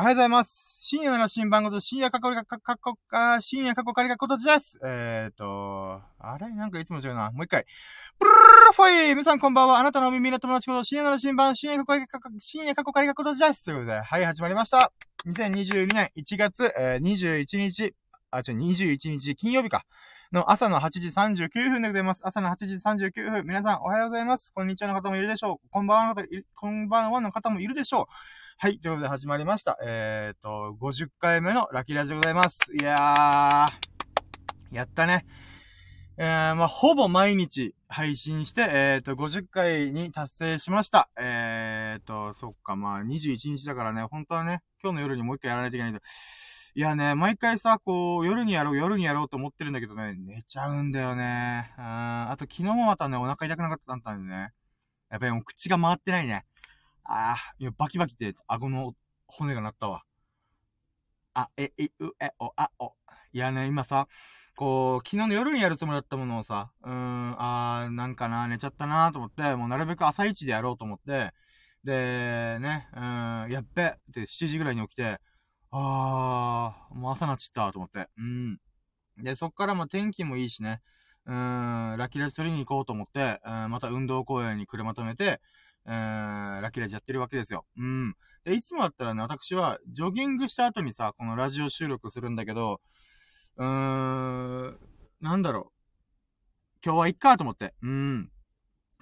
おはようございます。深夜の新番号と深夜過去か、過去か、深夜過去仮がことです。えーと、あれ？なんかいつも違うな。もう一回。ブルルフォイ皆さんこんばんは。あなたのお耳の友達こと深夜の新番、深夜過去仮、深夜過去仮がことです。ということで、はい、始まりました。2022年1月、えー、21日、あ、違う、21日金曜日か。の朝の8時39分でございます。朝の8時39分。皆さんおはようございます。こんにちはの方もいるでしょう。こんばんは、こんばんはの方もいるでしょう。はい。ということで始まりました。えーと、50回目のラッキーラジでございます。いやー、やったね。えー、まあ、ほぼ毎日配信して、えーと、50回に達成しました。えーと、そっか、まあ、21日だからね、本当はね、今日の夜にもう一回やらないといけないと。いやね、毎回さ、こう、夜にやろう、夜にやろうと思ってるんだけどね、寝ちゃうんだよね。うん、あと昨日もまたね、お腹痛くなかったんだよね。やっぱりもう口が回ってないね。ああ、いや、バキバキって顎の骨が鳴ったわ。あ、え、い、う、え、お、あ、お。いやね、今さ、こう、昨日の夜にやるつもりだったものをさ、うーん、あー、なんかな、寝ちゃったなと思って、もうなるべく朝一でやろうと思って、で、ね、うーん、やっべって7時ぐらいに起きて、あー、もう朝なっちったと思って、うん。で、そっからも天気もいいしね、うーん、ラッキーラジ取りに行こうと思って、うん、また運動公園に車止めて、えー、ラキラジやってるわけですよ。うん。で、いつもだったらね、私は、ジョギングした後にさ、このラジオ収録するんだけど、うーん、なんだろう。今日はいっかと思って。うん。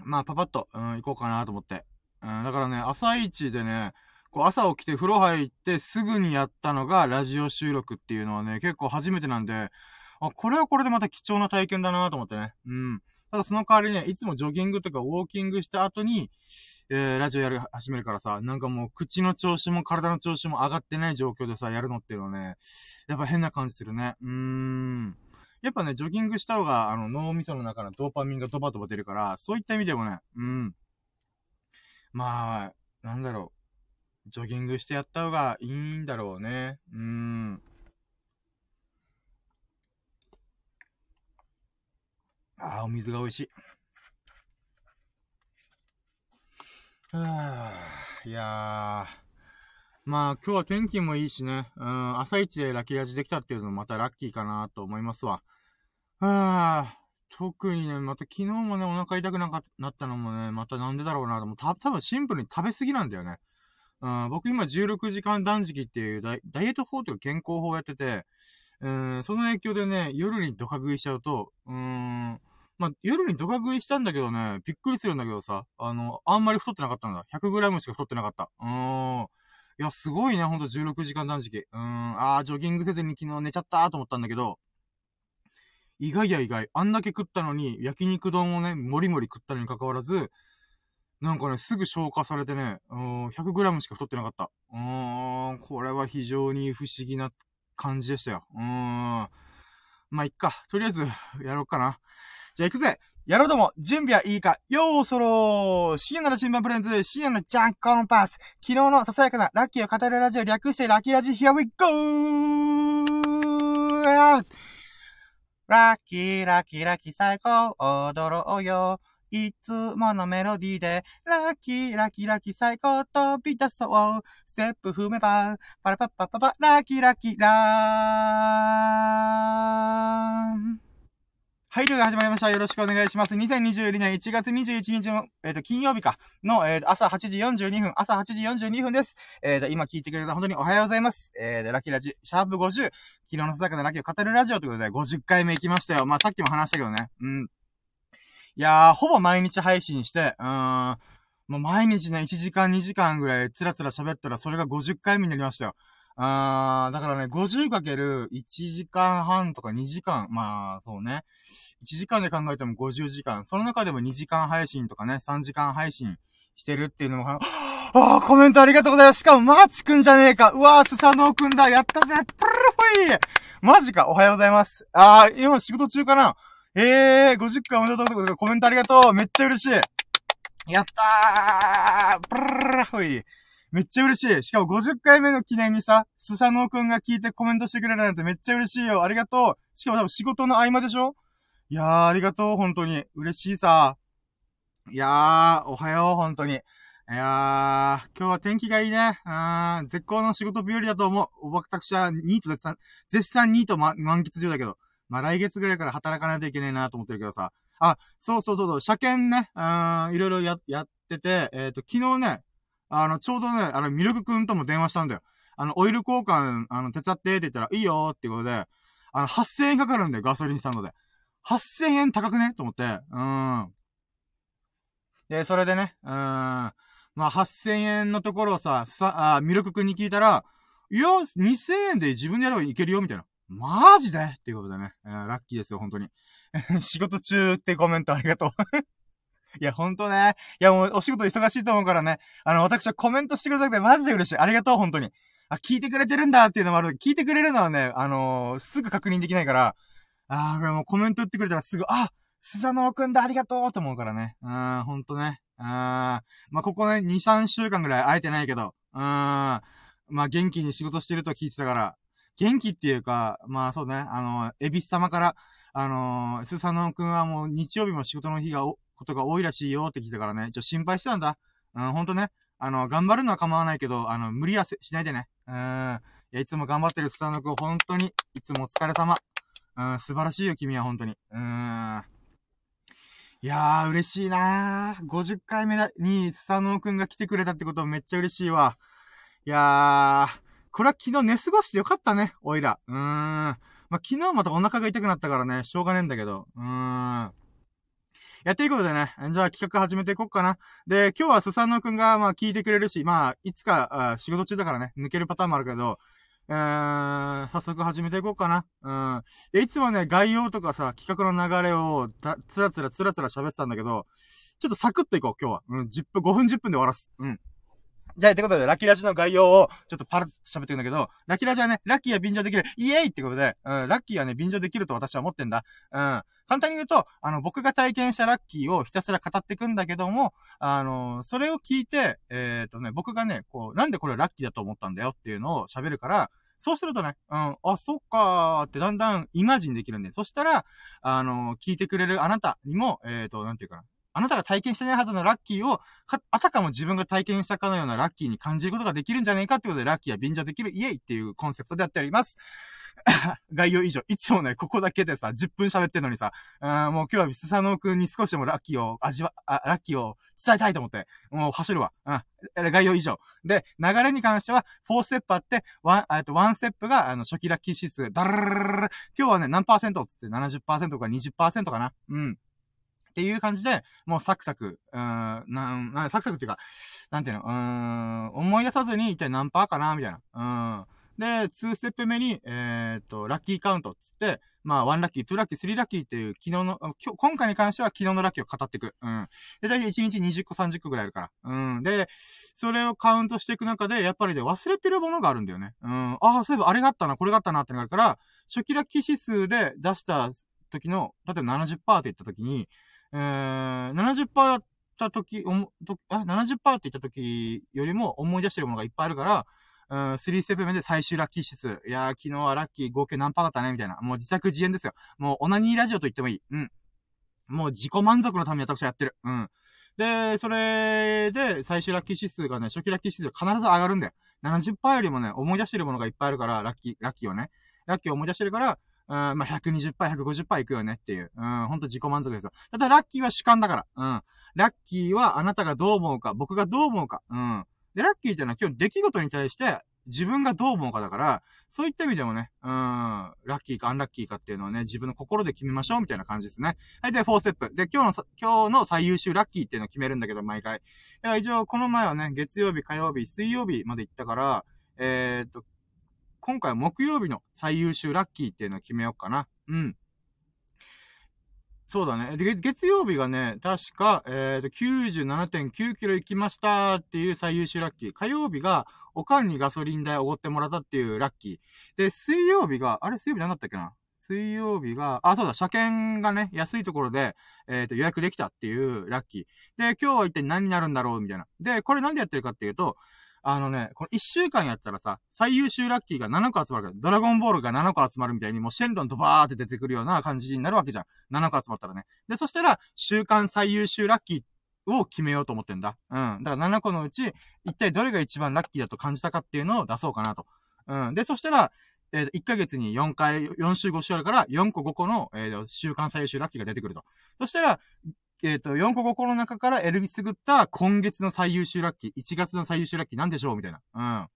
まあ、パパッと、うん、行こうかなと思って。うん、だからね、朝一でね、こう朝起きて風呂入ってすぐにやったのがラジオ収録っていうのはね、結構初めてなんで、あ、これはこれでまた貴重な体験だなと思ってね。うん。ただその代わりね、いつもジョギングとかウォーキングした後に、えー、ラジオやる、始めるからさ、なんかもう口の調子も体の調子も上がってない状況でさ、やるのっていうのはね、やっぱ変な感じするね。うーん。やっぱね、ジョギングした方が、あの、脳みその中のドーパミンがドバドバ出るから、そういった意味でもね、うん。まあ、なんだろう。ジョギングしてやった方がいいんだろうね。うーん。ああ、お水が美味しい。はあ、いやー。まあ、今日は天気もいいしね。うん、朝一でラッキーラジできたっていうのもまたラッキーかなと思いますわ。はあ、特にね、また昨日もね、お腹痛くなかなったのもね、またなんでだろうなと思う。た、多分シンプルに食べ過ぎなんだよね。うん、僕今16時間断食っていうダイエット法という健康法をやってて、うん、その影響でね、夜にドカ食いしちゃうと、うーん、まあ、夜にドカ食いしたんだけどね、びっくりするんだけどさ、あの、あんまり太ってなかったんだ。100g しか太ってなかった。うーん。いや、すごいね、ほんと16時間断食。うーん、あー、ジョギングせずに昨日寝ちゃったーと思ったんだけど、意外や意外。あんだけ食ったのに、焼肉丼をね、もりもり食ったのに関わらず、なんかね、すぐ消化されてね、うん、100g しか太ってなかった。うーん、これは非常に不思議な感じでしたよ。うーん。まあ、いっか。とりあえず、やろうかな。じゃあ行くぜやろうども、準備はいいかようそろ深夜の新聞プレンズ、深夜のジャンコンパス。昨日のささやかなラッキーを語るラジオ略してラッキーラジ、Here we go! ラッキーラッキーラッキー最高、踊ろうよ。いつものメロディーで、ラッキーラッキーラッキー最高飛び出そう。ステップ踏めば、パラパッパッパパ、ラッキーラッキーラーン。はい、という始まりました。よろしくお願いします。2022年1月21日の、えっ、ー、と、金曜日か、の、えっー、朝8時42分、朝8時42分です。えっ、ー、と、今聞いてくれた本当におはようございます。えー、ラッキーラジ、シャープ50、昨日のささかなラッキーを語るラジオということで、50回目行きましたよ。まあ、さっきも話したけどね。うん。いやー、ほぼ毎日配信して、うーん、もう毎日ね、1時間2時間ぐらいつらつら喋ったら、それが50回目になりましたよ。あー、だからね、50かける1時間半とか2時間、まあ、そうね。1時間で考えても50時間。その中でも2時間配信とかね、3時間配信してるっていうのも、ああ、コメントありがとうございます。しかも、マーチくんじゃねえか。うわー、スサノーくんだ。やったぜ。プルフォイマジか。おはようございます。あー、今仕事中かなえー、50回おめでとうございます。コメントありがとう。めっちゃ嬉しい。やったー。プルフォイ。めっちゃ嬉しい。しかも50回目の記念にさ、スサノーくんが聞いてコメントしてくれるなんてめっちゃ嬉しいよ。ありがとう。しかも多分仕事の合間でしょ？いやー、ありがとう、本当に。嬉しいさ。いやー、おはよう、本当に。いやー、今日は天気がいいね。あー絶好の仕事日和だと思う。お私はニート絶賛、絶賛ニート、ま、満喫中だけど。まあ、来月ぐらいから働かないといけねえなと思ってるけどさ。あ、そうそうそうそう、車検ね、うん、いろいろや、やってて、えっ、ー、と、昨日ね、あの、ちょうどね、あの、ミルクくんとも電話したんだよ。あの、オイル交換、あの、手伝ってって言ったら、いいよーってことで、あの、8000円かかるんだよ、ガソリンスタンドで。8000円高くね？と思って、うん。で、それでね、うん。まあ、8000円のところをさ、さ、あ、ミルクくんに聞いたら、いや、2000円で自分でやればいけるよ、みたいな。マジで？っていうことでね、えー、ラッキーですよ、本当に。仕事中ってコメントありがとう いや、ほんとね。いや、もうお仕事忙しいと思うからね。あの、私はコメントしてくれたくてマジで嬉しい。ありがとう、本当に。あ、聞いてくれてるんだっていうのもある。聞いてくれるのはね、あのー、すぐ確認できないから、あー、これもうコメント打ってくれたらすぐ、あ、スサノーくんだ、ありがとうと思うからね。うん、ほんとね。うん、まあ、ここね、2、3週間ぐらい会えてないけど、うん、まあ、元気に仕事してると聞いてたから、元気っていうか、まあそうね、あの、エビス様から、あのー、スサノーくんはもう日曜日も仕事の日が、ことが多いらしいよって聞いたからね、ちょ、心配してたんだ。うん、ほんとね。あの、頑張るのは構わないけど、あの、無理はしないでね。うん。いや、いつも頑張ってるスサノーくん、本当に、いつもお疲れ様。うん、素晴らしいよ、君は、本当に。うん。いやー、嬉しいなー。50回目に、スサノーくんが来てくれたってことめっちゃ嬉しいわ。いやー、これは昨日寝過ごしてよかったね、おいら。うーん。まあ、昨日またお腹が痛くなったからね、しょうがねえんだけど。うーん。やっていくことでね、じゃあ企画始めていこうかな。で、今日はスサノーくんが、まあ聞いてくれるし、まあ、いつかあ仕事中だからね、抜けるパターンもあるけど、えー、早速始めていこうかな。うん。いつもね、概要とかさ、企画の流れを、つらつらつらつら喋ってたんだけど、ちょっとサクッといこう、今日は。うん、10分、5分10分で終わらす。うん。じゃあ、ってことで、ラッキーラジの概要を、ちょっとパラッと喋ってるんだけど、ラッキーラジはね、ラッキーは便乗できる、イエイってことで、うん、ラッキーはね、便乗できると私は思ってんだ。うん。簡単に言うと、あの、僕が体験したラッキーをひたすら語っていくんだけども、あの、それを聞いて、えっ、ー、とね、僕がね、こう、なんでこれラッキーだと思ったんだよっていうのを喋るから、そうするとね、うん、あ、そっかーってだんだんイマジンできるんで、そしたら、あの、聞いてくれるあなたにも、えっ、ー、と、なんていうかな。あなたが体験してないはずのラッキーを、あたかも自分が体験したかのようなラッキーに感じることができるんじゃねえかってことで、ラッキーは便乗できるイエイっていうコンセプトでやっております。概要以上。いつもね、ここだけでさ、10分喋ってんのにさ、もう今日はミスサノーくんに少しでもラッキーを味わ、あ、ラッキーを伝えたいと思って、もう走るわ。うん。概要以上。で、流れに関しては、4ステップあって、1、えっと、1ステップが、あの、初期ラッキー指数、ダララララ今日はね、何パーセントつって70%か20%かな。うん。っていう感じで、もうサクサク、うーん、なん、サクサクっていうか、なんていうの、うーん、思い出さずに一体何パーかなみたいな。うん。で、2ステップ目に、えー、っと、ラッキーカウントっつって、まあ、1ラッキー、2ラッキー、3ラッキーっていう、昨日の、今日今回に関しては昨日のラッキーを語っていく。うん。で、大体1日20個、30個ぐらいあるから。うん。で、それをカウントしていく中で、やっぱりね、忘れてるものがあるんだよね。うん。ああ、そういえばあれがあったな、これがあったなってなるから、初期ラッキー指数で出した時の、例えば70%って言った時に、えー、70%だった時、おも、とあ、70%って言った時よりも思い出してるものがいっぱいあるから、うん、3ステップ目で最終ラッキー指数。いやー、昨日はラッキー合計何パーだったね？みたいな。もう自作自演ですよ。もうオナニーラジオと言ってもいい。うん。もう自己満足のために私はやってる。うん。で、それで、最終ラッキー指数がね、初期ラッキー指数必ず上がるんだよ。70%よりもね、思い出してるものがいっぱいあるから、ラッキー、ラッキーをね。ラッキーを思い出してるから、うん、まあ、120%、150%いくよねっていう。うん、ほんと自己満足ですよ。ただ、ラッキーは主観だから。うん。ラッキーはあなたがどう思うか、僕がどう思うか。うん。で、ラッキーっていうのは今日出来事に対して自分がどう思うかだから、そういった意味でもね、うん、ラッキーかアンラッキーかっていうのはね、自分の心で決めましょうみたいな感じですね。はい、で、4ステップ。で、今日の、今日の最優秀ラッキーっていうのを決めるんだけど、毎回。だ一応、この前はね、月曜日、火曜日、水曜日まで行ったから、えー、っと、今回は木曜日の最優秀ラッキーっていうのを決めようかな。うん。そうだね。で、月曜日がね、確か、えっ、ー、と、97.9キロ行きましたっていう最優秀ラッキー。火曜日が、おかんにガソリン代おごってもらったっていうラッキー。で、水曜日が、あれ水曜日何だったっけな？水曜日が、あ、そうだ、車検がね、安いところで、えっ、ー、と、予約できたっていうラッキー。で、今日は一体何になるんだろうみたいな。で、これなんでやってるかっていうと、あのね、この1週間やったらさ、最優秀ラッキーが7個集まるから、ドラゴンボールが7個集まるみたいに、もうシェンロンとバーって出てくるような感じになるわけじゃん。7個集まったらね。で、そしたら、週間最優秀ラッキーを決めようと思ってんだ。うん。だから7個のうち、一体どれが一番ラッキーだと感じたかっていうのを出そうかなと。うん。で、そしたら、えー、1ヶ月に4回、4週5週あるから、4個5個の、えー、週間最優秀ラッキーが出てくると。そしたら、えっ、ー、と、4個5個の中から選びすぐった今月の最優秀ラッキー、1月の最優秀ラッキーなんでしょう？みたいな。うん。っ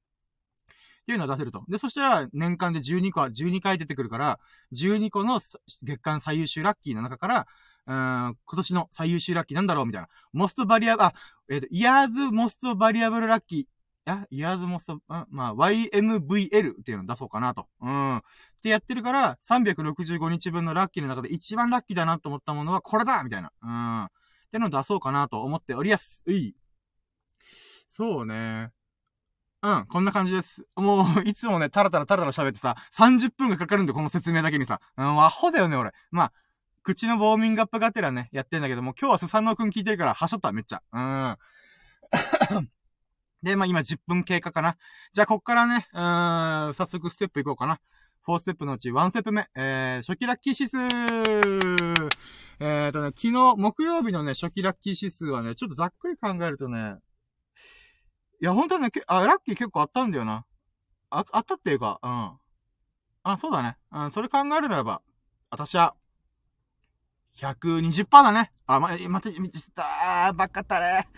ていうのを出せると。で、そしたら、年間で12個、12回出てくるから、12個の月間最優秀ラッキーの中から、うん、今年の最優秀ラッキーなんだろう？みたいな。モストバリア、あ、えっ、ー、と、イヤーズモストバリアブルラッキー、や、イヤーズモスト、まあ、YMVL っていうのを出そうかなと。うん。ってやってるから、365日分のラッキーの中で一番ラッキーだなと思ったものはこれだみたいな。うん。ってのを出そうかなと思っておりやす。うい。そうね。うん、こんな感じです。もう、いつもね、タラタラタラタラ喋ってさ、30分がかかるんで、この説明だけにさ。うん、アホだよね、俺。まあ、口のウォーミングアップがてらね、やってんだけども、今日はスサノオくん聞いてるから、はしょった、めっちゃ。うん。で、まあ今10分経過かな。じゃあ、こっからね、うーん、早速ステップいこうかな。4ステップのうち1ステップ目。えー、初期ラッキー指数えーとね、昨日、木曜日のね、初期ラッキー指数はね、ちょっとざっくり考えるとね、いや、本当はね、あ、ラッキー結構あったんだよな。あ、あったっていうか、うん。あ、そうだね。うん、それ考えるならば、私は、120%だね。あ、ま、また、あばっかったね。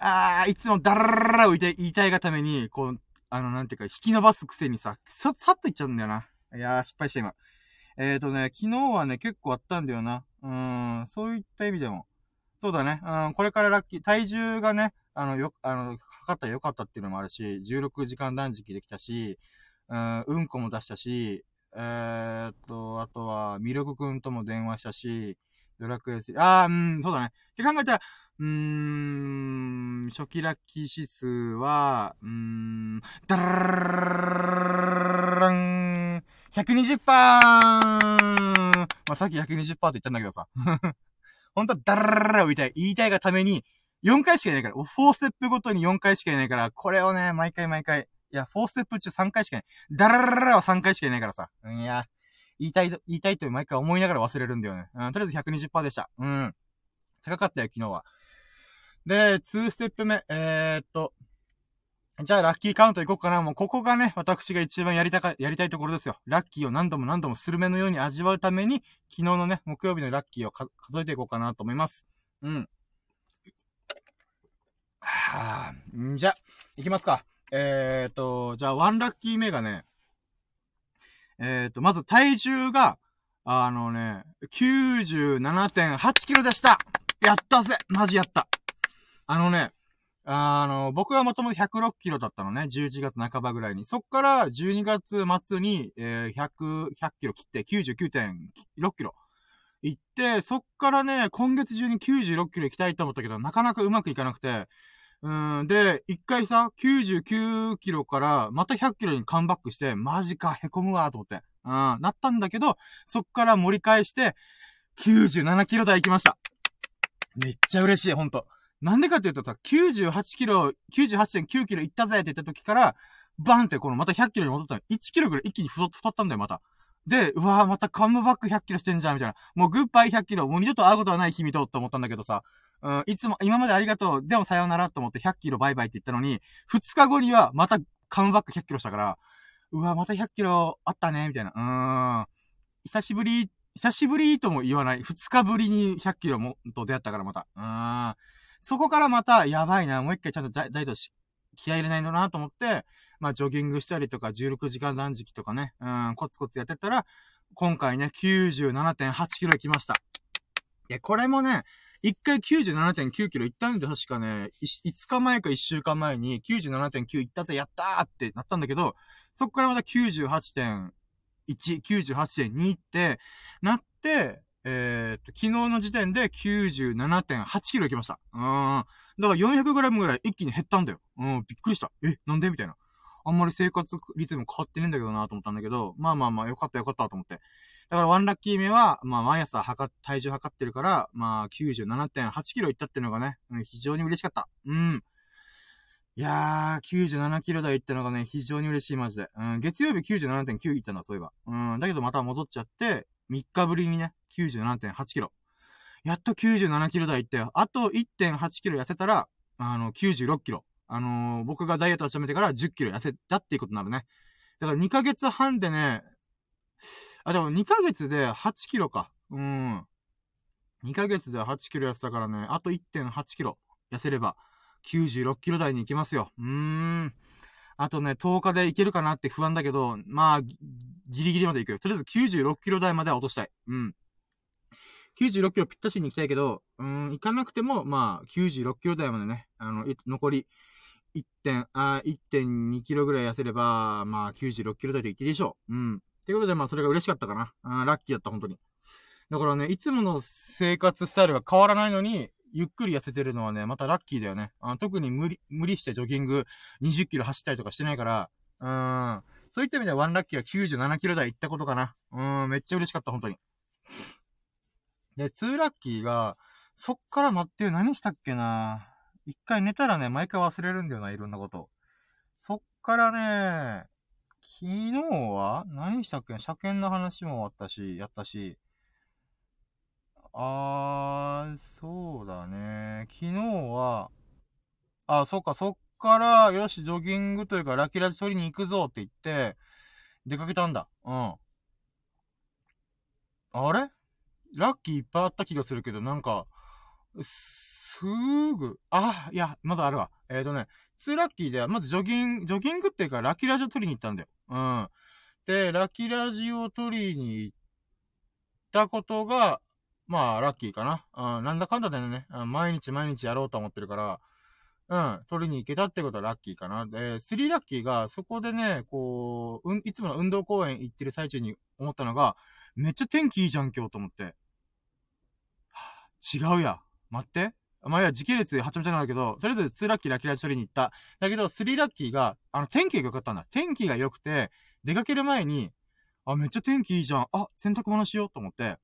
あー、いつもダララララを言いたいがために、こう、あの、なんていうか、引き伸ばすくせにさ、さ、さっといっちゃうんだよな。いやー、失敗した今。えーとね、昨日はね、結構あったんだよな。うーん、そういった意味でも。そうだね。うん、これからラッキー、体重がね、あの、よ、あの、かったらよかったっていうのもあるし、16時間断食できたし、うん、うんこも出したし、えー、と、あとは、ミルクくんとも電話したし、ドラクエス、あー、うん、そうだね。って考えたら、うーん、初期ラッキー指数は、うーん、ダララン、120%! まあ、さっき120%って言ったんだけどさ。本当はダラララを言いたい。言いたいがために、4回しかいないから、4ステップごとに4回しかいないから、これをね、毎回毎回、いや、4ステップ中3回しかいない。ダラララは3回しかいないからさ。いや、言いたい、言いたいと毎回思いながら忘れるんだよね。うん、とりあえず120%でした。うん。高かったよ、昨日は。で、2ステップ目、えー、っと、じゃあ、ラッキーカウントいこうかな。もう、ここがね、私が一番やりたか、やりたいところですよ。ラッキーを何度も何度もスルメのように味わうために、昨日のね、木曜日のラッキーを数えていこうかなと思います。うん。はぁ、じゃ、いきますか。えーと、じゃあ、ワンラッキー目がね、えーと、まず体重が、あのね、97.8キロでしたやったぜマジやったあのね、あの、僕はもともと106キロだったのね、11月半ばぐらいに。そっから12月末に、えー、100、100キロ切って99.6キロ。行って、そっからね、今月中に96キロ行きたいと思ったけど、なかなかうまくいかなくて、うん、で、一回さ、99キロからまた100キロにカムバックして、マジか、凹むわ、と思って。うん、なったんだけど、そっから盛り返して、97キロ台行きました。めっちゃ嬉しい、ほんと。なんでかっていうとさ、98キロ、98.9キロ行ったぜって言った時から、バンってこのまた100キロに戻ったの。1キロぐらい一気に太ったんだよ、また。で、うわぁ、またカムバック100キロしてんじゃん、みたいな。もうグッバイ100キロ、もう二度と会うことはない君と、って思ったんだけどさ。うん、いつも、今までありがとう、でもさようならと思って100キロバイバイって言ったのに、2日後にはまたカムバック100キロしたから、うわ、また100キロあったね、みたいな。うーん。久しぶり、久しぶりとも言わない。2日ぶりに100キロも、と出会ったからまた。うーん。そこからまた、やばいな、もう一回ちゃんとダイエットし、気合入れないのなと思って、まあ、ジョギングしたりとか、16時間断食とかね、うん、コツコツやってたら、今回ね、97.8キロ行きました。いや、これもね、一回97.9キロ行ったんで、確かね、5日前か1週間前に97.9行ったぜ、やったーってなったんだけど、そっからまた98.1、98.2って、なって、えー、っと、昨日の時点で97.8キロ行きました。うん。だから400グラムぐらい一気に減ったんだよ。うん、びっくりした。え、なんで？みたいな。あんまり生活リズム変わってねえんだけどなと思ったんだけど、まあまあまあ、よかったよかったと思って。だからワンラッキー目は、まあ毎朝測、体重測ってるから、まあ97.8キロいったっていうのがね、うん、非常に嬉しかった。うん。いやー、97キロ台行ったのがね、非常に嬉しいマジで。うん、月曜日97.9行ったんだ、そういえば。うん、だけどまた戻っちゃって、3日ぶりにね、97.8キロ。やっと97キロ台行ったよ。あと1.8キロ痩せたら、あの、96キロ。あのー、僕がダイエット始めてから10キロ痩せたっていうことになるね。だから2ヶ月半でね、あ、でも2ヶ月で8キロか。うん。2ヶ月で8キロ痩せたからね、あと1.8キロ痩せれば、96キロ台に行けますよ。うーん。あとね、10日で行けるかなって不安だけど、まあ、ギリギリまで行くよ。とりあえず96キロ台までは落としたい。うん。96キロぴったしに行きたいけど、うん、行かなくても、まあ、96キロ台までね、あの、残り1点、あ、1.2キロぐらい痩せれば、まあ、96キロ台で行けでしょう。うん。ということで、まあ、それが嬉しかったかな。あラッキーだった、本当に。だからね、いつもの生活スタイルが変わらないのに、ゆっくり痩せてるのはね、またラッキーだよね。あ特に無理、無理してジョギング20キロ走ったりとかしてないから、うーん。そういった意味ではワンラッキーは97キロ台行ったことかな。うん、めっちゃ嬉しかった、本当に。で、ツーラッキーが、そっから待ってる何したっけな一回寝たらね、毎回忘れるんだよな、いろんなこと。そっからね、昨日は何したっけ車検の話もあったし、やったし。あー、そうだね。昨日は、あ、そっか、そっから、よし、ジョギングというか、ラキラジ取りに行くぞって言って、出かけたんだ。うん。あれ？ラッキーいっぱいあった気がするけど、なんか、すーぐ、あ、いや、まだあるわ。えっ、ー、とね、2ラッキーでは、まずジョギング、ジョギングっていうか、ラッキーラジを取りに行ったんだよ。うん。で、ラッキーラジを取りに行ったことが、まあ、ラッキーかな。うん、なんだかんだでね、毎日毎日やろうと思ってるから、うん、取りに行けたってことはラッキーかな。で、3ラッキーが、そこでね、こう、うん、いつもの運動公園行ってる最中に思ったのが、めっちゃ天気いいじゃん、今日と思って。違うや。待って。まあ、いや、時系列はちゃめちゃになるけど、とりあえず2ラッキーラッキーラッ取りに行った。だけど、3ラッキーが、あの、天気が良かったんだ。天気が良くて、出かける前に、あ、めっちゃ天気いいじゃん。あ、洗濯物しようと思って。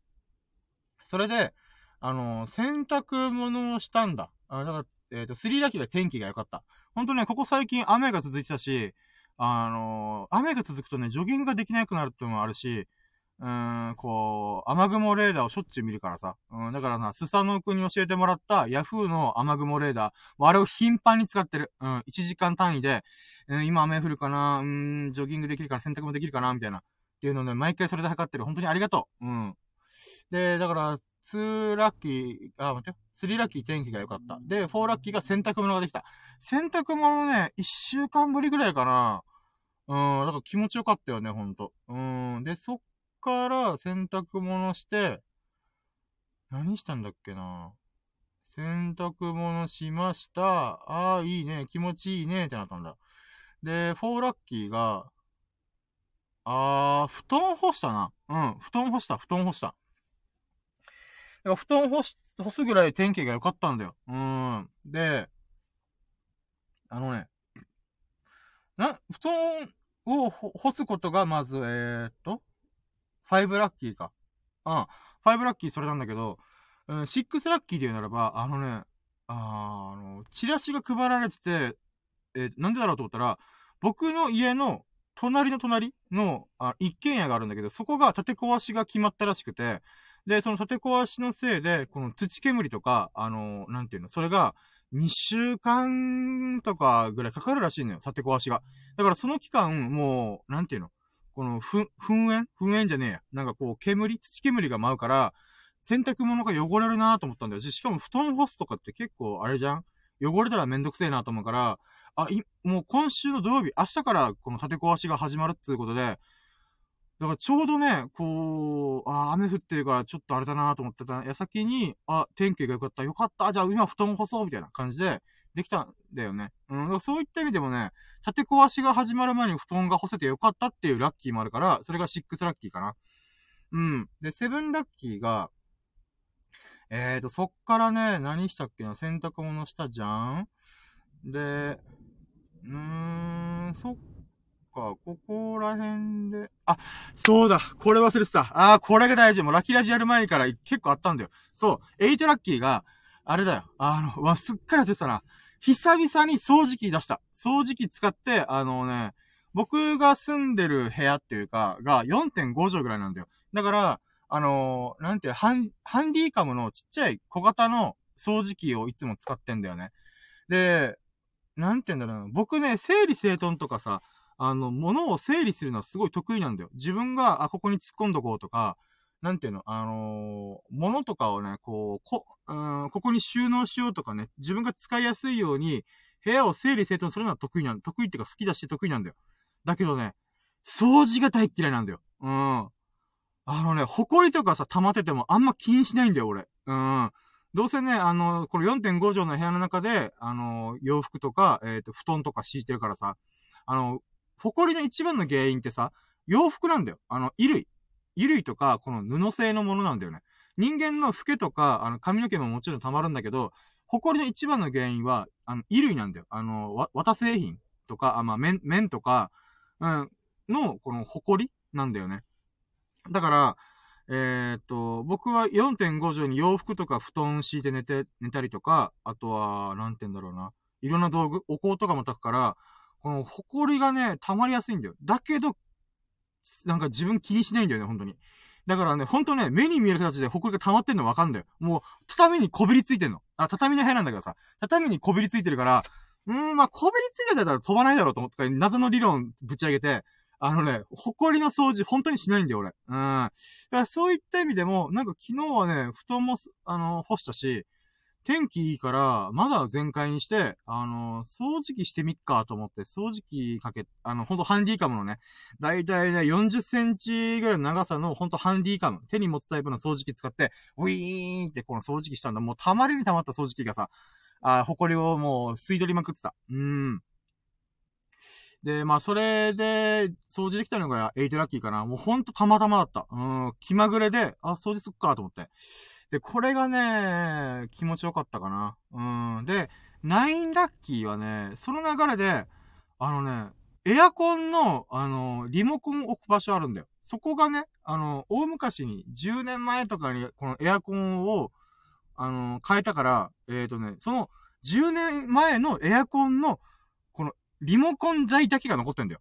それで、あのー、洗濯物をしたんだ。あだから、えっ、ー、と、3ラッキーが天気が良かった。ほんとね、ここ最近雨が続いてたし、あのー、雨が続くとね、ジョギングができなくなるってのもあるし、うーん、こう、雨雲レーダーをしょっちゅう見るからさ。うん、だからさ、スサノオ君に教えてもらったヤフーの雨雲レーダー、あれを頻繁に使ってる。うん、1時間単位で、うん、今雨降るかな、うん、ジョギングできるから洗濯もできるかな、みたいな。っていうのをね、毎回それで測ってる。本当にありがとう。うん。で、だから、2ラッキー、あ、待ってよ。3ラッキー天気が良かった。で、4ラッキーが洗濯物ができた。洗濯物ね、1週間ぶりぐらいかな。うん、だから気持ちよかったよね、ほんと。うん。で、そっから洗濯物して、何したんだっけな洗濯物しました。ああ、いいね。気持ちいいね。ってなったんだ。で、フォーラッキーが、あー、布団干したな。うん、布団干した、布団干した。布団干し、干すぐらい天気が良かったんだよ。うん。で、あのね、な、布団を干すことがまず、えー、っと、5ラッキーか。うん。5ラッキーそれなんだけど、うん、6ラッキーで言うならば、あのね、あの、チラシが配られてて、えー、なんでだろうと思ったら、僕の家の隣の隣のあ一軒家があるんだけど、そこが建て壊しが決まったらしくて、で、その建て壊しのせいで、この土煙とか、あのー、なんていうの、それが、2週間とかぐらいかかるらしいのよ、建て壊しが。だからその期間、もう、なんていうの、この、ふ、噴煙？噴煙じゃねえや。なんかこう、煙、土煙が舞うから、洗濯物が汚れるなと思ったんだよ。しかも布団干すとかって結構、あれじゃん？汚れたらめんどくせえなと思うから、あ、い、もう今週の土曜日、明日からこの建て壊しが始まるっていうことで、だからちょうどね、こう、あ、雨降ってるからちょっとあれだなと思ってた矢先に、あ、天気が良かった、良かった、じゃあ今布団干そうみたいな感じで、できたんだよね。うん。だからそういった意味でもね、建て壊しが始まる前に布団が干せてよかったっていうラッキーもあるから、それが6ラッキーかな。うん。で、7ラッキーが、えーと、そっからね、何したっけな、洗濯物したじゃん？で、うーん、そっか、ここら辺で、あ、そうだ、これ忘れてた。あー、これが大事。もうラッキーラジやる前から結構あったんだよ。そう、8ラッキーが、あれだよ。あの、わ、すっかり忘れてたな。久々に掃除機出した。掃除機使って、あのね、僕が住んでる部屋っていうか、が4.5畳ぐらいなんだよ。だから、あのー、なんていう、ハン、ハンディカムのちっちゃい小型の掃除機をいつも使ってんだよね。で、なんて言うんだろうな。僕ね、整理整頓とかさ、あの、物を整理するのはすごい得意なんだよ。自分が、あ、ここに突っ込んどこうとか、なんていうの、あのー、物とかをね、こう、こ、うん、ここに収納しようとかね、自分が使いやすいように、部屋を整理整頓するのは得意なん、得意っていうか好きだし得意なんだよ。だけどね、掃除が大嫌いなんだよ。うん。あのね、埃とかさ、溜まっててもあんま気にしないんだよ、俺。うん。どうせね、あの、この4.5畳の部屋の中で、あの、洋服とか、えっ、ー、と、布団とか敷いてるからさ、あの、埃の一番の原因ってさ、洋服なんだよ。あの、衣類。衣類とか、この布製のものなんだよね。人間のフケとか、あの、髪の毛ももちろん溜まるんだけど、埃の一番の原因は、あの、衣類なんだよ。あの、わ、綿製品とか、あ、まあ、綿、綿とか、うん、の、この埃なんだよね。だから、えー、っと、僕は4.5畳に洋服とか布団敷いて寝て、寝たりとか、あとは、なんて言うんだろうな。いろんな道具、お香とかも炊くから、この埃がね、溜まりやすいんだよ。だけど、なんか自分気にしないんだよね、本当に。だからね、ほんとね、目に見える形で埃が溜まってんのわかんだよ。もう、畳にこびりついてんの。あ、畳の部屋なんだけどさ、畳にこびりついてるから、うーん、まあ、こびりついてたら飛ばないだろうと思って謎の理論ぶち上げて、あのね、埃の掃除、本当にしないんだよ、俺。うん。だからそういった意味でも、なんか昨日はね、布団も、あの、干したし、天気いいから、まだ全開にして、あの、掃除機してみっかと思って、掃除機かけ、あの、ほんとハンディカムのね、だいたいね、40センチぐらいの長さの、ほんとハンディカム、手に持つタイプの掃除機使って、ウィーンってこの掃除機したんだ。もうたまりにたまった掃除機がさ、あ、埃をもう吸い取りまくってた。うーん。で、まあ、それで、掃除できたのが8ラッキーかな。もうほんとたまたまだった。うん、気まぐれで、あ、掃除すっかと思って。で、これがね、気持ちよかったかな。うん。で、9ラッキーはね、その流れで、あのね、エアコンの、あの、リモコン置く場所あるんだよ。そこがね、あの、大昔に、10年前とかに、このエアコンを、あの、変えたから、えっ、ー、とね、その、10年前のエアコンの、このリモコン材だけが残ってんだよ。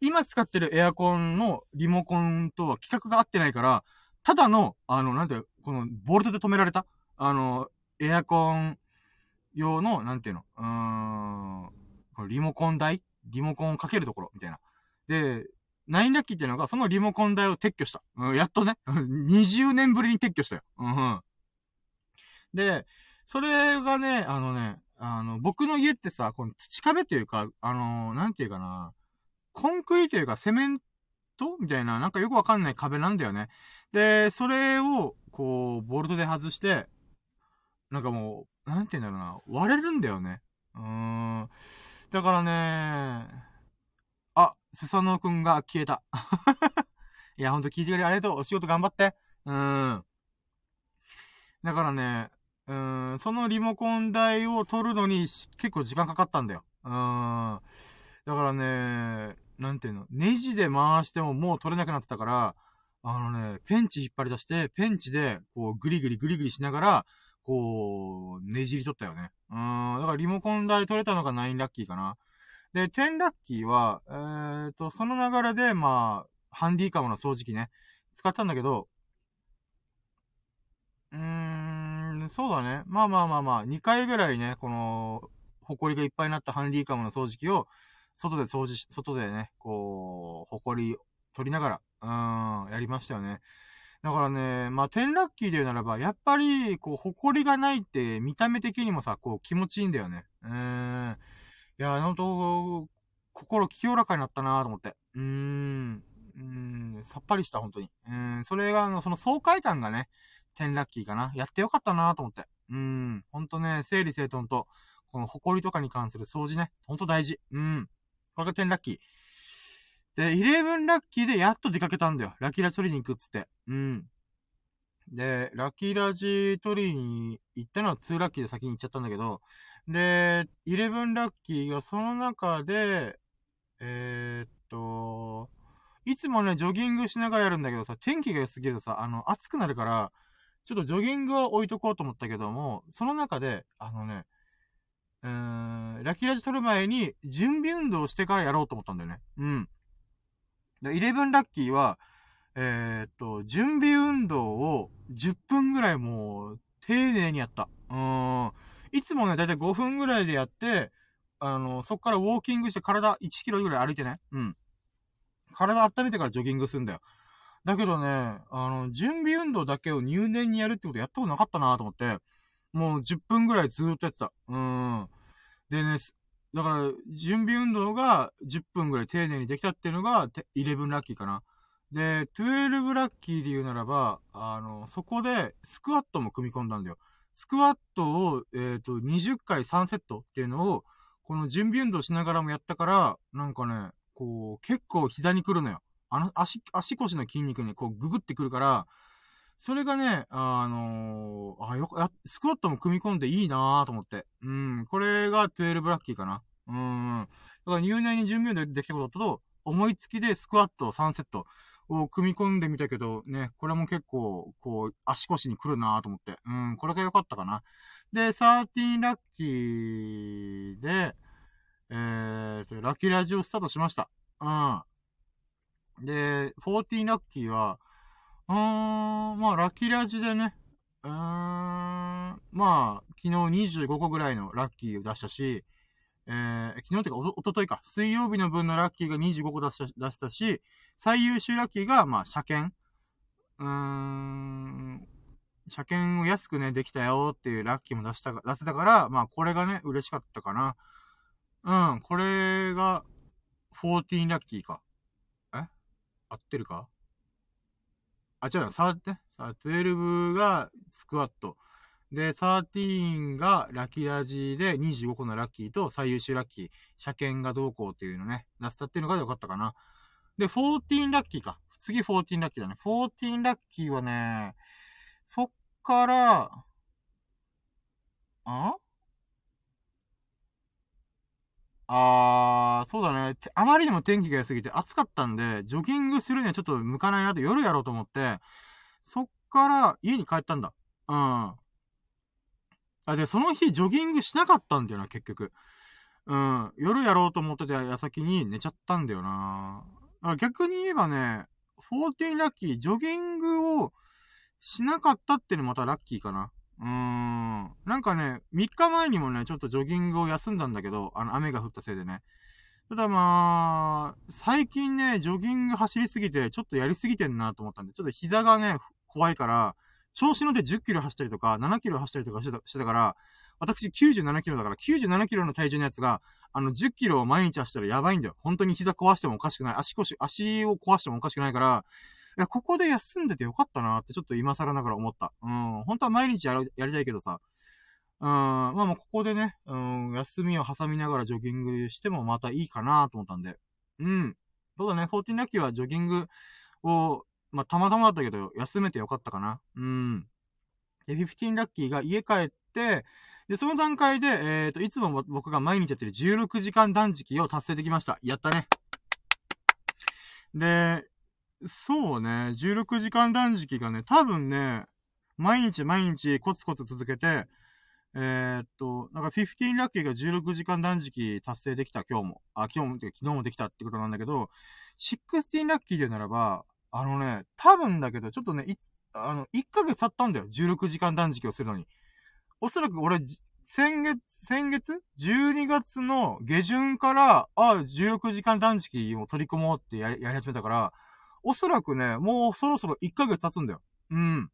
今使ってるエアコンのリモコンとは規格が合ってないから、ただの、あの、なんていう、この、ボルトで止められた、あの、エアコン用の、なんていうの、うーん、このリモコン台？リモコンをかけるところ、みたいな。で、ナインラッキーっていうのが、そのリモコン台を撤去した。うん、やっとね。20年ぶりに撤去したよ。うん、で、それがね、あのね、あの、僕の家ってさ、この土壁というか、あのー、なんていうかな、コンクリというかセメント？みたいな、なんかよくわかんない壁なんだよね。で、それを、こう、ボルトで外して、なんかもう、なんていうんだろうな、割れるんだよね。うーん。だからね、あ、スサノオくんが消えた。いや、ほんと聞いてくれありがとう。お仕事頑張って。うーん。だからね、うん、そのリモコン台を取るのに結構時間かかったんだよ。うーん。だからね、なんていうの、ネジで回してももう取れなくなったから、あのね、ペンチ引っ張り出して、ペンチで、こう、グリグリグリグリしながら、こう、ねじり取ったよね。うん、だからリモコン台取れたのが9ラッキーかな。で、10ラッキーは、えーと、その流れで、まあ、ハンディカムの掃除機ね、使ったんだけど、うーん、そうだね。まあまあまあまあ、2回ぐらいね、この、埃がいっぱいになったハンディカムの掃除機を、外で掃除し、外でね、こう、埃取りながら、うん、やりましたよね。だからね、まあ、テラッキーで言うならば、やっぱり、こう、埃がないって、見た目的にもさ、こう、気持ちいいんだよね。うん。いや、ほんと、心清らかになったなと思って。うーん。うーん、さっぱりした、本当に。うん、それが、あの、その爽快感がね、10ラッキーかな。やってよかったなと思って。うん。ほんとね、整理整頓と、この埃とかに関する掃除ね。ほんと大事。うん。これが10ラッキー。で、11ラッキーでやっと出かけたんだよ。ラキラ取りに行くっつって。うん。で、ラキラジ取りに行ったのは2ラッキーで先に行っちゃったんだけど、で、11ラッキーがその中で、えー、っと、いつもね、ジョギングしながらやるんだけどさ、天気が良すぎるとさ、あの、暑くなるから、ちょっとジョギングは置いとこうと思ったけども、その中で、あのね、うーん、ラキラジ撮る前に準備運動してからやろうと思ったんだよね。うん。で、11ラッキーは、えー、っと、準備運動を10分ぐらいもう、丁寧にやった。うん。いつもね、だいたい5分ぐらいでやって、あの、そっからウォーキングして体1キロぐらい歩いてね。うん。体温めてからジョギングするんだよ。だけどね、あの、準備運動だけを入念にやるってことやったことなかったなと思って、もう10分ぐらいずっとやってた。うん。でね、だから、準備運動が10分ぐらい丁寧にできたっていうのが、11ラッキーかな。で、12ラッキーで言うならば、あの、そこで、スクワットも組み込んだんだよ。スクワットを、えっ、ー、と、20回3セットっていうのを、この準備運動しながらもやったから、なんかね、こう、結構膝に来るのよ。あの、足、足腰の筋肉にこうググってくるから、それがね、あのー、あ、よく、スクワットも組み込んでいいなぁと思って。うん、これが12ラッキーかな。うん。だから入念に準備でできたことだと、思いつきでスクワット3セットを組み込んでみたけど、ね、これも結構、こう、足腰に来るなぁと思って。うん、これが良かったかな。で、13ラッキーで、えーと、ラッキーラジオスタートしました。うん。で、14ラッキーは、うーん、まあ、ラッキーラジでね、うーん、まあ、昨日25個ぐらいのラッキーを出したし、えー、昨日っていうかお、おとといか、水曜日の分のラッキーが25個出した出したし、最優秀ラッキーが、まあ、車検。うーん、車検を安くね、できたよっていうラッキーも出した、出せたから、まあ、これがね、嬉しかったかな。うん、これが、14ラッキーか。え？合ってるか？あ、違うな、さ、ね、さ、12がスクワット。で、13がラッキーラジーで25個のラッキーと最優秀ラッキー、車検がどうこうっていうのね、出したっていうのが良かったかな。で、14ラッキーか。次14ラッキーだね。14ラッキーはね、そっから、あ？あー、そうだね。あまりにも天気が良すぎて暑かったんで、ジョギングするにはちょっと向かないなって夜やろうと思って、そっから家に帰ったんだ。うん。あ、で、その日ジョギングしなかったんだよな、結局。うん。夜やろうと思ってた矢先に寝ちゃったんだよな。逆に言えばね、14ラッキー、ジョギングをしなかったっていうのまたラッキーかな。うーん。なんかね、3日前にもね、ちょっとジョギングを休んだんだけど、あの、雨が降ったせいでね。ただまあ、最近ね、ジョギング走りすぎて、ちょっとやりすぎてんなと思ったんで、ちょっと膝がね、怖いから、調子乗って10キロ走ったりとか、7キロ走ったりとかしてたしてたから、私97キロだから、97キロの体重のやつが、あの、10キロを毎日走ったらやばいんだよ。本当に膝壊してもおかしくない。足腰、足を壊してもおかしくないから、や、ここで休んでてよかったなってちょっと今更ながら思った。うん。本当は毎日や、やりたいけどさ。うん。まあもうここでね、うん、休みを挟みながらジョギングしてもまたいいかなと思ったんで。うん。そうだね、14ラッキーはジョギングを、まあたまたまだったけど、休めてよかったかな。うん。で、15ラッキーが家帰って、で、その段階で、えっ、ー、と、いつも僕が毎日やってる16時間断食を達成できました。やったね。で、そうね、16時間断食がね、多分ね、毎日毎日コツコツ続けて、えー、っと、なんか15ラッキーが16時間断食達成できた今日も。あ、今日も、昨日もできたってことなんだけど、16ラッキーでならば、あのね、多分だけど、ちょっとね、あの、1ヶ月経ったんだよ。16時間断食をするのに。おそらく俺、先月、先月 ?12 月の下旬から、あ、16時間断食を取り込もうって、やり始めたから、おそらくね、もうそろそろ1ヶ月経つんだよ。うん。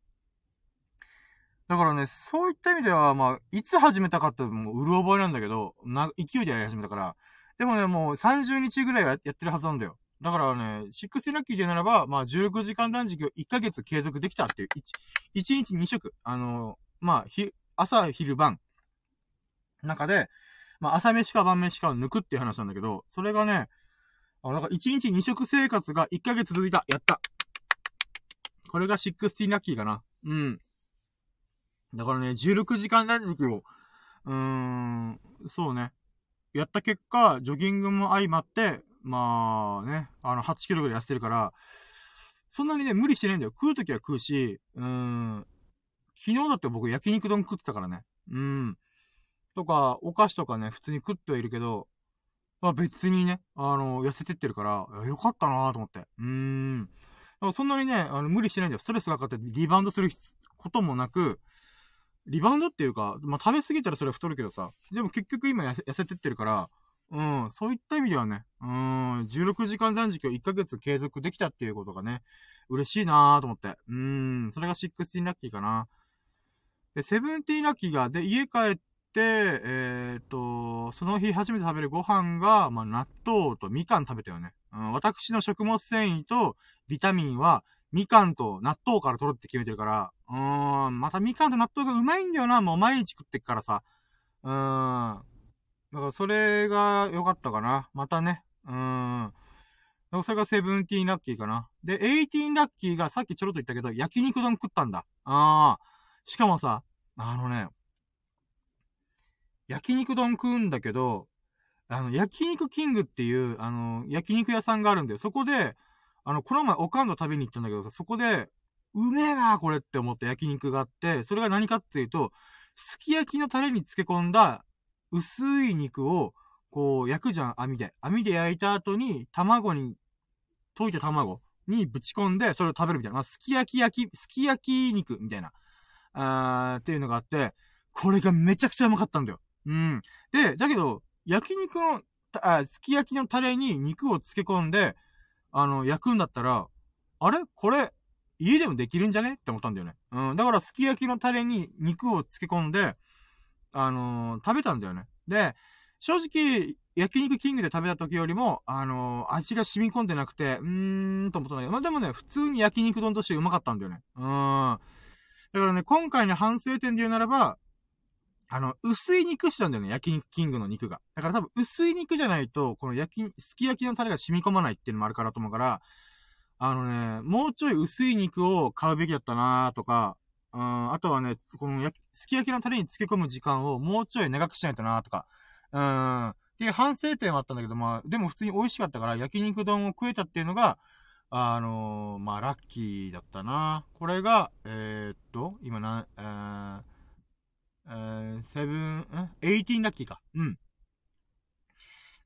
だからね、そういった意味では、まあ、いつ始めたかってもう、うる覚えなんだけど、な、勢いでやり始めたから。でもね、もう30日ぐらいはやってるはずなんだよ。だからね、6ラッキーでならば、まあ、16時間断食を1ヶ月継続できたっていう、1, 1日2食。あのー、まあ、ひ、朝、昼、晩。中で、まあ、朝飯か晩飯かを抜くっていう話なんだけど、それがね、あ、なんか1日2食生活が1ヶ月続いた。やった。これが16ラッキーかな。うん。だからね、16時間断食を、うーん、そうね。やった結果、ジョギングも相まって、まあね、あの、8キロぐらい痩せてるから、そんなにね、無理してないんだよ。食うときは食うし、うーん、昨日だって僕焼肉丼食ってたからね。うん。とか、お菓子とかね、普通に食ってはいるけど、まあ別にね、あの、痩せてってるから、よかったなと思って。うーん。そんなにね、あの、無理してないんだよ。ストレスがかかってリバウンドすることもなく、リバウンドっていうか、まあ、食べ過ぎたらそれは太るけどさ、でも結局今痩せてってるから、うん、そういった意味ではね、うん、16時間断食を1ヶ月継続できたっていうことがね、嬉しいなーと思って。うん、それが16ラッキーかな。で、セブンティーラッキーが、で、家帰って、えー、っと、その日初めて食べるご飯が、まあ、納豆とみかん食べたよね。うん、私の食物繊維とビタミンは、みかんと納豆から取るって決めてるから、うーん、またみかんと納豆がうまいんだよな、もう毎日食ってっからさ。うーん。だからそれが良かったかな。またね。うーん。それがセブンティーンラッキーかな。で、エイティーンラッキーがさっきちょろっと言ったけど、焼肉丼食ったんだ。ああ。しかもさ、あのね、焼肉丼食うんだけど、あの、焼肉キングっていう、あの、焼肉屋さんがあるんだよ。そこで、あの、この前おかんの食べに行ったんだけどさ、そこで、うめえなこれって思った焼肉があって、それが何かっていうと、すき焼きのタレに漬け込んだ薄い肉を、こう、焼くじゃん、網で。網で焼いた後に、卵に、溶いた卵にぶち込んで、それを食べるみたいな。まあ、すき焼き焼き、すき焼き肉みたいな。あーっていうのがあって、これがめちゃくちゃうまかったんだよ。うん。で、だけど、焼肉の、あ、すき焼きのタレに肉を漬け込んで、あの、焼くんだったら、あれ？これ、家でもできるんじゃね？って思ったんだよね。うん。だから、すき焼きのタレに肉を漬け込んで、あのー、食べたんだよね。で、正直、焼肉キングで食べた時よりも、あのー、味が染み込んでなくて、うーん、と思ったんだけど、まあ、でもね、普通に焼肉丼としてうまかったんだよね。うーん。だからね、今回の反省点で言うならば、あの、薄い肉したんだよね、焼肉キングの肉が。だから多分薄い肉じゃないと、この焼き、すき焼きのタレが染み込まないっていうのもあるからと思うから、あのね、もうちょい薄い肉を買うべきだったなーとか、うん、あとはね、この、すき焼きのタレに漬け込む時間をもうちょい長くしないとなーとか、うん、っていう反省点はあったんだけど、まあ、でも普通に美味しかったから焼肉丼を食えたっていうのが、あのー、まあ、ラッキーだったな。これが、えー、っと、今な、えー、えー、セブン、ん？エイティンラッキーか。うん。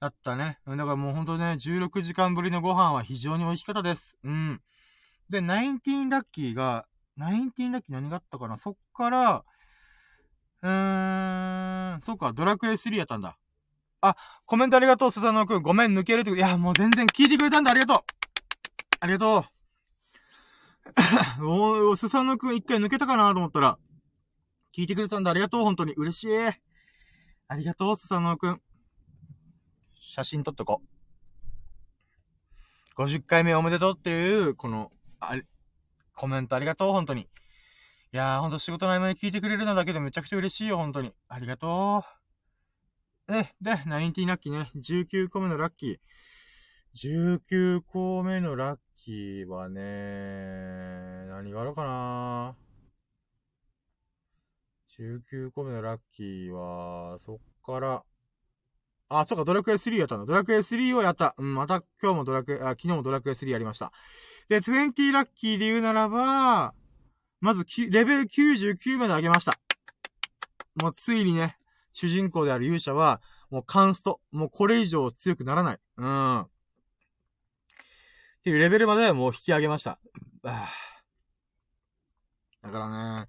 だったね。だからもうほんとね、16時間ぶりのご飯は非常に美味しかったです。うん。で、ナインティーンラッキーが、ナインティーンラッキー何があったかな？そっから、うーん、そっか、ドラクエ3やったんだ。あ、コメントありがとう、スサノくん。ごめん、抜けるって。いや、もう全然聞いてくれたんだ、ありがとう。ありがとう。おスサノくん一回抜けたかなと思ったら、聞いてくれたんだ、ありがとう、本当に。嬉しい。ありがとう、スサノオくん。写真撮っとこう。50回目おめでとうっていう、この、あれ、コメントありがとう、本当に。いやー、ほんと仕事の合間に聞いてくれるのだけでめちゃくちゃ嬉しいよ、本当に。ありがとう。で、で、ナインティラッキーね。19個目のラッキー。19個目のラッキーはね、何があるかな19個目のラッキーは、そっから、あ、そっか、ドラクエ3やったの。ドラクエ3をやった。うん、また今日もドラクエ、あ、昨日もドラクエ3やりました。で、20ラッキーで言うならば、まず、レベル99まで上げました。もうついにね、主人公である勇者は、もうカンスト。もうこれ以上強くならない。うん。っていうレベルまではもう引き上げました。だからね、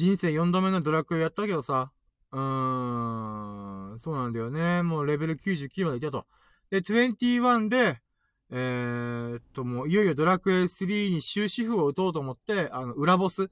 人生4度目のドラクエやったけどさ、うーん、そうなんだよね。もうレベル99までいたと。で、21で、えー、っと、もういよいよドラクエ3に終止符を打とうと思って、あの、裏ボス、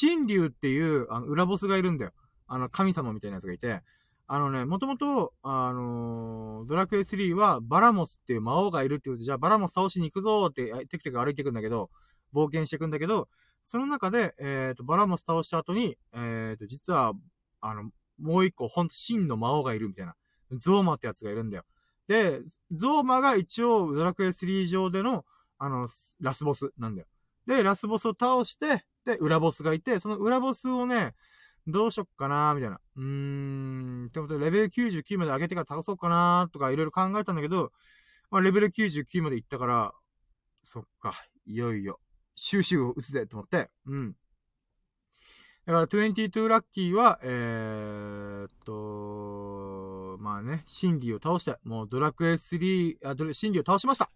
神竜っていう、あの、裏ボスがいるんだよ。あの、神様みたいなやつがいて、あのね、もともと、あのー、ドラクエ3はバラモスっていう魔王がいるっていうことで、じゃあバラモス倒しに行くぞって、テクテク歩いていくんだけど、冒険していくんだけど、その中で、えっ、ー、と、バラモス倒した後に、えっ、ー、と、実は、あの、もう一個、ほんと真の魔王がいるみたいな。ゾーマってやつがいるんだよ。で、ゾーマが一応、ドラクエ3上での、あの、ラスボスなんだよ。で、ラスボスを倒して、で、裏ボスがいて、その裏ボスをね、どうしよっかなーみたいな。うーん、ってことで、レベル99まで上げてから倒そうかなーとかいろいろ考えたんだけど、まあ、レベル99まで行ったから、そっか、いよいよ、収集を打つぜと思って、うん。だから22ラッキーは、えー、っと、まあね、シンギを倒して、もうドラクエ3、あ、ドシンギを倒しました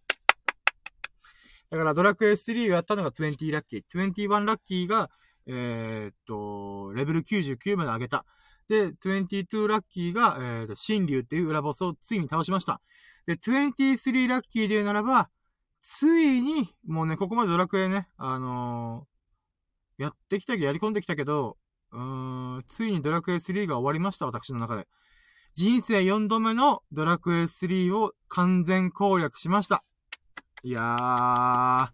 だからドラクエ3をやったのが20ラッキー。21ラッキーが、えー、っと、レベル99まで上げた。で、22ラッキーが、えー、と、新竜っていう裏ボスをついに倒しました。で、23ラッキーで言うならば、ついに、もうね、ここまでドラクエね、あのー、やってきたけど、やり込んできたけど、うーん、ついにドラクエ3が終わりました、私の中で。人生4度目のドラクエ3を完全攻略しました。いやー、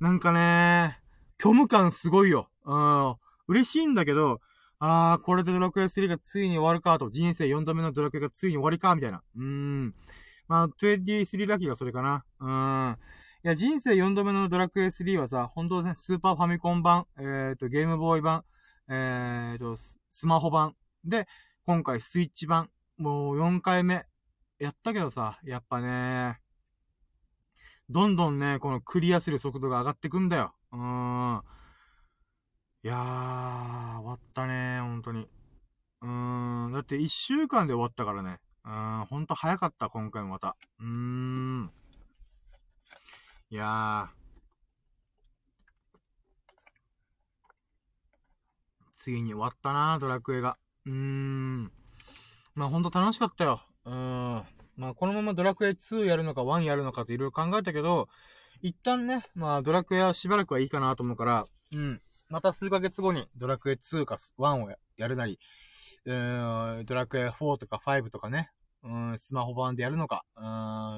なんかね、虚無感すごいよ。うん、嬉しいんだけど、あー、これでドラクエ3がついに終わるかと、人生4度目のドラクエがついに終わりか、みたいな。うーん。まあ、23ラッキーがそれかな。うーん。いや、人生4度目のドラクエ3はさ、本当ね、スーパーファミコン版、えっ、ー、と、ゲームボーイ版、えっ、ー、と、スマホ版、で、今回スイッチ版、もう4回目、やったけどさ、やっぱね、どんどんね、このクリアする速度が上がってくんだよ。うーん。いやー、終わったね、ほんとに。うーん、だって1週間で終わったからね。うーん、ほんと早かった、今回もまた。うーん。いやー。ついに終わったなドラクエが。うーん。まあほんと楽しかったよ。うーん。まあ、このままドラクエ2やるのか1やるのかっていろいろ考えたけど、一旦ね、まあ、ドラクエはしばらくはいいかなと思うから、うん。また数ヶ月後にドラクエ2か1をやるなり、うーん、ドラクエ4とか5とかね、うん、スマホ版でやるのか、う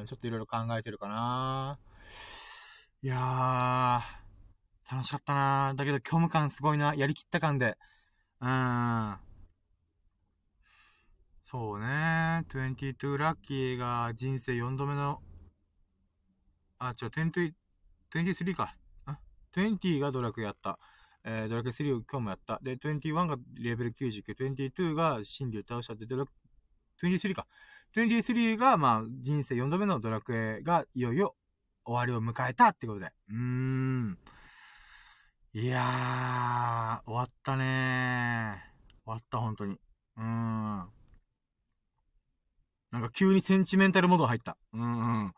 ん、ちょっといろいろ考えてるかないやー、楽しかったなーだけど虚無感すごいな。やりきった感で。うーん。そうねー。22ラッキーが人生4度目の、あ、違う、20、23か。あ、20がドラクエやった。えー、ドラクエ3を今日もやった。で、21がレベル99、22が真理を倒した。で、ドラ、23か。23が、まあ、人生4度目のドラクエがいよいよ終わりを迎えたってことで。うーん。いやー、終わったねー。終わった、本当に。うーん。なんか急にセンチメンタルモード入った。うんうん。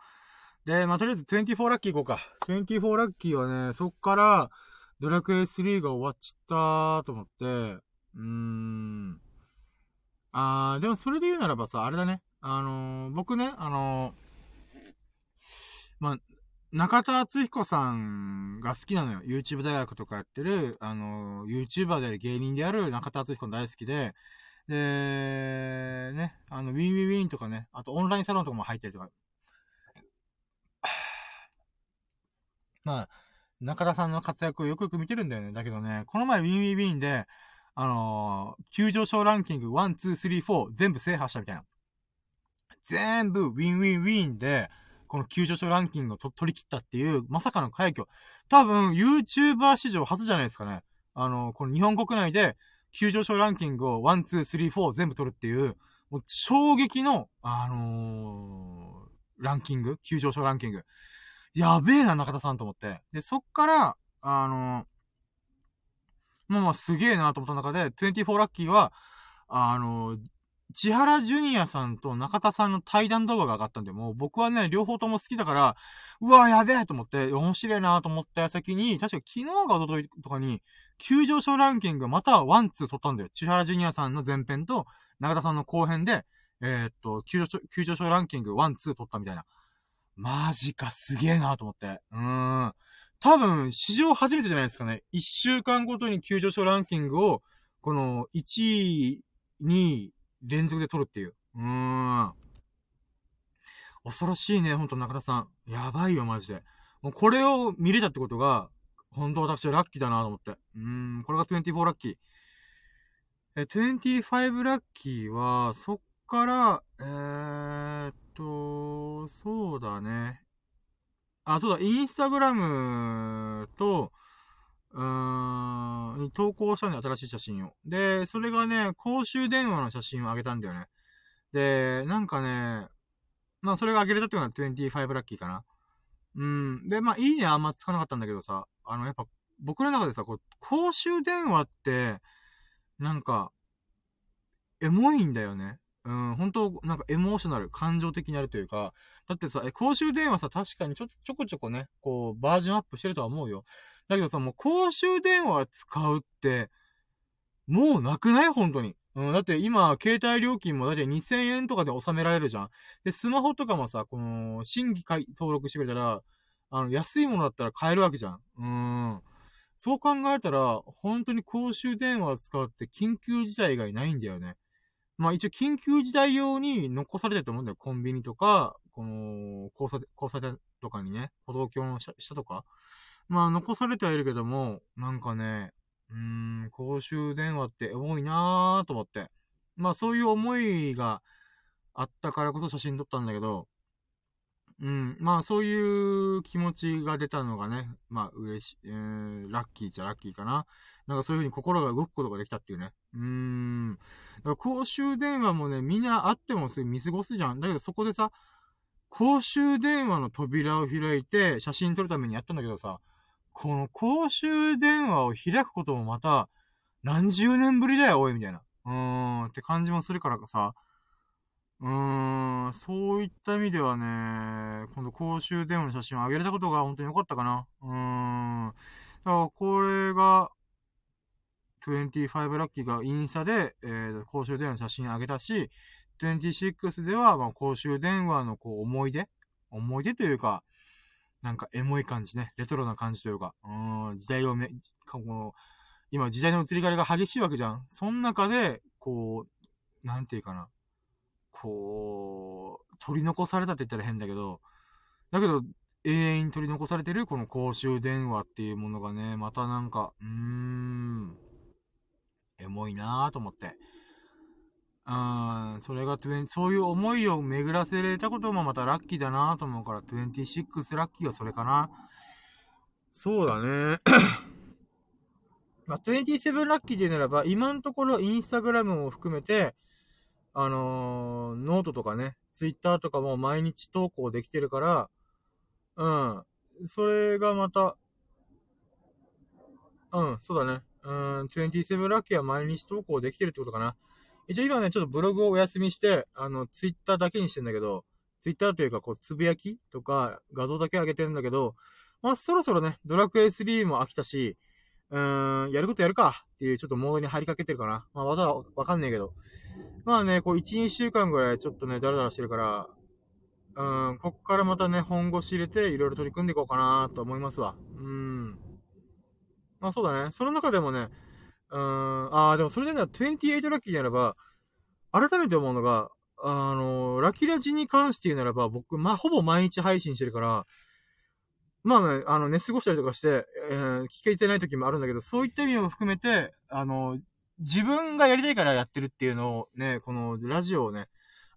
で、まあ、とりあえず24ラッキー行こうか。24ラッキーはね、そっから、ドラクエ3が終わっちったーと思って、うーん。あー、でもそれで言うならばさ、あれだね。あのー、僕ね、あのー、まあ、中田敦彦さんが好きなのよ。YouTube 大学とかやってる、あの、YouTuber で芸人である中田敦彦大好きで、で、ね、あの、ウィンウィンウィンとかね、あとオンラインサロンとかも入ったりとか。まあ、中田さんの活躍をよくよく見てるんだよね。だけどね、この前ウィンウィンウィンで、あのー、急上昇ランキング1、2、3、4全部制覇したみたいな。全部ウィンウィンウィンで、この急上昇ランキングを取り切ったっていう、まさかの快挙。多分、YouTuber 史上初じゃないですかね。あの、この日本国内で、急上昇ランキングを1、2、3、4全部取るっていう、もう衝撃の、あのー、ランキング？急上昇ランキング。やべえな、中田さんと思って。で、そっから、あのー、まあまあすげえなと思った中で、24ラッキーは、あのー、千原ジュニアさんと中田さんの対談動画が上がったんで、もう僕はね、両方とも好きだから、うわ、やべえと思って、面白いなと思った先に、確か昨日がおとといとかに、急上昇ランキングまたワンツー取ったんだよ。千原ジュニアさんの前編と、中田さんの後編で、えー、っと、急上昇、急上昇ランキングワンツー取ったみたいな。マジか、すげえなと思って。うーん。多分、史上初めてじゃないですかね。一週間ごとに急上昇ランキングを、この、1位、2位、連続で取るっていう。うーん。恐ろしいね、ほんと中田さん。やばいよ、マジで。もうこれを見れたってことが、本当私はラッキーだなと思って。うーん、これが24ラッキー。え、25ラッキーは、そっから、えーっと、そうだね。あ、そうだ、インスタグラムと、うーん、に投稿したんだよ、新しい写真を。で、それがね、公衆電話の写真をあげたんだよね。で、なんかね、まあ、それがあげれたっていうのは25ラッキーかな。うん。で、まあ、いいねあんまつかなかったんだけどさ、あの、やっぱ、僕の中でさ、こう、公衆電話って、なんか、エモいんだよね。うん、本当なんかエモーショナル、感情的になるというか、だってさ、え、公衆電話さ、確かにちょ、ちょこちょこね、こう、バージョンアップしてるとは思うよ。だけどさ、もう公衆電話使うって、もうなくない？本当に。うん、だって今、携帯料金もだって2000円とかで収められるじゃん。で、スマホとかもさ、この、新規会登録してくれたら、あの、安いものだったら買えるわけじゃん。うん。そう考えたら、本当に公衆電話使うって緊急事態以外ないんだよね。まあ一応緊急事態用に残されてると思うんだよ。コンビニとか、この、交差、交差点とかにね、歩道橋の下とか。まあ残されてはいるけども、なんかね、うーん、公衆電話って重いなぁと思って。まあそういう思いがあったからこそ写真撮ったんだけど、うん。まあ、そういう気持ちが出たのがね、まあ、嬉しい、えー、ラッキーっちゃラッキーかな。なんかそういう風に心が動くことができたっていうね。うーん。だから公衆電話もね、みんなあってもすぐ見過ごすじゃん。だけどそこでさ、公衆電話の扉を開いて写真撮るためにやったんだけどさ、この公衆電話を開くこともまた、何十年ぶりだよ、おい、みたいな。うーん、って感じもするからかさ、うーん、そういった意味ではね、今度公衆電話の写真を上げれたことが本当に良かったかな。うーん。だからこれが、25ラッキーがインスタで、えー、公衆電話の写真を上げたし、26では、まあ、公衆電話のこう思い出？思い出というか、なんかエモい感じね。レトロな感じというか、うん、時代をめ、この、今時代の移り変わりが激しいわけじゃん。その中で、こう、なんていうかな。こう、取り残されたって言ったら変だけど、だけど、永遠に取り残されてるこの公衆電話っていうものがね、またなんか、うーん、エモいなぁと思って。うん、それがそういう思いを巡らせれたこともまたラッキーだなと思うから、26ラッキーはそれかな。そうだね。まあ、27ラッキーでならば、今のところインスタグラムも含めて、あのー、ノートとかね、ツイッターとかも毎日投稿できてるから、うん。それがまた、うん、そうだね。うん、27ラッキーは毎日投稿できてるってことかな。一応今ね、ちょっとブログをお休みして、あの、ツイッターだけにしてんだけど、ツイッターというか、こう、つぶやきとか、画像だけ上げてるんだけど、まあ、そろそろね、ドラクエ3も飽きたし、うーん、やることやるかっていうちょっとモードに入りかけてるかな。まあ、まだわかんねえけど。まあね、こう、1、2週間ぐらいちょっとね、ダラダラしてるから、うん、こっからまたね、本腰入れて、いろいろ取り組んでいこうかなと思いますわ。うん。まあそうだね。その中でもね、うーん、ああ、でもそれでね、28ラッキーならば、改めて思うのが、あのー、ラキラジに関して言うならば、僕、まあ、ほぼ毎日配信してるから、まあね、あの、寝過ごしたりとかして、えー、聞けてない時もあるんだけど、そういった意味も含めて、あのー、自分がやりたいからやってるっていうのをね、このラジオをね、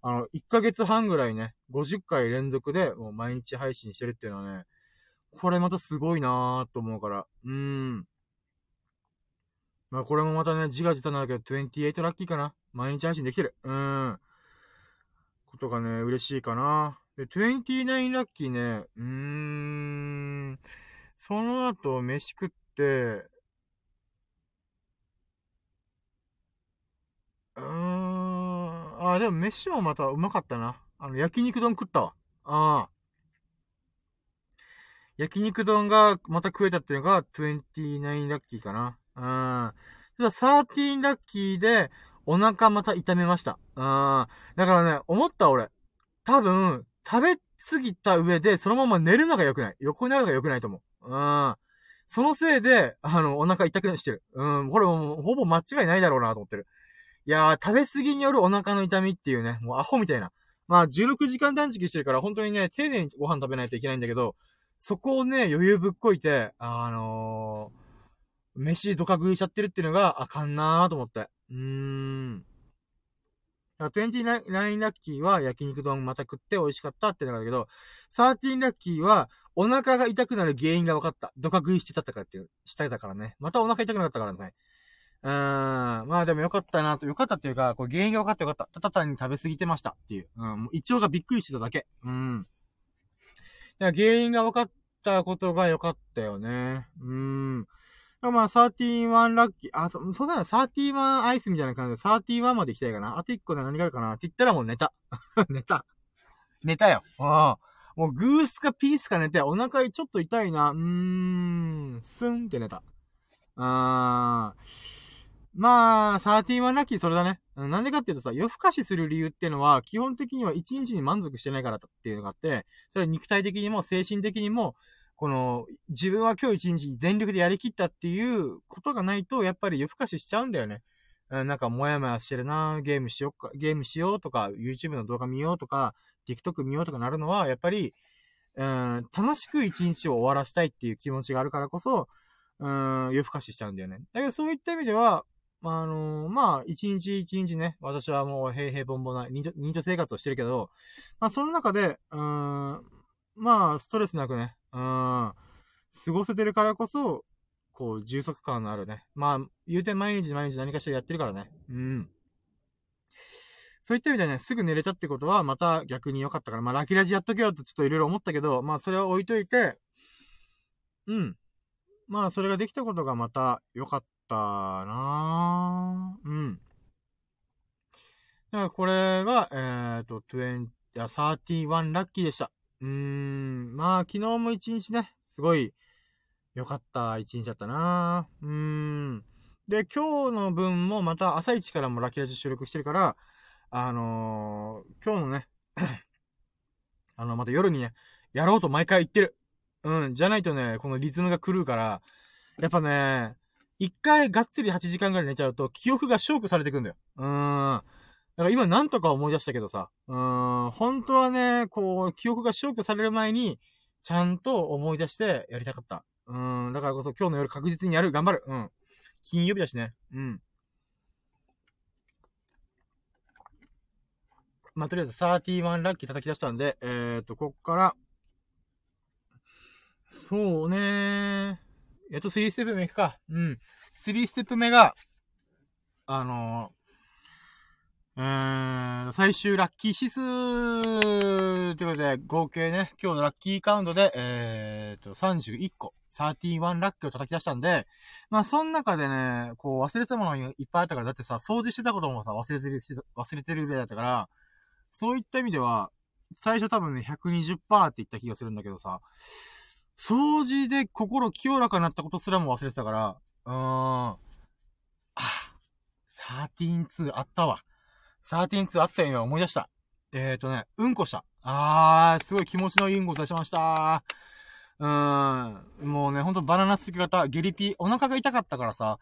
あの、1ヶ月半ぐらいね、50回連続でもう毎日配信してるっていうのはね、これまたすごいなーと思うから、うーん。まあこれもまたね、自画自賛なんだけど、28ラッキーかな。毎日配信できてる。うん。ことがね、嬉しいかな。で、29ラッキーね、うーん。その後、飯食って、うーん。あ、でも飯もまたうまかったな。あの、焼肉丼食ったわ。ああ。焼肉丼がまた食えたっていうのが29ラッキーかな。うん。ただ、13ラッキーで、お腹また痛めました。うん。だからね、思った俺。多分、食べ過ぎた上で、そのまま寝るのが良くない。横になるのが良くないと思う。うん。そのせいで、あの、お腹痛くしてる。うん。これもう、ほぼ間違いないだろうなと思ってる。いやー、食べ過ぎによるお腹の痛みっていうね、もうアホみたいな。まあ、16時間断食してるから、本当にね、丁寧にご飯食べないといけないんだけど、そこをね、余裕ぶっこいて、あのー、飯どか食いしちゃってるっていうのがあかんなーと思って。うーん。29ラッキーは焼肉丼また食って美味しかったってのがだけど、13ラッキーはお腹が痛くなる原因が分かった。どか食いしてたったかっていう、してたからね。またお腹痛くなかったからね。うーん。まあでもよかったなと、よかったっていうか、こう原因が分かってよかった。ただ単に食べ過ぎてましたっていう。うん。もう胃腸がびっくりしてただけ。うん。原因が分かったことが良かったよね。うーん。まあ、31ラッキー、あ、そそうだね、31アイスみたいな感じで、31まで行きたいかな。あと1個で何があるかなって言ったらもう寝た。寝た。寝たよ。うん。もうグースかピースか寝て、お腹ちょっと痛いな。うーん、スンって寝た。あー。まあ、31ラッキーそれだね。なんでかっていうとさ、夜更かしする理由っていうのは、基本的には1日に満足してないからっていうのがあって、それは肉体的にも精神的にも、この、自分は今日一日全力でやりきったっていうことがないと、やっぱり夜更かししちゃうんだよね。なんか、もやもやしてるなゲームしようか、ゲームしようとか、YouTube の動画見ようとか、TikTok 見ようとかなるのは、やっぱり、うん、楽しく一日を終わらしたいっていう気持ちがあるからこそ、うん、夜更かししちゃうんだよね。だけどそういった意味では、まあ、あのー、まあ、一日一日ね、私はもう平々凡々なニート生活をしてるけど、まあ、その中で、うん、まあ、ストレスなくね、うん、過ごせてるからこそ、こう、充足感のあるね。まあ、言うて毎日毎日何かしらやってるからね。うん。そういった意味でね、すぐ寝れたってことは、また逆に良かったから、まあ、ラキラジやっとけよってちょっといろいろ思ったけど、まあ、それは置いといて、うん。まあ、それができたことがまた良かったなうん。だからこれが、えっ、ー、と、20、31ラッキーでした。うーん、まあ、昨日も一日ね、すごい良かった一日だったなうーん。で、今日の分もまた朝一からもラッキーラジ収録してるから、あのー、今日のね あの、また夜にね、やろうと毎回言ってる。うん、じゃないとね、このリズムが狂うから、やっぱね、一回がっつり8時間ぐらい寝ちゃうと、記憶が消去されてくんだよ。うーん。だから今なんとか思い出したけどさ、うーん、本当はね、こう、記憶が消去される前に、ちゃんと思い出してやりたかった。うん、だからこそ今日の夜確実にやる。頑張る。うん。金曜日だしね。うん。まあ、とりあえず31ラッキー叩き出したんで、えーと、こっから、そうねー。やっと3ステップ目行くか。うん。3ステップ目が、あのー、えー、最終ラッキー指数ということで、合計ね、今日のラッキーカウントで、えーと、31個、31ラッキーを叩き出したんで、まあ、その中でね、こう忘れたものがいっぱいあったから、だってさ、掃除してたこともさ、忘れてる、忘れてるぐらいだったから、そういった意味では、最初多分ね、120%って言った気がするんだけどさ、掃除で心清らかになったことすらも忘れてたから、うーん。あ、13-2あったわ。13-2あったよ、今思い出した。えーとね、うんこした。あー、すごい気持ちのいいうんこ出しました。うーん。もうね、ほんとバナナすき方、ゲリピー、お腹が痛かったからさ、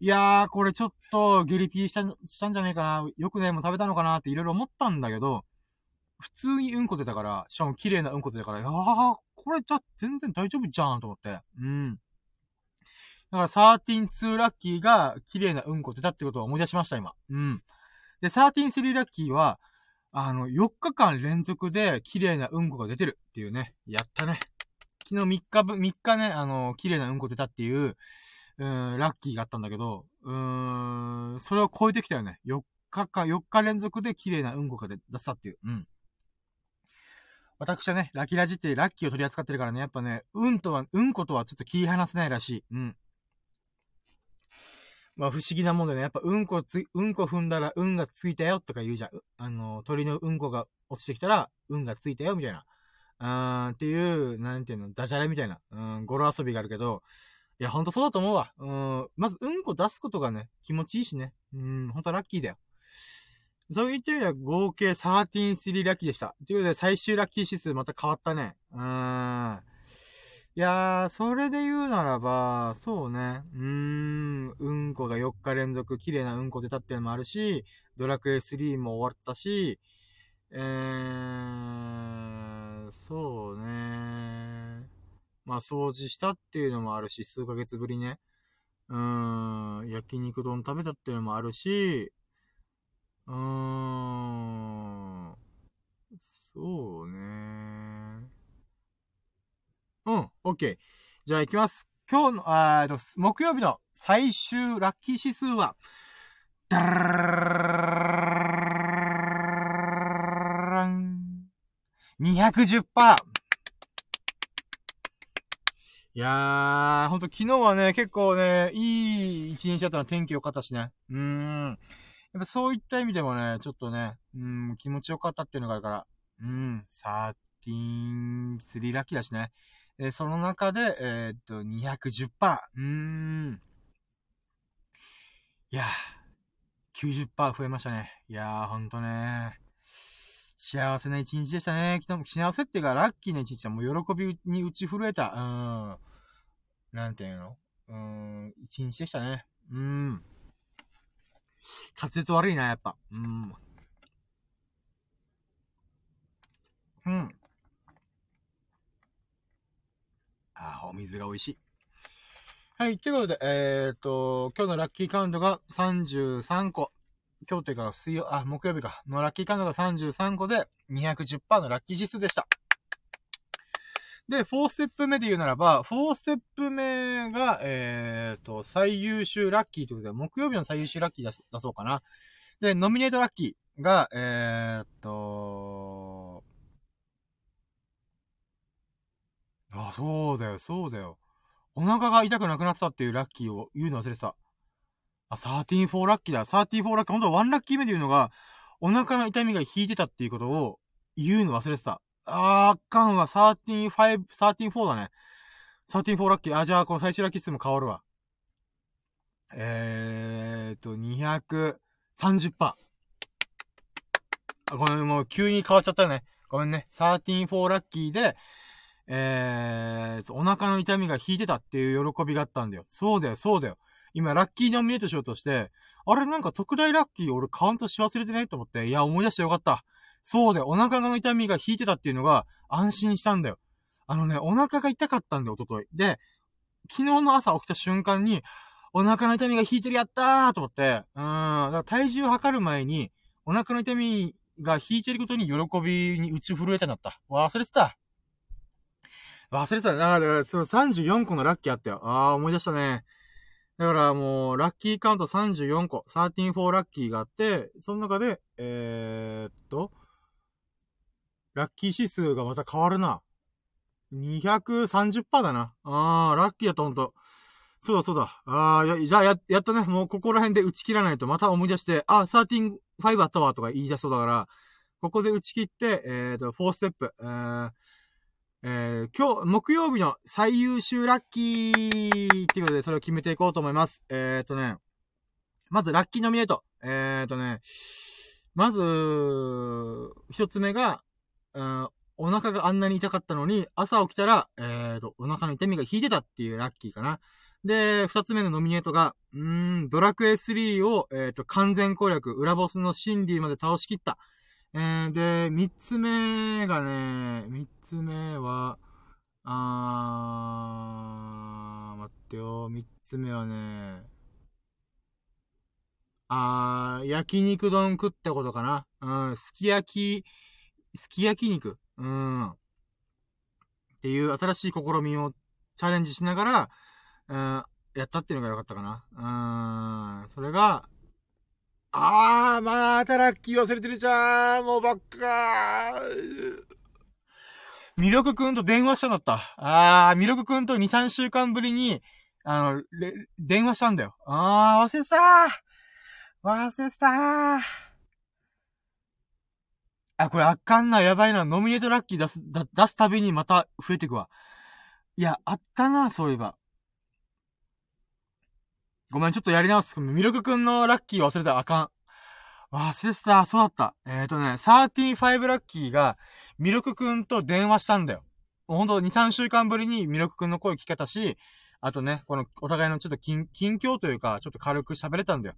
いやー、これちょっとゲリピーしたん、したんじゃねえかな、よくね、もう食べたのかなっていろいろ思ったんだけど、普通にうんこ出たから、しかも綺麗なうんこ出たから、いやー、これじゃ全然大丈夫じゃんと思って。うん。だから13-2ラッキーが綺麗なうんこ出たってことを思い出しました、今。うん。で、13-3ラッキーは、あの、4日間連続で綺麗なうんこが出てるっていうね。やったね。昨日3日分、3日ね、あの、綺麗なうんこ出たっていう、うん、ラッキーがあったんだけど、うーん、それを超えてきたよね。4日間、4日連続で綺麗なうんこが出したっていう。うん。私はね、ラキラジってラッキーを取り扱ってるからね、やっぱね、うんとは、うんことはちょっと切り離せないらしい。うん。まあ不思議なもんでね、やっぱうんこつ、うんこ踏んだら運がついたよとか言うじゃん。あの、鳥のうんこが落ちてきたら運がついたよみたいな。うーん、っていう、なんていうの、ダジャレみたいな、うん、語呂遊びがあるけど、いや、ほんとそうだと思うわ。うん、まずうんこ出すことがね、気持ちいいしね。うん、ほんとラッキーだよ。そういった意味では合計13-3ラッキーでした。ということで最終ラッキー指数また変わったね。うーん。いやー、それで言うならば、そうね。うーん、うんこが4日連続綺麗なうんこ出たっていうのもあるし、ドラクエ3も終わったし、えー、そうね。まあ、掃除したっていうのもあるし、数ヶ月ぶりね。うーん、焼肉丼食べたっていうのもあるし、うーん。そうね。うん、オッケー。じゃあ行きます。今日の、あーと、木曜日の最終ラッキー指数は、ダラン !210%! いやー、ほんと昨日はね、結構ね、いい一日だったの天気良かったしね。うーん。やっぱそういった意味でもね、ちょっとね、うん、気持ちよかったっていうのがあるから、うん、13、3ラッキーだしね。えその中で、えー、っと、210%。うーん。いやー、90%増えましたね。いやー、ほんとね。幸せな一日でしたね。幸せっていうか、ラッキーな一日はもう喜びに打ち震えた。うん。なんていうの？うん、一日でしたね。うん。滑舌悪いな、やっぱ。うん。うん。あ、お水が美味しい。はい、ということで、えー、っと、今日のラッキーカウントが33個。今日というか水曜、あ、木曜日か、のラッキーカウントが33個で210%のラッキー指数でした。で、4ステップ目で言うならば、4ステップ目が、えーと、最優秀ラッキーということで、木曜日の最優秀ラッキー出出そうかな。で、ノミネートラッキーが、えーと、あ、そうだよ、そうだよ。お腹が痛くなくなってたっていうラッキーを言うの忘れてた。あ、13-4ラッキーだ。13-4ラッキー。ほんとワンラッキー目で言うのが、お腹の痛みが引いてたっていうことを言うの忘れてた。あー、あかんわ。13-5、13-4だね。13-4ラッキー。あ、じゃあ、この最終ラッキー数も変わるわ。えーと、230%。あ、ごめん、もう急に変わっちゃったよね。ごめんね。13-4ラッキーで、えー、お腹の痛みが引いてたっていう喜びがあったんだよ。そうだよ、そうだよ。今、ラッキーノミネートしようとして、あれなんか特大ラッキー俺カウントし忘れてないと思って、いや、思い出してよかった。そうだよ、お腹の痛みが引いてたっていうのが安心したんだよ。あのね、お腹が痛かったんだよ、おととい。で、昨日の朝起きた瞬間に、お腹の痛みが引いてるやったーと思って、うん、だから体重測る前に、お腹の痛みが引いてることに喜びに打ち震えたんだった。忘れてた。忘れてた。だから、その34個のラッキーあったよ。あー、思い出したね。だからもう、ラッキーカウント34個、134ラッキーがあって、その中で、えー、っと、ラッキー指数がまた変わるな。230%だな。あー、ラッキーやったほんと。そうだそうだ。あー、や、じゃあや、やっとね、もうここら辺で打ち切らないとまた思い出して、あ、135あったわとか言い出しそうだから、ここで打ち切って、えーと、4ステップ、えー、えー、今日、木曜日の最優秀ラッキーっていうことで、それを決めていこうと思います。えーとね、まず、ラッキーノミネート。えーとね、まず、一つ目が、うん、お腹があんなに痛かったのに、朝起きたら、えーと、お腹の痛みが引いてたっていうラッキーかな。で、二つ目のノミネートが、うん、ドラクエ3を、えーと、完全攻略、裏ボスのシンディまで倒しきった。えー、で、三つ目がね、三つ目は、あー、待ってよ、三つ目はね、あー、焼肉丼食ったことかな。うん、すき焼き、すき焼き肉。うん。っていう新しい試みをチャレンジしながら、うん、やったっていうのが良かったかな。うん、それが、あー、またラッキー忘れてるじゃん。もうばっかー。ミルクくんと電話したんだった。あー、ミルクくんと2、3週間ぶりに、あの、れ電話したんだよ。あー、忘れてたー。忘れてたー。あ、これあかんな、やばいな。ノミネートラッキー出す、出すたびにまた増えてくわ。いや、あったな、そういえば。ごめん、ちょっとやり直す。ミルクくんのラッキー忘れたらあかん。忘れてた。そうだった。えっ、ー、とね、35ラッキーが、ミルクくんと電話したんだよ。ほんと2、3週間ぶりにミルクくんの声聞けたし、あとね、このお互いのちょっと近、近況というか、ちょっと軽く喋れたんだよ。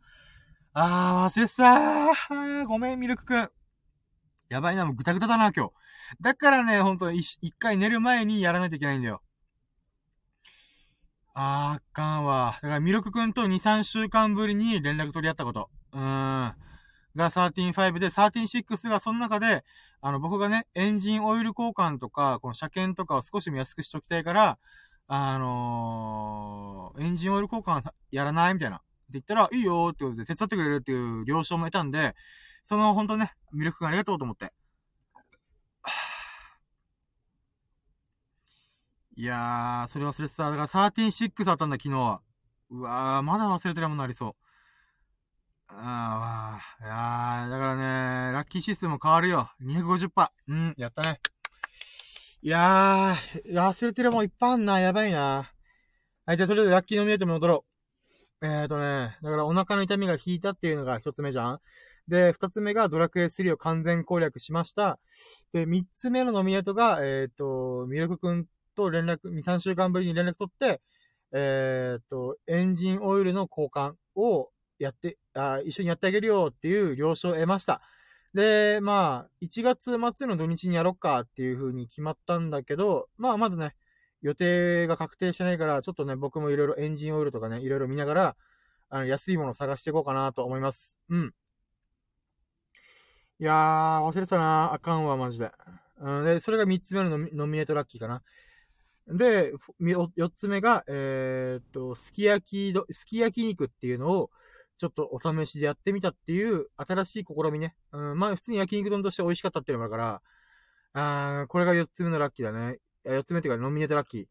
あー、忘れてたー。ごめん、ミルクくん。やばいな、もうぐたぐただな、今日。だからね、ほんと一回寝る前にやらないといけないんだよ。あー、かんわ。だから、ミルクくんと2、3週間ぶりに連絡取り合ったこと。うーん。が13.5で、13.6がその中で、あの、僕がね、エンジンオイル交換とか、この車検とかを少しも安くしときたいから、あのー、エンジンオイル交換やらないみたいな。って言ったら、いいよってことで手伝ってくれるっていう了承も得たんで、その、ほんとね、ミルクくんありがとうと思って。いやー、それ忘れてた。だから136あったんだ、昨日。うわー、まだ忘れてるもんなりそう。あー、わー。いやー、だからね、ラッキーシステム変わるよ。250%。うん、やったね。いやー、忘れてるもんいっぱいあんな。やばいな。はい、じゃあとりあえずラッキーノミネートに戻ろう。えーとね、だからお腹の痛みが引いたっていうのが一つ目じゃんで、二つ目がドラクエ3を完全攻略しました。で、三つ目のノミネートが、えっ、ー、と、ミルクくんと連絡、2、3週間ぶりに連絡取って、えっ、と、エンジンオイルの交換をやって、あ一緒にやってあげるよっていう了承を得ました。で、まあ、1月末の土日にやろっかっていう風に決まったんだけど、まあ、まずね、予定が確定してないから、ちょっとね、僕もいろいろエンジンオイルとかね、いろいろ見ながら、あの、安いものを探していこうかなと思います。うん。いやー、忘れてたなあかんわ、マジで。うん、で、それが3つ目のノミネートラッキーかな。で、4つ目が、えー、っと、すき焼き、すき焼き肉っていうのを、ちょっとお試しでやってみたっていう新しい試みね。うん、まあ普通に焼肉丼として美味しかったっていうのもあるから、あー、これが4つ目のラッキーだね。4つ目っていうかノミネートラッキー。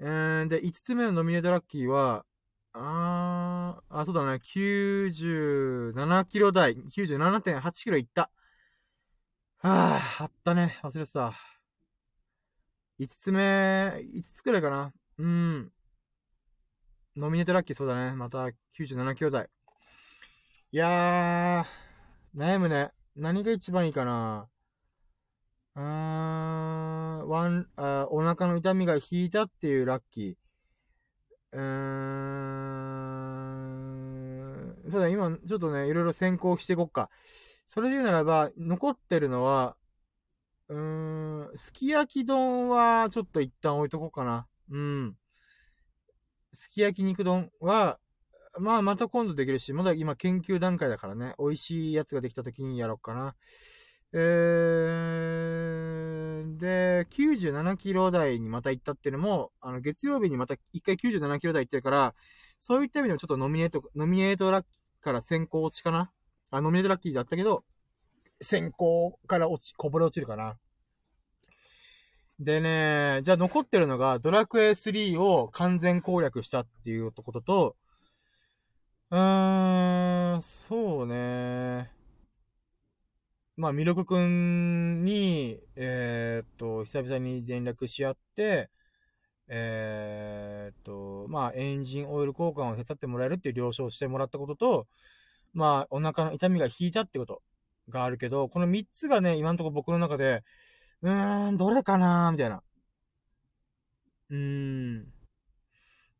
えー、で、5つ目のノミネートラッキーは、あー、あ、そうだね。97キロ台、97.8キロいった。はぁ、あったね。忘れてた。5つ目、5つくらいかな。うん。ノミネートラッキーそうだね。また97キロ台。いやー、悩むね。何が一番いいかな。うーん、ワン、あお腹の痛みが引いたっていうラッキー。うーん、そうだ、今、ちょっとね、いろいろ先行していこっか。それで言うならば、残ってるのは、うーん、すき焼き丼はちょっと一旦置いとこうかな。うん。すき焼き肉丼は、まあ、また今度できるし、まだ今研究段階だからね、美味しいやつができた時にやろうかな。えー、で、97キロ台にまた行ったっていうのも、あの、月曜日にまた一回97キロ台行ってるから、そういった意味でもちょっとノミネート、ノミネートラッキーから先行落ちかなあ、ノミネートラッキーだったけど、先行から落ち、こぼれ落ちるかな。でね、じゃあ残ってるのが、ドラクエ3を完全攻略したっていうことと、うーん、そうね。まあ、ミルクくんに、えー、っと、久々に連絡し合って、えー、っと、まあ、エンジンオイル交換を手伝ってもらえるっていう了承してもらったことと、まあ、お腹の痛みが引いたってことがあるけど、この3つがね、今んとこ僕の中で、うーん、どれかなーみたいな。うーん。っ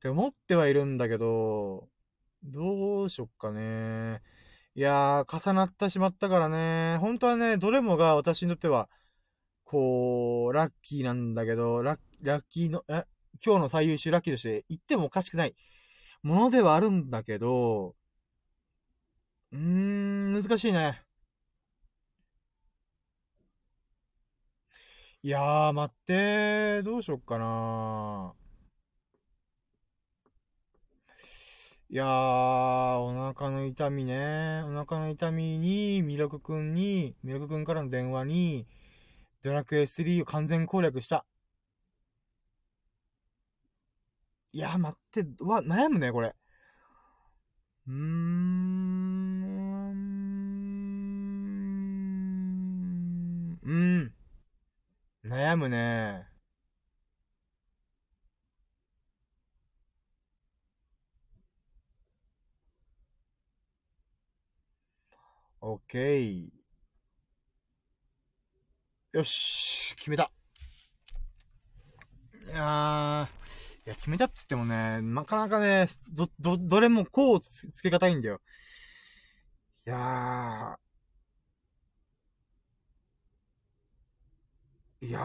て思ってはいるんだけど、どうしよっかね。いやー、重なってしまったからね。本当はね、どれもが私にとっては、こう、ラッキーなんだけど、ラッ、ラッキーの、え、今日の最優秀ラッキーとして言ってもおかしくないものではあるんだけど、うーん、難しいね。いやー、待って、どうしよっかなー。いやー、お腹の痛みね。お腹の痛みに、ミラクくんに、ミラクくんからの電話に、ドラクエ3を完全攻略した。いやー、待って、わ、悩むね、これ。うーん。うん。悩むね。オッケー。よし、決めた。いやー、いや、決めたって言ってもね、なかなかね、ど、ど、どれもこうつけがたいんだよ。いやー。いやー。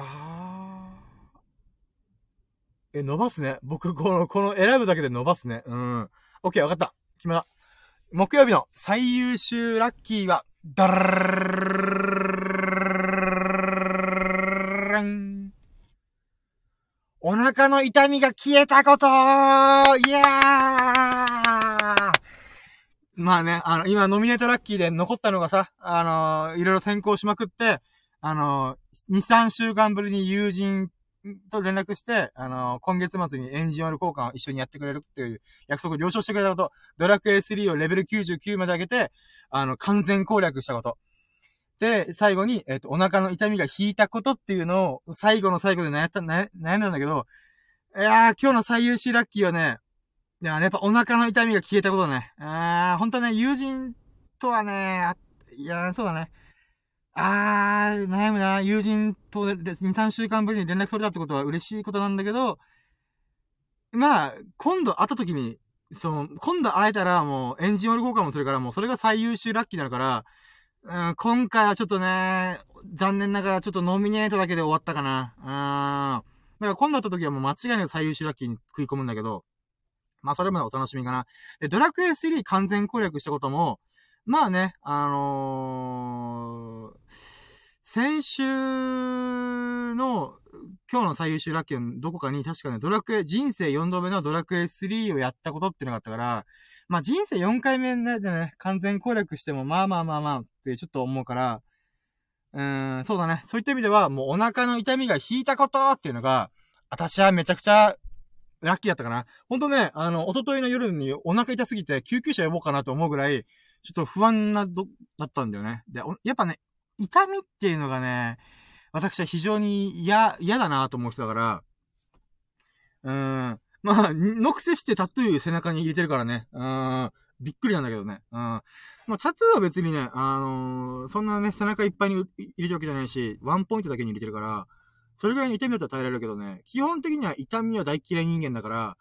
え、伸ばすね。僕、この、この選ぶだけで伸ばすね。うん。オッケー、わかった。決めた。木曜日の最優秀ラッキーは、ダラン。お腹の痛みが消えたことイエーまあね、あの、今ノミネートラッキーで残ったのがさ、あのー、いろいろ先行しまくって、あの、2、3週間ぶりに友人と連絡して、あの、今月末にエンジンオイル交換を一緒にやってくれるっていう約束を了承してくれたこと、ドラクエ3をレベル99まで上げて、あの、完全攻略したこと。で、最後に、えっ、と、お腹の痛みが引いたことっていうのを、最後の最後で悩った、悩んだんだけど、いやー、今日の最優秀ラッキーはね、いや、やっぱお腹の痛みが消えたことね。あー、ほんとね、友人とはね、いやー、そうだね。あー、悩むな。友人と2、3週間ぶりに連絡取れたってことは嬉しいことなんだけど、まあ、今度会った時に、その、今度会えたらもうエンジンオイル交換もするからもうそれが最優秀ラッキーになるから、うん、今回はちょっとね、残念ながらちょっとノミネートだけで終わったかな。うん。だから今度会った時はもう間違いなく最優秀ラッキーに食い込むんだけど、まあそれまでお楽しみかな。で、ドラクエ3完全攻略したことも、まあね、あのー、先週の、今日の最優秀ラッキーのどこかに確かね、ドラクエ、人生4度目のドラクエ3をやったことっていうのがあったから、まあ人生4回目でね、完全攻略しても、まあまあまあまあってちょっと思うから、うーん、そうだね。そういった意味では、もうお腹の痛みが引いたことっていうのが、私はめちゃくちゃラッキーだったかな。ほんとね、あの、おとといの夜にお腹痛すぎて救急車呼ぼうかなと思うぐらい、ちょっと不安など、だったんだよね。で、やっぱね、痛みっていうのがね、私は非常に嫌、嫌だなと思ってたから、うーん。まあ、のくせしてタトゥー背中に入れてるからね。うん。びっくりなんだけどね。うん。まあ、タトゥーは別にね、あのー、そんなね、背中いっぱいに入れてるわけじゃないし、ワンポイントだけに入れてるから、それぐらいの痛みだったら耐えられるけどね、基本的には痛みは大嫌い人間だから、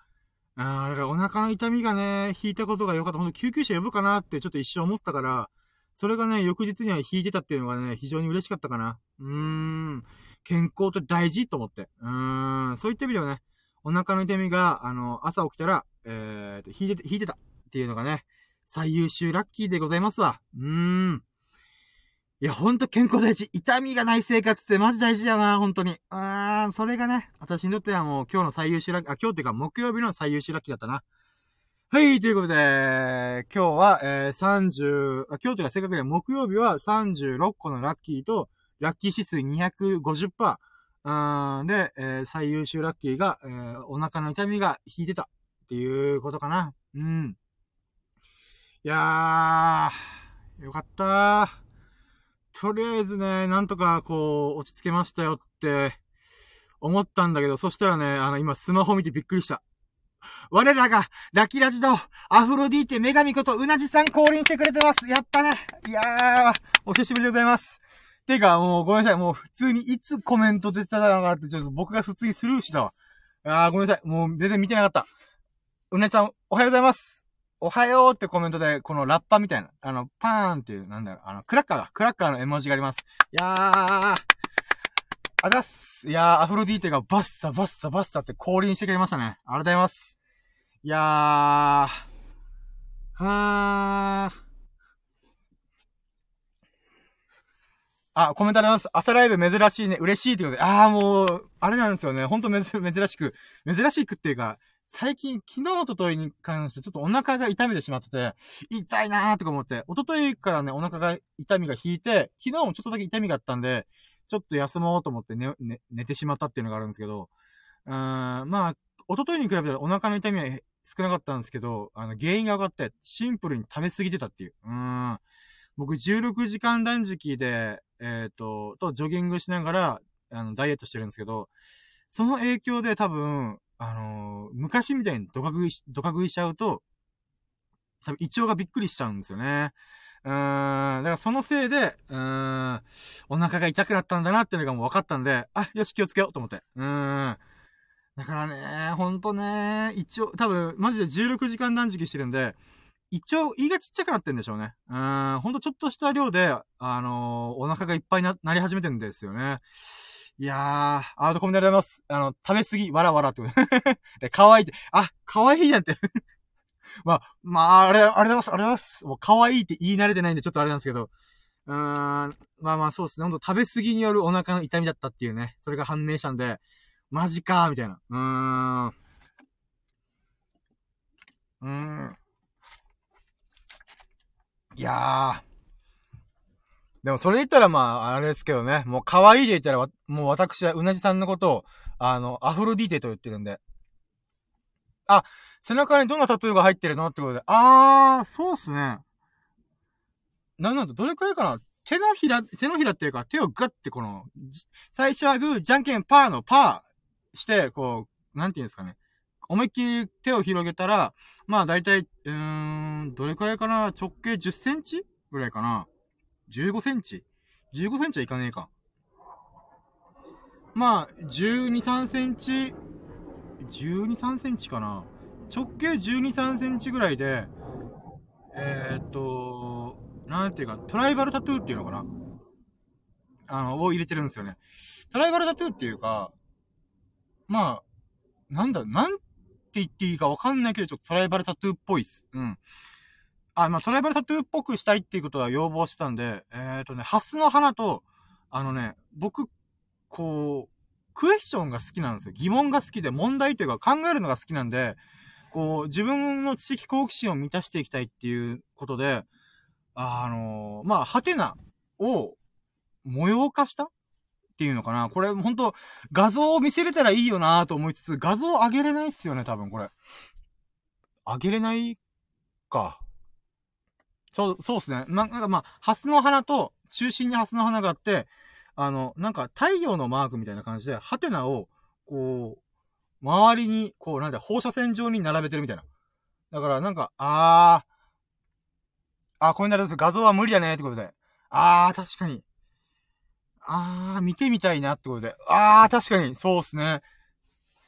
ああ、だからお腹の痛みがね、引いたことが良かった。ほんと救急車呼ぶかなってちょっと一瞬思ったから、それがね、翌日には引いてたっていうのがね、非常に嬉しかったかな。うーん。健康って大事と思って。うーん。そういった意味ではね、お腹の痛みが、あの、朝起きたら、えー、引いて、引いてたっていうのがね、最優秀ラッキーでございますわ。うーん。いや、ほんと健康大事。痛みがない生活ってマジ大事だな、ほんとに。あーん、それがね、私にとってはもう今日の最優秀ラッキー、あ、今日っていうか木曜日の最優秀ラッキーだったな。はい、ということで、今日は、えー、30、あ、今日というか正確には木曜日は36個のラッキーと、ラッキー指数250%。うーん、で、えー、最優秀ラッキーが、えー、お腹の痛みが引いてた。っていうことかな。うん。いやー、よかったー。とりあえずね、なんとかこう、落ち着けましたよって思ったんだけど、そしたらね、あの、今スマホ見てびっくりした。我らが、ラキラジのアフロディーテ女神ことうなじさん降臨してくれてます。やったね。いやー、お久しぶりでございます。てか、もうごめんなさい。もう普通にいつコメント出てたのかなって、ちょっと僕が普通にスルーしたわ。あー、ごめんなさい。もう全然見てなかった。うなじさん、おはようございます。おはようってコメントで、このラッパみたいな、あの、パーンっていう、なんだよ、あの、クラッカーが、クラッカーの絵文字があります。いやー、あざっす。いやー、アフロディーテがバッサバッサバッサって降臨してくれましたね。ありがとうございます。いやー、はー。あ、コメントあります。朝ライブ珍しいね。嬉しいってことで。あーもう、あれなんですよね。ほんと珍しく。珍しくっていうか、最近、昨日、おとといに関してちょっとお腹が痛めてしまってて、痛いなーとか思って、おとといからね、お腹が痛みが引いて、昨日もちょっとだけ痛みがあったんで、ちょっと休もうと思って寝、寝、寝てしまったっていうのがあるんですけど、うーん、まあ、おとといに比べたらお腹の痛みは少なかったんですけど、あの、原因が分かって、シンプルに食べ過ぎてたっていう。うーん。僕、16時間断食で、えっ、ー、と、と、ジョギングしながら、あの、ダイエットしてるんですけど、その影響で多分、あのー、昔みたいにドカ食い、ドカ食いしちゃうと、多分胃腸がびっくりしちゃうんですよね。うーん、だからそのせいで、うーん、お腹が痛くなったんだなっていうのがもう分かったんで、あ、よし気をつけようと思って。うーん。だからね、ほんとね、一応、多分、マジで16時間断食してるんで、一応、胃がちっちゃくなってんでしょうね。うーん、ほんとちょっとした量で、あのー、お腹がいっぱいな、なり始めてるんですよね。いやー、アートコメントありがとうございます。あの、食べ過ぎ、わらわらってこと。で、可愛いって、あ、可愛いやんって まあ、まあ、あれ、ありがとうございます。ありがとうございます。もう可愛いって言い慣れてないんでちょっとあれなんですけど。うーん、まあまあそうですね。ほんと食べ過ぎによるお腹の痛みだったっていうね。それが判明したんで、マジかー、みたいな。うーん。うーん。いやー。でもそれ言ったらまあ、あれですけどね。もう可愛いで言ったら、もう私はうなじさんのことを、あの、アフロディーテと言ってるんで。あ、背中にどんなタトゥーが入ってるのってことで。あー、そうっすね。なんなんだ、どれくらいかな？手のひら、手のひらっていうか、手をガッてこの、最初はグー、じゃんけんパーのパーして、こう、なんていうんですかね。思いっきり手を広げたら、まあ大体、うーん、どれくらいかな？直径10センチぐらいかな ?15 センチ ?15 センチはいかねえか。まあ、12、3センチ、12、3センチかな直径12、3センチぐらいで、えー、っと、なんていうか、トライバルタトゥーっていうのかなあの、を入れてるんですよね。トライバルタトゥーっていうか、まあ、なんだ、なんて言っていいかわかんないけど、ちょっとトライバルタトゥーっぽいっす。うん。あ、まあ、トライバルタトゥーっぽくしたいっていうことは要望してたんで、えー、っとね、ハスの花と、あのね、僕、こう、クエスチョンが好きなんですよ。疑問が好きで、問題というか考えるのが好きなんで、こう、自分の知識好奇心を満たしていきたいっていうことで、あのー、まあ、ハテナを模様化したっていうのかなこれ、ほんと、画像を見せれたらいいよなと思いつつ、画像上げれないっすよね、多分これ。上げれないか。そう、そうっすね。まなんかまあ、ハスの花と、中心にハスの花があって、あの、なんか太陽のマークみたいな感じで、ハテナを、こう、周りに、こう、なんだ、放射線状に並べてるみたいな。だから、なんか、あー、あ、これなると画像は無理だね、ってことで。あー、確かに。あー、見てみたいなってことで。あー、確かに、そうっすね。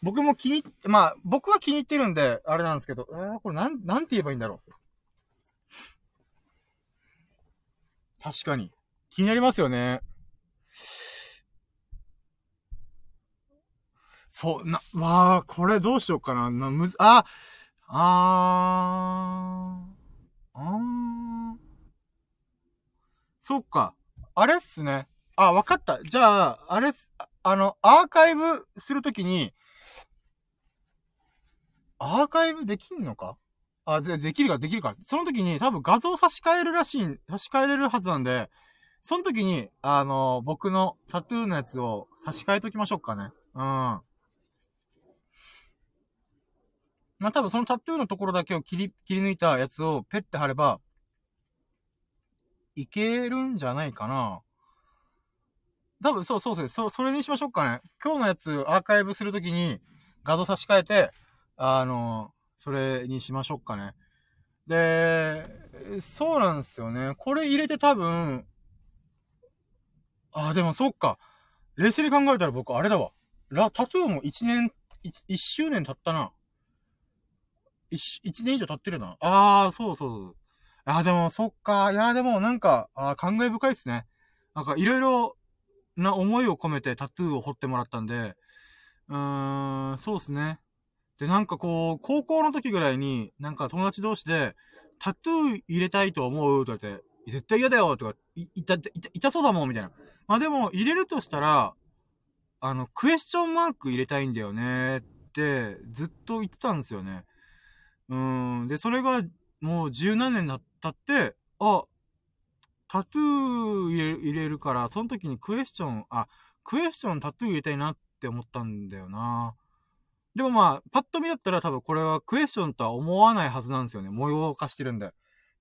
僕も気に、まあ、僕は気に入ってるんで、あれなんですけど、えー、これなん、なんて言えばいいんだろう。確かに。気になりますよね。そう、な、わあ、これどうしようかな。な、むず、あ、あー、あー。そっか。あれっすね。あ、わかった。じゃあ、あれっすあの、アーカイブするときに、アーカイブできんのか？あ、で、できるか、できるか。その時に多分画像差し替えるらしい、差し替えれるはずなんで、その時に、あの、僕のタトゥーのやつを差し替えときましょうかね。うん。まあ、多分そのタトゥーのところだけを切り、切り抜いたやつをペッて貼れば、いけるんじゃないかな。多分、そうそうそう、そ、それにしましょうかね。今日のやつアーカイブするときに画像差し替えて、あの、それにしましょうかね。で、そうなんですよね。これ入れて多分、あ、でもそっか。冷静に考えたら僕あれだわ。ラ、タトゥーも1年、1, 周年経ったな。1、1年以上経ってるな。ああ、そうそうそう。あ、でもそっか。いや、でもなんか、あ感慨深いっすね。なんかいろいろな思いを込めてタトゥーを彫ってもらったんで、うーん、そうっすね。で、なんかこう、高校の時ぐらいに、なんか友達同士で、タトゥー入れたいと思うとか言って、絶対嫌だよとか、い、いた、いた、痛そうだもんみたいな。まあでも、入れるとしたら、あの、クエスチョンマーク入れたいんだよねって、ずっと言ってたんですよね。うん。で、それが、もう十何年経って、あ、タトゥー入れ入れるから、その時にクエスチョン、あ、クエスチョンタトゥー入れたいなって思ったんだよな。でもまあ、パッと見だったら多分これはクエスチョンとは思わないはずなんですよね。模様化してるんで。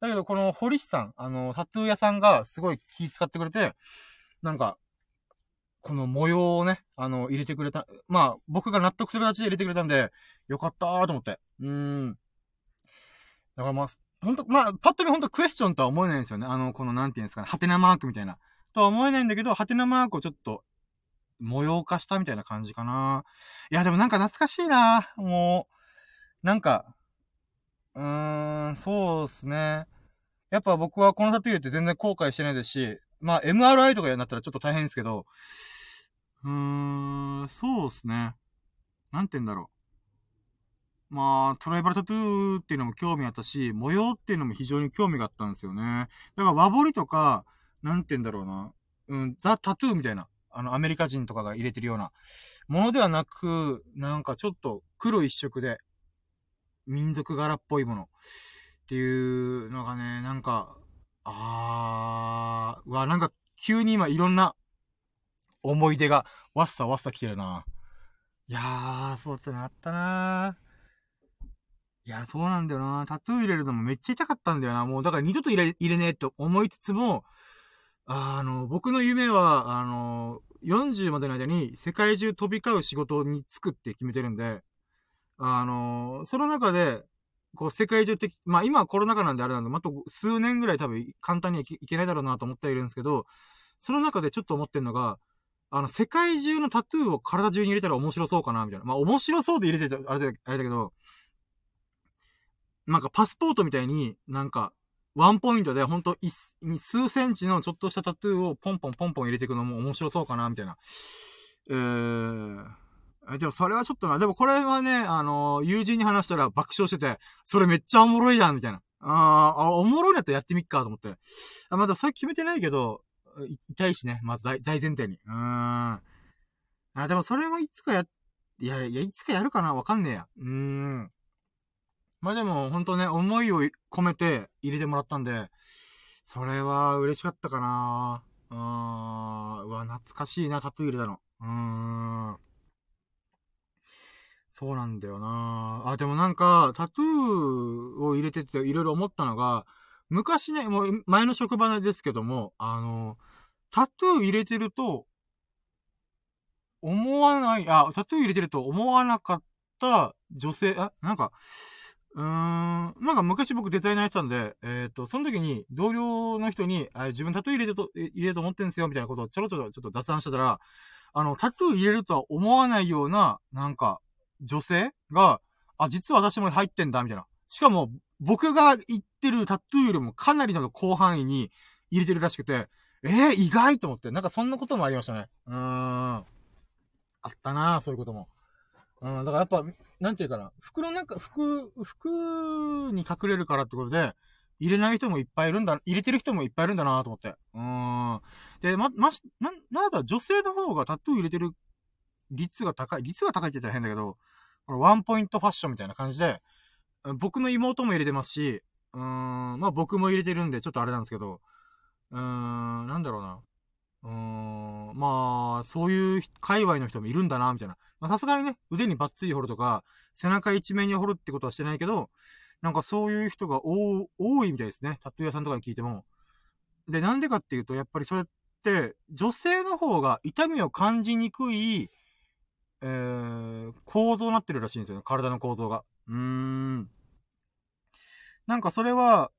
だけどこの堀市さん、あの、タトゥー屋さんがすごい気使ってくれて、なんか、この模様をね、あの、入れてくれた。まあ、僕が納得する形で入れてくれたんで、よかったーと思って。うーん。だからまあ、ほんと、まあ、パッと見ほんとクエスチョンとは思えないんですよね。あの、この、なんていうんですかね、ハテナマークみたいな。とは思えないんだけど、ハテナマークをちょっと、模様化したみたいな感じかな。いや、でもなんか懐かしいな。もう、なんか、うーん、そうっすね。やっぱ僕はこのタトゥー入れて全然後悔してないですし、まあ、MRI とかになったらちょっと大変ですけど、うーん、そうっすね。なんて言うんだろう。まあ、トライバルタトゥーっていうのも興味あったし、模様っていうのも非常に興味があったんですよね。だから和彫りとか、なんて言うんだろうな。うん、ザ・タトゥーみたいな。あの、アメリカ人とかが入れてるようなものではなく、なんかちょっと黒一色で、民族柄っぽいものっていうのがね、なんか、あー、うわ、なんか急に今いろんな思い出がわっさわっさ来てるな。いやー、そうってなったなー。いや、そうなんだよな。タトゥー入れるのもめっちゃ痛かったんだよな。もう、だから二度と入れ、入れねえと思いつつも、あの、僕の夢は、あの、40までの間に世界中飛び交う仕事に就くって決めてるんで、あの、その中で、こう、世界中的、まあ今はコロナ禍なんであれなんで、また数年ぐらい多分簡単にはいけないだろうなと思っているんですけど、その中でちょっと思ってるのが、あの、世界中のタトゥーを体中に入れたら面白そうかな、みたいな。まあ面白そうで入れてあれだ、あれだけど、なんかパスポートみたいに、なんか、ワンポイントでほんと数センチのちょっとしたタトゥーをポンポンポンポン入れていくのも面白そうかな、みたいな。えー、でもそれはちょっとな、でもこれはね、あの友人に話したら爆笑してて、それめっちゃおもろいやん、みたいな。ああ、おもろいやったらやってみっか、と思って。あ、まだそれ決めてないけど、痛いしね、まず大大前提に。うーん。あ、でもそれはいつかや、いや、いや、いつかやるかなわかんねえや。うーん。まあでも、ほんとね、思いを込めて入れてもらったんで、それは嬉しかったかなあーん、うわ、懐かしいな、タトゥー入れたの。うーん。そうなんだよなあ、でもなんか、タトゥーを入れてていろいろ思ったのが、昔ね、もう前の職場ですけども、あの、タトゥー入れてると、思わない、あ、タトゥー入れてると思わなかった女性、あ、なんか、うーん、なんか昔僕デザイナーやってたんで、えっ、ー、と、その時に同僚の人に、あ自分タトゥー入れてと、入れると思ってんすよ、みたいなことをちょろっとちょっと雑談してたら、あの、タトゥー入れるとは思わないような、なんか、女性が、あ、実は私も入ってんだ、みたいな。しかも、僕が言ってるタトゥーよりもかなりの広範囲に入れてるらしくて、えー、意外と思って、なんかそんなこともありましたね。うーん。あったなそういうことも。うん、だからやっぱ、なんていうかな、服の中、服、服に隠れるからってことで、入れない人もいっぱいいるんだ、入れてる人もいっぱいいるんだなと思って。うん。で、ま、まし、な、なんだ、女性の方がタトゥー入れてる率が高い、率が高いって言ったら変だけど、このワンポイントファッションみたいな感じで、僕の妹も入れてますし、うーん、まあ僕も入れてるんで、ちょっとあれなんですけど、うーん、なんだろうな。うーん、まあ、そういう界隈の人もいるんだな、みたいな。まあさすがにね、腕にバッツリ掘るとか、背中一面に掘るってことはしてないけど、なんかそういう人が多いみたいですね。タトゥー屋さんとかに聞いても。で、なんでかっていうと、やっぱりそれって、女性の方が痛みを感じにくい、えー、構造になってるらしいんですよね。体の構造が。うーん。なんかそれは、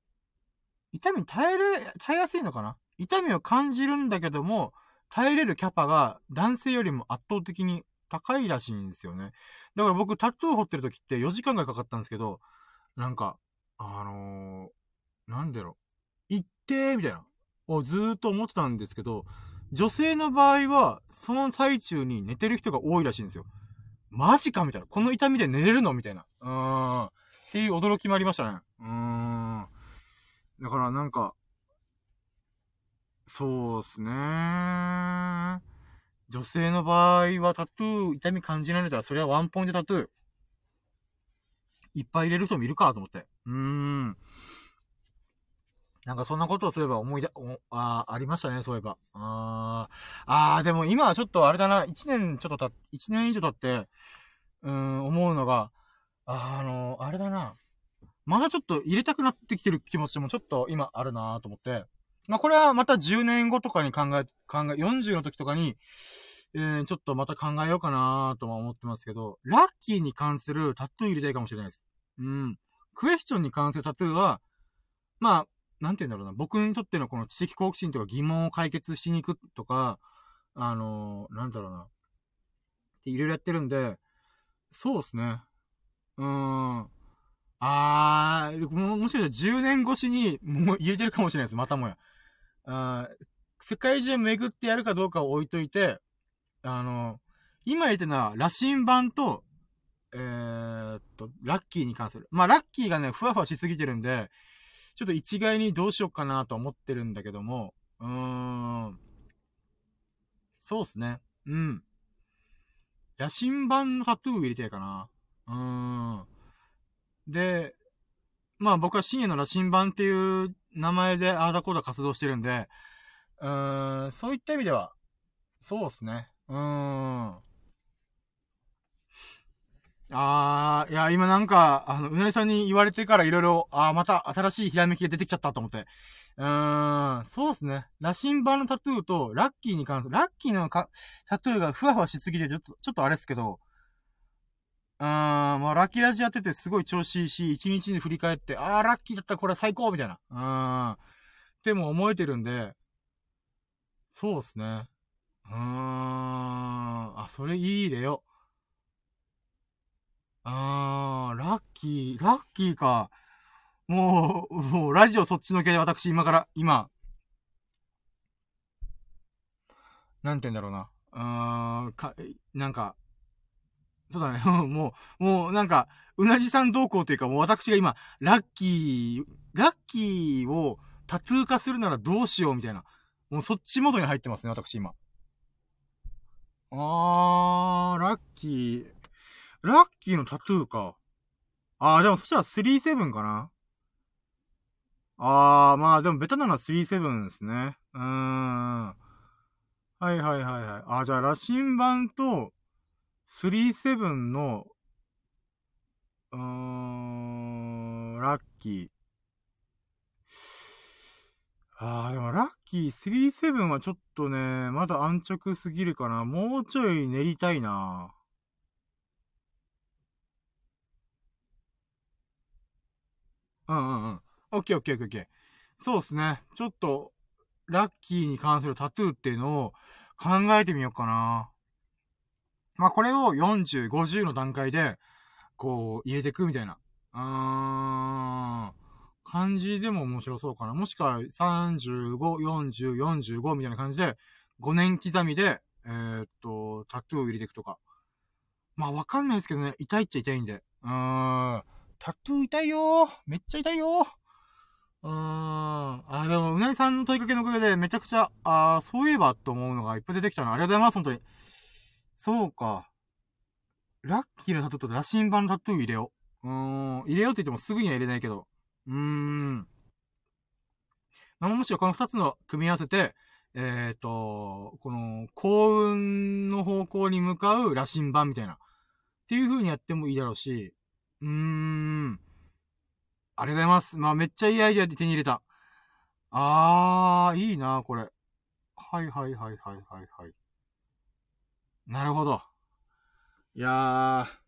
痛みに耐えれ、耐えやすいのかな？痛みを感じるんだけども、耐えれるキャパが男性よりも圧倒的に高いらしいんですよね。だから僕タトゥー掘ってる時って4時間ぐらいかかったんですけど、なんか、あのー、なんだろう。行ってみたいな。をずーっと思ってたんですけど、女性の場合は、その最中に寝てる人が多いらしいんですよ。マジかみたいな。この痛みで寝れるのみたいな。うーん。っていう驚きもありましたね。うーん。だからなんか、そうっすね女性の場合はタトゥー痛み感じられたら、それはワンポイントタトゥー。いっぱい入れる人もいるかと思って。うーん。なんかそんなことをすれば思い出、ああ、ありましたね、そういえば。ああ、でも今はちょっとあれだな、一年ちょっとた、一年以上経って、うーん、思うのが、あの、あれだな。まだちょっと入れたくなってきてる気持ちもちょっと今あるなと思って。まあ、これはまた10年後とかに考え、考え、40の時とかに、えー、ちょっとまた考えようかなとは思ってますけど、ラッキーに関するタトゥー入れたいかもしれないです。うん。クエスチョンに関するタトゥーは、まあ、なんて言うんだろうな、僕にとってのこの知的好奇心とか疑問を解決しに行くとか、あのー、なんだろうな。っていろいろやってるんで、そうですね。うーん。あー、ももしかしたら10年越しにもう入れてるかもしれないです。またもや。あ世界中巡ってやるかどうかを置いといて、あの、今言ってるのは、羅針盤と、えー、っと、ラッキーに関する。まあ、ラッキーがね、ふわふわしすぎてるんで、ちょっと一概にどうしようかなと思ってるんだけども、うーん。そうっすね。うん。野心版のタトゥー入れてやかな。うーん。で、まあ僕は深夜の羅針盤っていう名前でアーダコーダ活動してるんで、うーん、そういった意味では、そうっすね。うーん。あー、いや、今なんか、あの、うなぎさんに言われてからいろいろ、あー、また新しいひらめきが出てきちゃったと思って。うーん、そうですね。羅針盤のタトゥーと、ラッキーに関する、ラッキーのかタトゥーがふわふわしすぎて、ちょっと、ちょっとあれですけど、うーん、まあ、ラッキーラジやっててすごい調子いいし、一日に振り返って、あー、ラッキーだったこれ最高みたいな。うーん。っても思えてるんで、そうですね。うーん。あ、それいいでよ。あー、ラッキー、ラッキーか。もう、もう、ラジオそっちのけで私、今から、今、なんて言うんだろうな。うーん、か、なんか、そうだね。もう、もう、なんか、うなじさん同行というか、もう私が今、ラッキー、ラッキーをタトゥー化するならどうしようみたいな。もうそっちモードに入ってますね、私今。あー、ラッキー。ラッキーのタトゥーか。あー、でもそしたら37かなあー、まあでもベタなのは37ですね。うーん。はいはいはいはい。あ、じゃあ、羅針盤と、37の、うーん、ラッキー。ああ、でもラッキー37はちょっとね、まだ安直すぎるかな。もうちょい練りたいな。うんうんうん。オッケーオッケーオッケー。そうですね。ちょっと、ラッキーに関するタトゥーっていうのを考えてみようかな。まあ、これを40、50の段階で、こう、入れていくみたいな。うーん。感じでも面白そうかな。もしくは、35、40、45みたいな感じで、5年刻みで、えー、っと、タトゥーを入れていくとか。まあ、わかんないですけどね、痛いっちゃ痛いんで。うーん。タトゥー痛いよーめっちゃ痛いよーうーん。あ、でも、うなぎさんの問いかけのおかげでめちゃくちゃ、あそういえばと思うのがいっぱい出てきたな。ありがとうございます、本当に。そうか。ラッキーのタトゥーと羅針盤のタトゥー入れよう。うーん。入れようって言ってもすぐには入れないけど。うーん。まあ、もしろこの二つの組み合わせて、えっ、ー、と、この幸運の方向に向かう羅針盤みたいな。っていう風にやってもいいだろうし、うーん。ありがとうございます。まあ、めっちゃいいアイデアで手に入れた。あー、いいな、これ。はいはいはいはいはいはい。なるほど。いやー。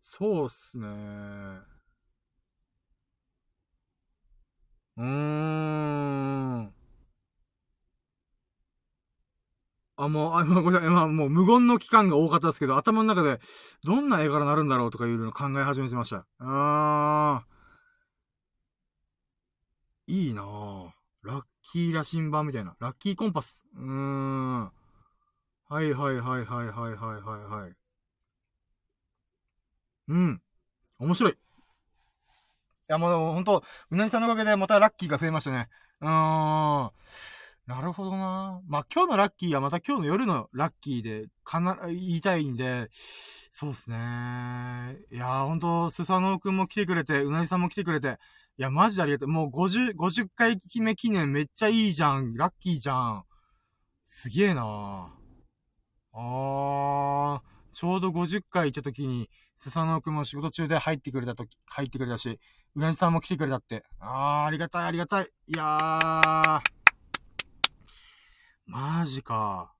そうっすねーうーん。あ、もう、あ、ごめんなさい。まあ、もう無言の期間が多かったですけど、頭の中で、どんな絵柄になるんだろうとかいうのを考え始めてました。あー。いいなぁ。ラッキー羅針盤みたいな。ラッキーコンパス。うーん。はいはいはいはいはいはいはいはい。うん。面白い。いや、もうほんと、うなぎさんのおかげでまたラッキーが増えましたね。うーん。なるほどなまあ、今日のラッキーはまた今日の夜のラッキーで、かな、言いたいんで、そうですね。いやー、ほんと、スサノオくんも来てくれて、うなぎさんも来てくれて、いや、マジでありがとう。もう50、50回目記念めっちゃいいじゃん。ラッキーじゃん。すげえなあー、ちょうど50回行った時に、スサノオくんも仕事中で入ってくれた時、入ってくれたし、うなじさんも来てくれたって。あー、ありがたい、ありがたい。いやー。マジか。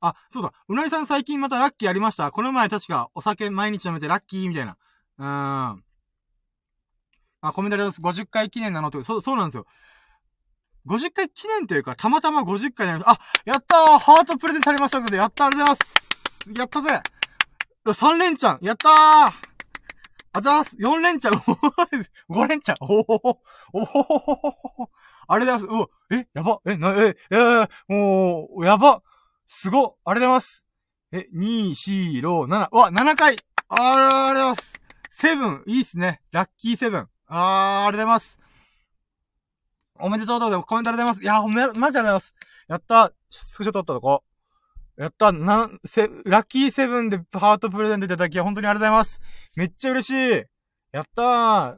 あ、そうだ。うなぎさん最近またラッキーありました？この前確かお酒毎日飲めてラッキーみたいな。うーん。あ、コメントあります。50回記念なのと、そう、そうなんですよ。50回記念というか、たまたま50回になりました。あ、やったーハートプレゼントされましたので、やったーありがとうございますやったぜ !3 連チャンやったーあざーす !4 連チャン !5 連チャンおほほおほほほほほあれだうわ、え、やば、え、な、え、えー、もう、やば、すご、ありがとうございます。え、2、4、6、7、うわ、7回あ、ありがとうございます。セブン、いいっすね。ラッキーセブン。あー、ありがとうございます。おめでとうとうコメントありがとうございます。いや、ほんま、マジありがとうございます。やった。スクショ撮ったとこ。やった。なん、せ、ラッキーセブンでハートプレゼントいただき、本当にありがとうございます。めっちゃ嬉しい。やった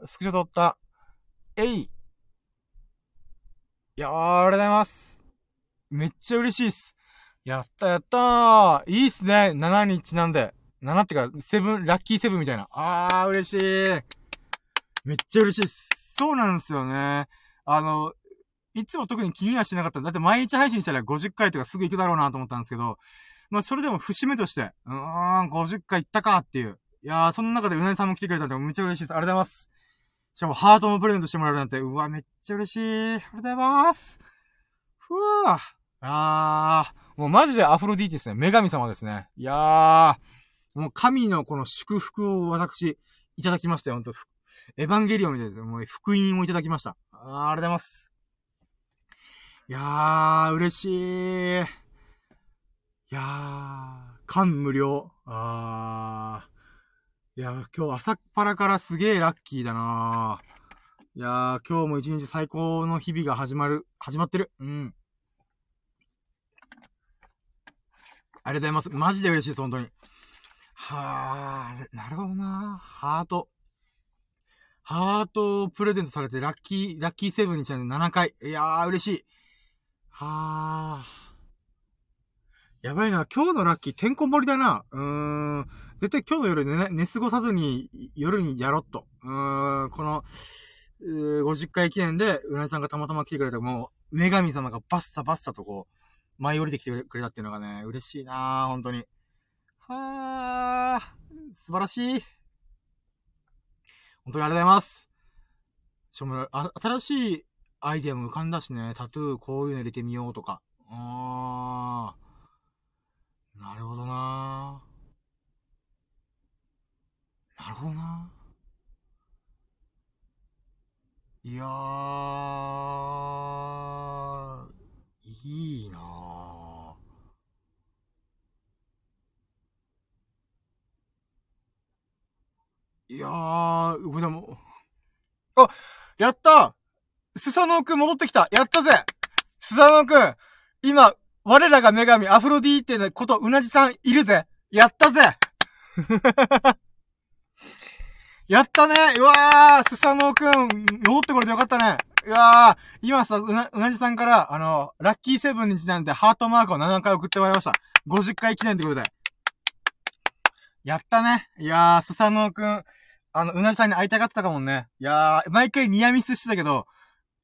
ー。スクショ撮った。えい。いやー、ありがとうございます。めっちゃ嬉しいっす。やったやったー。いいっすね。7にちなんで。7ってか、セブン、ラッキーセブンみたいな。あー、嬉しい。めっちゃ嬉しいです。そうなんですよね。あの、いつも特に気にはしなかった。だって毎日配信したら50回とかすぐ行くだろうなと思ったんですけど、まあそれでも節目として、うーん、50回行ったかっていう。いやー、その中でうなぎさんも来てくれたんでめっちゃ嬉しいです。ありがとうございます。しかもハートもプレゼントしてもらえるなんて、うわ、めっちゃ嬉しい。ありがとうございます。ふわー。あー、もうマジでアフロディーティですね。女神様ですね。いやー、もう神のこの祝福を私、いただきましたよ、ほんと。エヴァンゲリオンみたいで。もう福音をいただきました。あ、りがとうございます。いやー、嬉しい。いやー、感無量。あー。いやー、今日朝っぱらからすげーラッキーだなー。いやー、今日も一日最高の日々が始まる、始まってる。うん。ありがとうございます。マジで嬉しいです、本当に。はー、なるほどなーハート。ハートをプレゼントされて、ラッキー、ラッキーセブンにちゃんで7回。いやー、嬉しい。はー。やばいな。今日のラッキー、てんこ盛りだな。うーん。絶対今日の夜寝、寝過ごさずに、夜にやろっと。うーん。この、う50回記念で、うなぎさんがたまたま来てくれたもう、女神様がバッサバッサとこう、舞い降りてきてくれたっていうのがね、嬉しいな、本当に。はぁ、素晴らしい。本当にありがとうございます。しかも、新しいアイデアも浮かんだしね、タトゥーこういうの入れてみようとか。あー。なるほどななるほどないやー、いいないやー、でも、あ、やった！スサノオくん戻ってきた！やったぜ！スサノオくん今、我らが女神アフロディーテのことうなじさんいるぜ！やったぜ！やったね！うわー！スサノオくん戻ってこれてよかったね！うわー！今さ、うな、うなじさんから、あの、ラッキーセブンにちなんでハートマークを7回送ってもらいました。50回記念ってことで。やったね。いやー、スサノオくん、あの、うなじさんに会いたがってたかもね。いやー、毎回ニアミスしてたけど、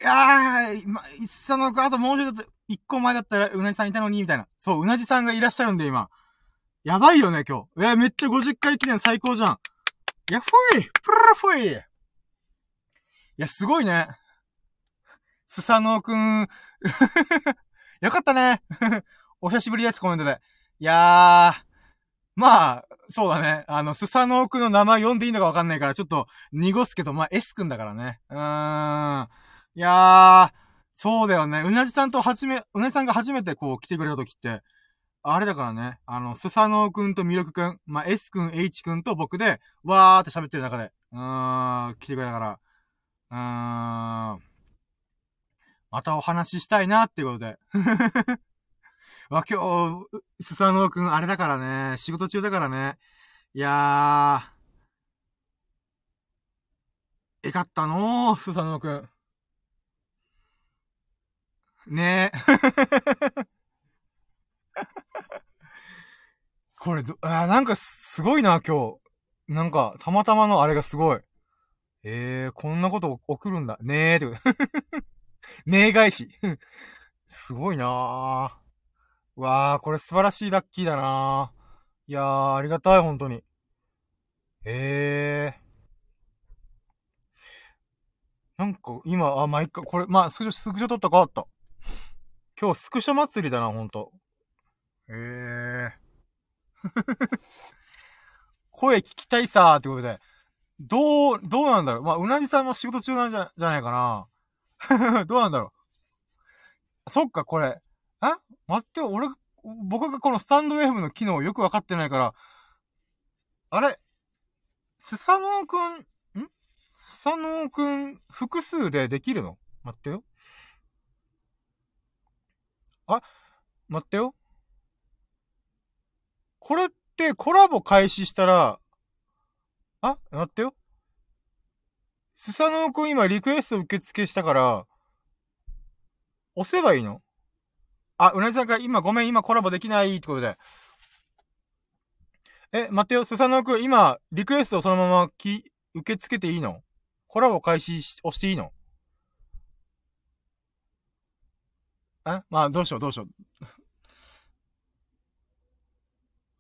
いやー、ま、その、あともうちょっと、一個前だったらうなじさんいたのに、みたいな。そう、うなじさんがいらっしゃるんで、今。やばいよね、今日。いや、めっちゃ50回記念最高じゃん。いや、ふいプルルふいいや、すごいね。スサノーくん。よかったね。お久しぶりです、コメントで。いやー、まあ、そうだね。あの、スサノオくんの名前読んでいいのかわかんないから、ちょっと濁すけど、まあ、S くんだからね。うーん。いやー、そうだよね。うなじさんとはじめ、うなじさんが初めてこう来てくれた時って、あれだからね。あの、スサノオくんとミルクくん、まあ、S くん、H くんと僕で、わーって喋ってる中で、うーん、来てくれたから、うーん、またお話ししたいなっていうことで。わ、今日、スサノオくん、あれだからね、仕事中だからね。いやー、えかったの？ー、スサノオくん。ねえ。これど、あなんかすごいな、今日。なんか、たまたまのあれがすごい。ええー、こんなこと起きるんだ。ねえってこと。ねえ返し。すごいなぁ。わあ、これ素晴らしいラッキーだないやー、ありがたい、本当に。ええー。なんか、今、あ、まあ、いっか、これ、まあ、スクショ、スクショ撮ったか？あった。今日、スクショ祭りだな、ほんと。ええー。声聞きたいさーってことで。どう、どうなんだろうまあ、うなじさんも仕事中なんじゃ、じゃないかな。どうなんだろうそっか、これ。待って、俺、僕がこのスタンド FM の機能をよくわかってないから、あれ？スサノーくん、ん？スサノーくん、複数でできるの？待ってよ。あ、待ってよ。これってコラボ開始したら、あ、待ってよ。スサノーくん今リクエスト受付したから、押せばいいの？あ、うなじさんが今ごめん、今コラボできないってことで。え、待ってよ、スサノオくん、今、リクエストをそのままき、受け付けていいの？コラボ開始し、押していいの？え？まあ、どうしよう、どうしよう。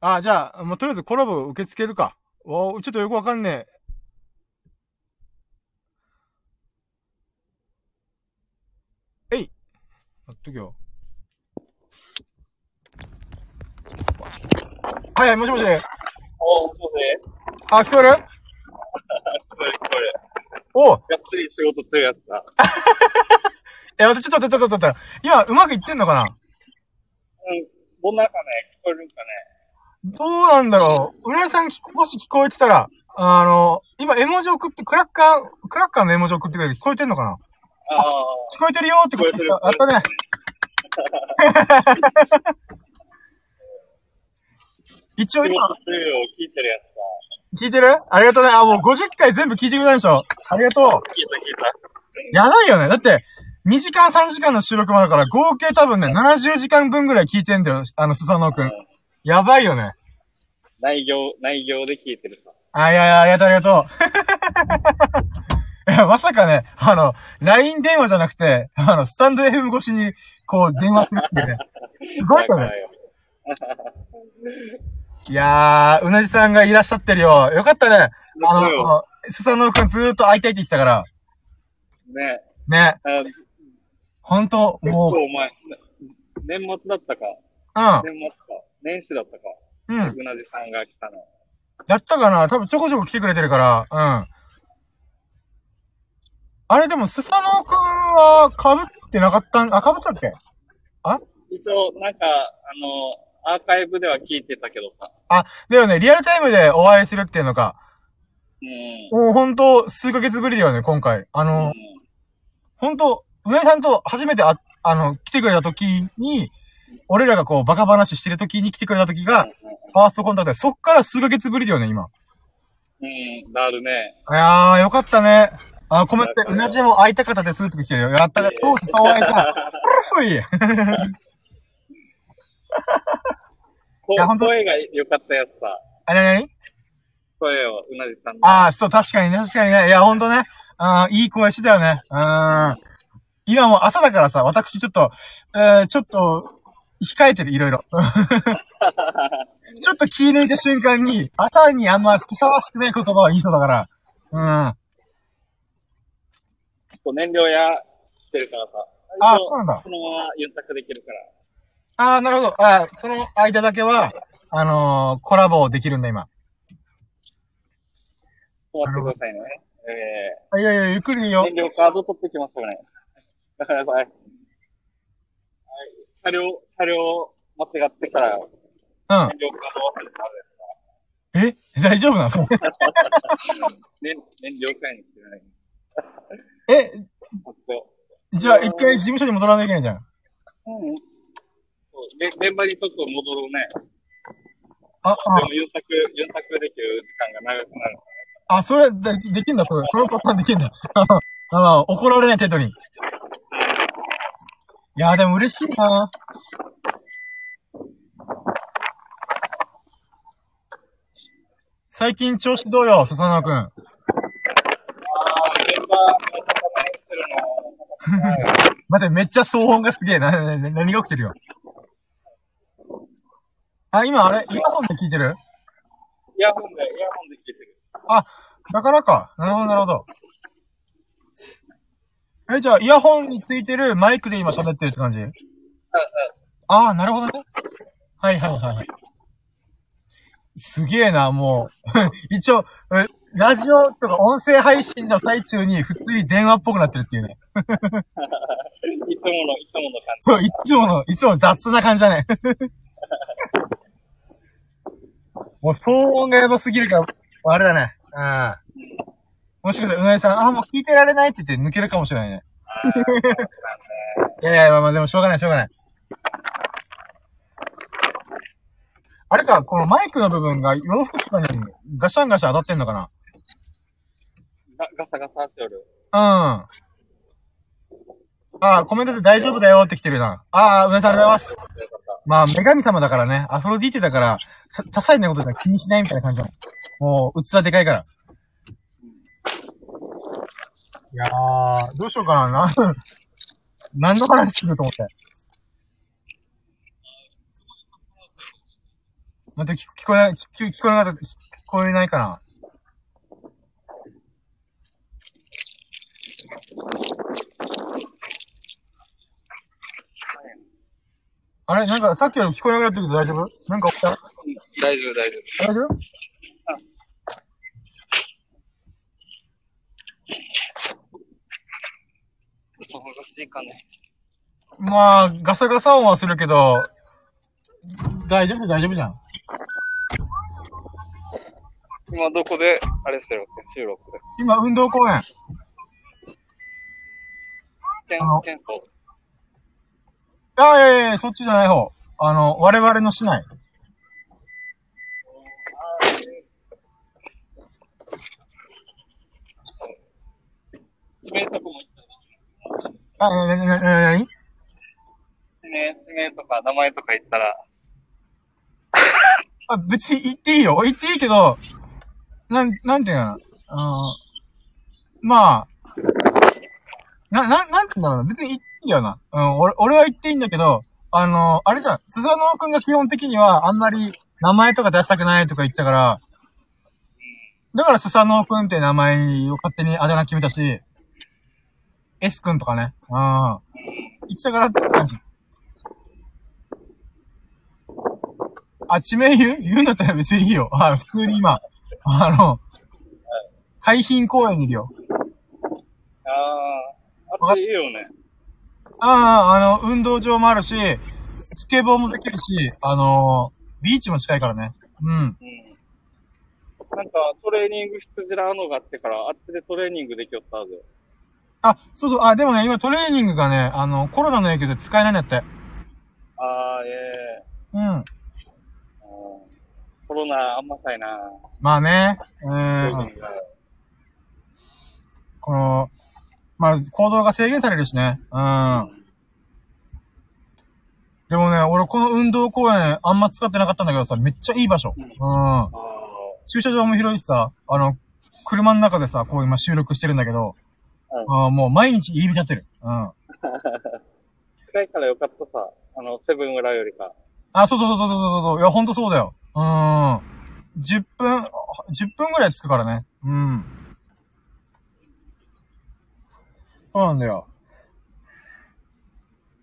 あ、じゃあ、もうとりあえずコラボ受け付けるか。おちょっとよくわかんねえ。えい。待っとけよ。はいはい、もしもし。お、もしもしあ、聞こえる？聞こえる聞こえる。おうがっつり仕事中や った。え、ちょっと、ちょっと、ちょっと。今、うまくいってんのかな？うん。どんなかね、聞こえるんかね。どうなんだろう。浦井さんもし聞こえてたら、あの、今、絵文字送って、クラッカー、クラッカーの絵文字送ってくれて聞こえてんのかな？ああ。聞こえてるよってこと聞こえてるやったね。一応今、聞いてるやつさ。聞いてる？ありがとうね。あ、もう50回全部聞いてくれたでしょ。ありがとう。聞いた聞いた。やばいよね。だって、2時間3時間の収録もあるから、合計多分ね、70時間分ぐらい聞いてんだよ。あの、スサノオくん。やばいよね。内容、内容で聞いてるさ。あ、いやいや、ありがとう、ありがとう。いや、まさかね、あの、LINE 電話じゃなくて、あの、スタンド FM 越しに、こう、電話するっていうね。すごいよね。いやー、うなじさんがいらっしゃってるよ。よかったね。あの、スサノオくんずーっと会いたいって言ってたから。ね。ね。あほんと、結もう、構お前、年末だったか。うん。年末か。年始だったか。うん。うなじさんが来たの。やったかな多分ちょこちょこ来てくれてるから、うん。あれでも、スサノオくんは被ってなかったん、あ、被ったっけ？一応、なんか、あの、アーカイブでは聞いてたけどさ。あ、だよね、リアルタイムでお会いするっていうのか。うん。もうほんと、数ヶ月ぶりだよね、今回。あうのん、ほんと、うなぎさんと初めてあ、あの、来てくれた時に、俺らがこう、バカ話してる時に来てくれた時が、ファーストコンタクトで、そっから数ヶ月ぶりだよね、今。うん、なるね。いやー、よかったね。あ、コメント、うなじも会いたかったですって来てるよ。やったね。当時そう会いた い。ふい。声が良かったやつさ。あれなに声をうなじさんの。ああ、そう、確かにね、確かにね。いや、ほんとね。あーいい声してたよね。うん。今もう朝だからさ、私ちょっと、えー、ちょっと、控えてる、いろいろ。ちょっと気抜いた瞬間に、朝にあんまふさわしくない言葉は言いそうだから。うん。燃料屋してるからさ。あそうなんだそのままユンタクできるから。ああ、なるほど。あーその間だけは、あのーコラボできるんだ、今。止まってくださいね。えあいやいや、ゆっくりでいいー、よ。燃料カード取ってきますよね。だからさ、はい。車両、車両間違ってから、うん。燃料カード忘れてあるえ？大丈夫なの？それやつか。燃、燃料買いに来てない。え、じゃあ一回事務所に戻らなきゃいけないじゃん。うん。そうで現場にちょっと戻るね。あ、あで、もユンタク、ユンタクできる時間が長くなる。あ、それ、で、できんだ、それ。そのパターンできんだ。あまあ、怒られない程度に。いやーでも嬉しいな最近調子どうよ、笹野くん？ああ、現場、何するの？待って、めっちゃ騒音がすげえ。な、な、な何が起きてるよ？あ、今あれ、イヤホンで聞いてる？イヤホンで、イヤホンで聞いてる。あ、だからか。なるほど、なるほど。え、じゃあ、イヤホンについてるマイクで今喋ってるって感じ？ああ、なるほどね。はいはいはいはい。すげえな、もう。一応、えラジオとか音声配信の最中に普通に電話っぽくなってるっていうね。いつもの、いつもの感じ。そう、いつもの、いつもの雑な感じだね。もう騒音がやばすぎるから、あれだね。うん。もしかしたら、うなぎさん、あ、もう聞いてられないって言って抜けるかもしれないね。いやいや、まあまあでもしょうがない、しょうがない。あれか、このマイクの部分が洋服とかにガシャンガシャン当たってんのかな？ガガサガサしよる。うん。あ、コメントで大丈夫だよって来てるな。ああ、うなぎさんありがとうございます。まあ、女神様だからね、アフロディーテだから、さ、多彩なことだか気にしないみたいな感じだもう、器でかいから。いやー、どうしようかな。な、何の話すると思って。待って、聞こえない、聞聞こえなかった、聞こえないかな。あれなんかさっきより聞こえなくなってるけど大丈夫？なんか起きた大丈夫、大丈夫。大丈夫？そう欲しいかね。まあ、ガサガサ音はするけど、大丈夫？大丈夫じゃん。今どこで、あれしてるわけ収録で。今、運動公園。けんあの、けんそう。あ、いやいやいや、そっちじゃない方。あの、我々の市内。地名とかも言ったらあ、な、な、な、な、なに？地名、地名とか名前とか言ったら、あ、別に言っていいよ。言っていいけど、なん、なんていうの？あのまあ、な、な、なんていうんだろうな。別に言っていいよな。うん、俺、俺は言っていいんだけど、あの、あれじゃん。スサノオくんが基本的にはあんまり名前とか出したくないとか言ってたから、だからスサノオくんって名前を勝手にあだ名決めたし、S くんとかね。うん。言ってたからって感じ。あ、地名言う？言うんだったら別にいいよ。あの、普通に今、あの、海浜公園にいるよ。ああ、あっちいいよね。ああ、あの、運動場もあるし、スケボーもできるし、あのビーチも近いからね。うん。うん。なんかトレーニング室じらのがあってから、あっちでトレーニングできよったはず。あ、そうそう、あ、でもね、今トレーニングがね、あの、コロナの影響で使えないんだって。ああ、ええうん。うんコロナあんまさいな。まあね、う個ん。この、まあ、行動が制限されるしね。うん。でもね、俺この運動公園あんま使ってなかったんだけどさ、めっちゃいい場所。うん。あ駐車場も広いしさ、あの、車の中でさ、こう今収録してるんだけど、うんあーもう毎日入り浸ってる。うん。あ。近いからよかったさ。あの、セブン裏よりか。あ、そうそうそうそうそうそう。いや、ほんとそうだよ。うん。10分、10分ぐらい着くからね。うん。そうなんだよ。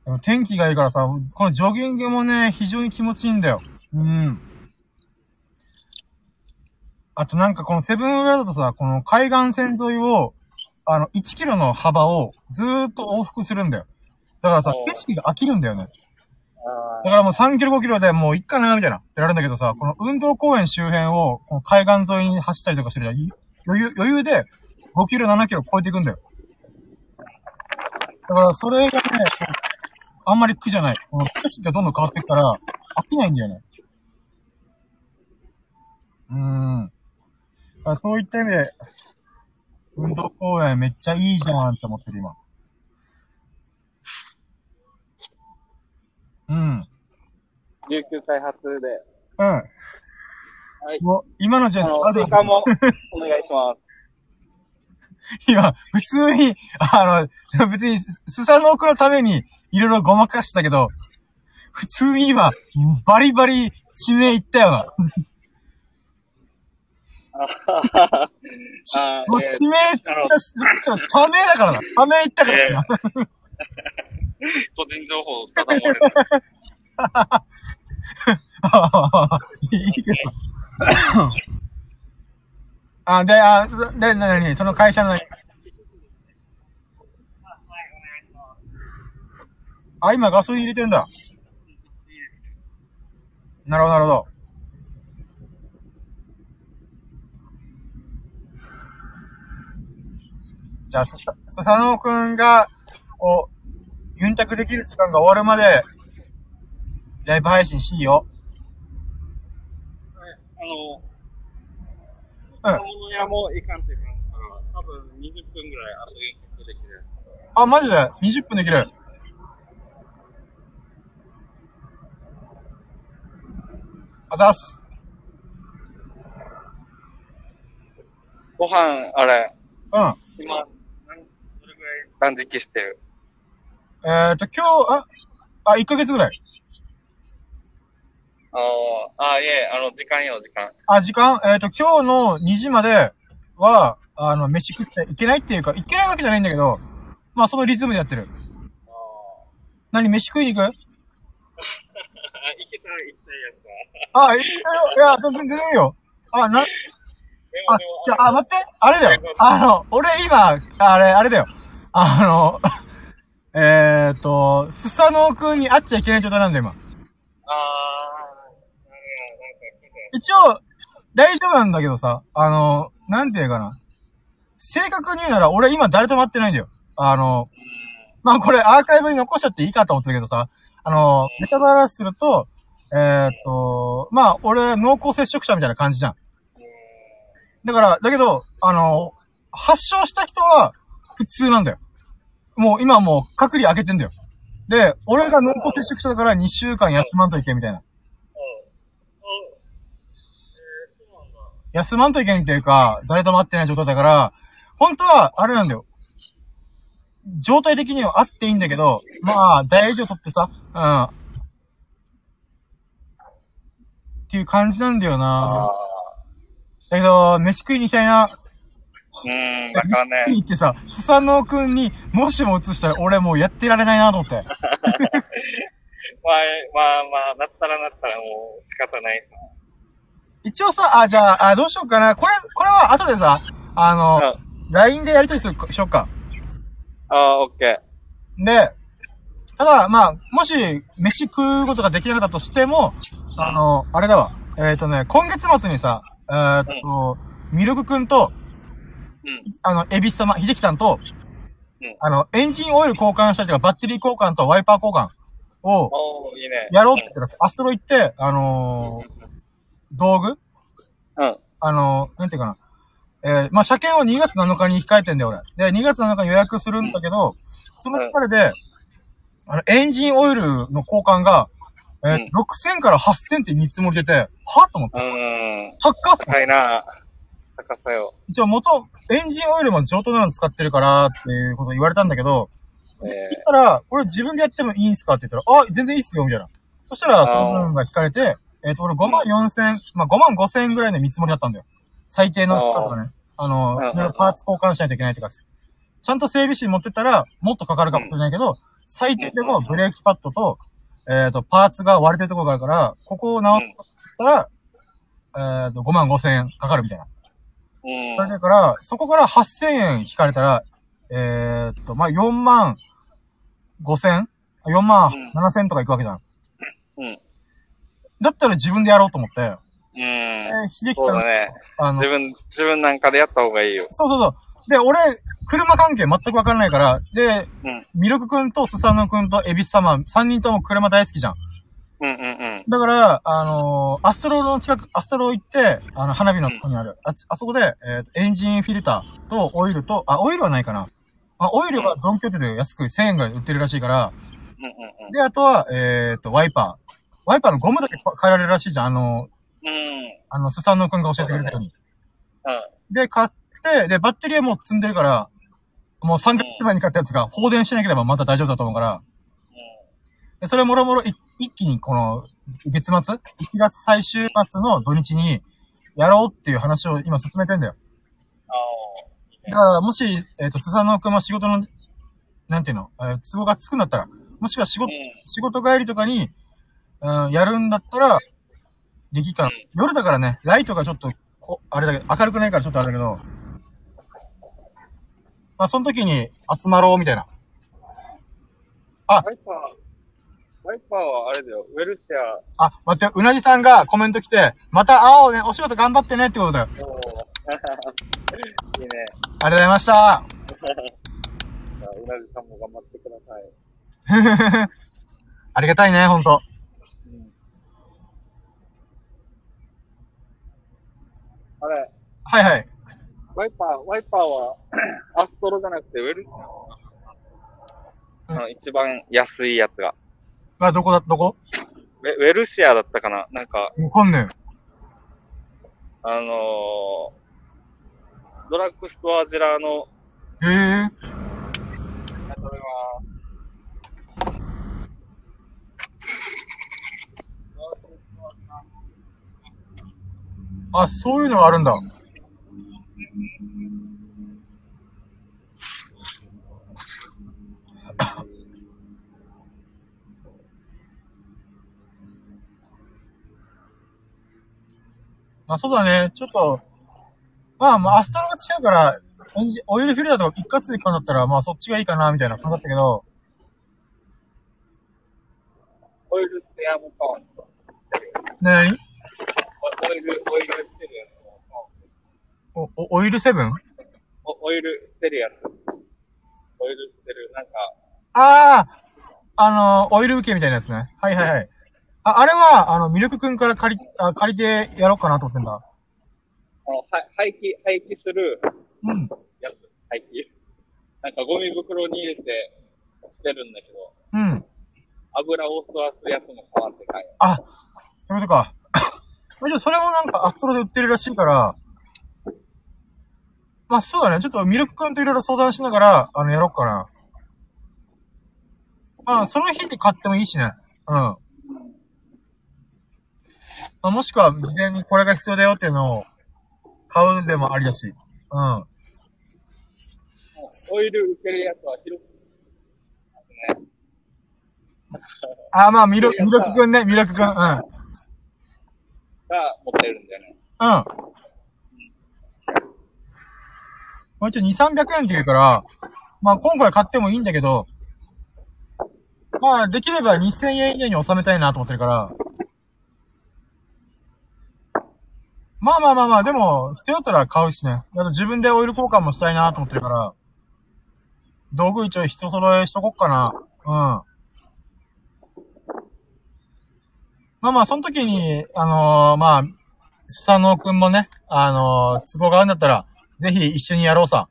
でも天気がいいからさ、このジョギングもね、非常に気持ちいいんだよ。うん。あとなんかこのセブン裏だとさ、この海岸線沿いを、あの、1キロの幅をずーっと往復するんだよ。だからさ景色が飽きるんだよね。あだからもう3キロ5キロでもういっかな、みたいな。やられるんだけどさ、この運動公園周辺を、この海岸沿いに走ったりとかしてるじゃんい余裕、余裕で5キロ7キロ超えていくんだよ。だからそれがね、あんまり苦じゃない。この景色がどんどん変わっていくから、飽きないんだよね。うーん。だからそういった意味で、運動公園めっちゃいいじゃんって思ってる今。うん。琉球開発で。うん。はい。もう、今の時点で、あの、あで追加もお願いします。今、普通に、あの、別に、スサノオクのために、いろいろごまかしたけど、普通に今、バリバリ、地名言ったよな。あもう地名つったし、社名だからな。社名言ったからな。ー個人情報ただ漏れてる。いいけど。あ、で、あ、で、な、に、その会社の、あ、今ガソリン入れてんだ。なるほど、なるほど。じゃあ、そした、スサノオくんが、こう、ユンタクできる時間が終わるまで、ライブ配信しいよ。あの、うん。もいかんいうから、多分20分ぐらいできる。あ、マジで ?20 分できる。あざっす。ご飯、あれ、うん。今、なんどれぐらい断食してる？えーと、今日、あ、あ、1ヶ月ぐらい。ああ、あいえ、あの、時間よ、時間。あ、時間？えーと、今日の2時までは、あの、飯食っちゃいけないっていうか、いけないわけじゃないんだけど、まあ、そのリズムでやってる。あ何、飯食いに行く？あ、いけたら行きたいやつだ。あ、いいよ。いや、全然全然いいよ。あ、な、であじゃあ、あ、待って。あれだよ。あの、俺今、あれ、あれだよ。あの、えーと、スサノオくんに会っちゃいけない状態なんだよ、今。あー、なんか、なんか、一応、大丈夫なんだけどさ、あの、なんていうかな。正確に言うなら、俺今誰とも会ってないんだよ。あの、まあこれアーカイブに残しちゃっていいかと思ってるけどさ、あの、ネタバラすると、えーっと、まあ俺濃厚接触者みたいな感じじゃん。だから、だけど、あの、発症した人は普通なんだよ。もう今もう隔離開けてんだよ。で、俺が濃厚接触者だから2週間休まんといけみたいな。休まんといけんっていうか、誰とも会ってない状態だから、本当は、あれなんだよ。状態的には会っていいんだけど、まあ、大事を取ってさ、うん。っていう感じなんだよあなあだけど、飯食いに行きたいな。ー、うーん、だからね、行ってさ、スサノオくんにもしも移したら俺もうやってられないなと思って。まあ、まあまあ、なったらなったらもう仕方ないさ。一応さ、あ、じゃあ、あ、どうしようかな。これ、これは後でさ、あの、うん。LINE でやりとりする、しよっか。ああ、オッケで、ただ、まあ、もし、飯食うことができなかったとしても、あの、あれだわ。えっ、とね、今月末にさ、えっ、と、ミルクくんと、ー。うん。あの、エビス様、秀樹さんと、うんあの、エンジンオイル交換したりとか、バッテリー交換とワイパー交換を、おー、いいね。やろうって言ったら、アストロ行って、あのー道具？うん。あのーなんていうかな。えー、まあ、車検を2月7日に控えてんだよ、俺。で、2月7日に予約するんだけど、その疲れで、あの、エンジンオイルの交換が、えーうん6000から8000って見積もり出て、はと思って。うーん。高っ高いな高さよ。一応元、エンジンオイルも上等なの使ってるからっていうこと言われたんだけど、え言ったら、これ自分でやってもいいんすか？って言ったら、あ、全然いいっすよ、みたいな。そしたら、その分が引かれて、えっ、と、俺5万4千、まあ5万5千ぐらいの見積もりだったんだよ。最低のとかね。あの、うんいろいろパーツ交換しないといけないとか。ちゃんと整備士に持ってったら、もっとかかるかもしれないけど、最低でもブレーキパッドと、えっ、と、パーツが割れてるところがあるから、ここを直ったら、えっ、と、5万5千円かかるみたいな。うん。それだから、そこから8000円引かれたら、えー、っと、まあ、4万5千 ?4 万7千とかいくわけじゃん。うん。だったら自分でやろうと思って、うん。えー、秀樹さん、そうだね。あの自、分、自分なんかでやった方がいいよ。そうそうそう。で、俺、車関係全くわからないから、で、うん。ミルクくんとスサノくんとエビス様、3人とも車大好きじゃん。うんうんうん。だから、あのーアストロの近く、アストロ行って、あの、花火のとこにある、ああそこで、えーとエンジンフィルターとオイルと、あ、オイルはないかな。あ、オイルはドンキョーテで安く1000円ぐらい売ってるらしいから、うんうんで、あとは、えっ、と、ワイパー。ワイパーのゴムだけ変えられるらしいじゃん。あの、うん。うん。あの、スサノくんが教えてくれたように。うん。で、買って、で、バッテリーはもう積んでるから、もう3ヶ月前に買ったやつが放電しなければまた大丈夫だと思うから、でそれもろもろい一気にこの、月末 ?1 月最終末の土日に、やろうっていう話を今進めてんだよ。ああ。だから、もし、えっ、と、スサノくんは仕事の、なんていうの、えー都合がつくんだったら、もしくは仕事、仕事帰りとかに、うん、やるんだったら、できっかな。夜だからね、ライトがちょっと、こあれだけど、明るくないからちょっとあれだけど、まあ、その時に集まろうみたいな。ワイパー、ワイパーはあれだよ、ウェルシア、あ、待って、うなじさんがコメント来て、また会おうね、お仕事頑張ってねってことだよ。いいね。ありがとうございました。じゃあうなじさんも頑張ってください。ありがたいね、ほんと。うん。あれ、はいはい。ワイパー、ワイパーは、アストロじゃなくてウェルシア。うん一番安いやつが。あ、どこだ、どこ？ウウェウェルシアだったかな？なんか、わかんねあのー、ドラッグストアジラーの、え。へえ。あそれは、あ、そういうのがあるんだ。まあそうだね。ちょっと、まあまあアストロが違うから、エンジオイルフィルターとか一括で買うんだったら、まあそっちがいいかな、みたいな感じだったけど、オイルステアも買わんと。なにオイル、オイルステルやつもお、おオイルセブン？おオイルステルやつ。オイルステル、なんか、ああ、あの、オイル受けみたいなやつね。はいはいはい。あ、あれは、あの、ミルクくんから借り、あ借りてやろうかなと思ってんだ。あの、は廃棄、廃棄するうん。やつ。廃棄。なんかゴミ袋に入れて捨てるんだけど、うん。油を吸わすやつも変わってない。あ、そういうことか。じゃあそれもなんかアストロで売ってるらしいから、まあそうだね。ちょっとミルクくんといろいろ相談しながら、あの、やろうかな。まあ、その日に買ってもいいしね。うん。まあ、もしくは、事前にこれが必要だよっていうのを買うでもありだし。うん。オイル受けるやつは広く、ね。あ、まあ、ミル、ミルクくんね、ミルクくん。うん。が持ってるんだよね。うん。まあ、一応2、300円って言うから、まあ今回買ってもいいんだけど、まあできれば2000円以内に収めたいなと思ってるから、まあまあまあまあ、でも、必要だったら買うしね。あと自分でオイル交換もしたいなと思ってるから、道具一応人揃えしとこっかな。うん。まあまあ、その時に、あのーまあ、スサノオくんもね、あのー都合があるんだったら、ぜひ一緒にやろうさ。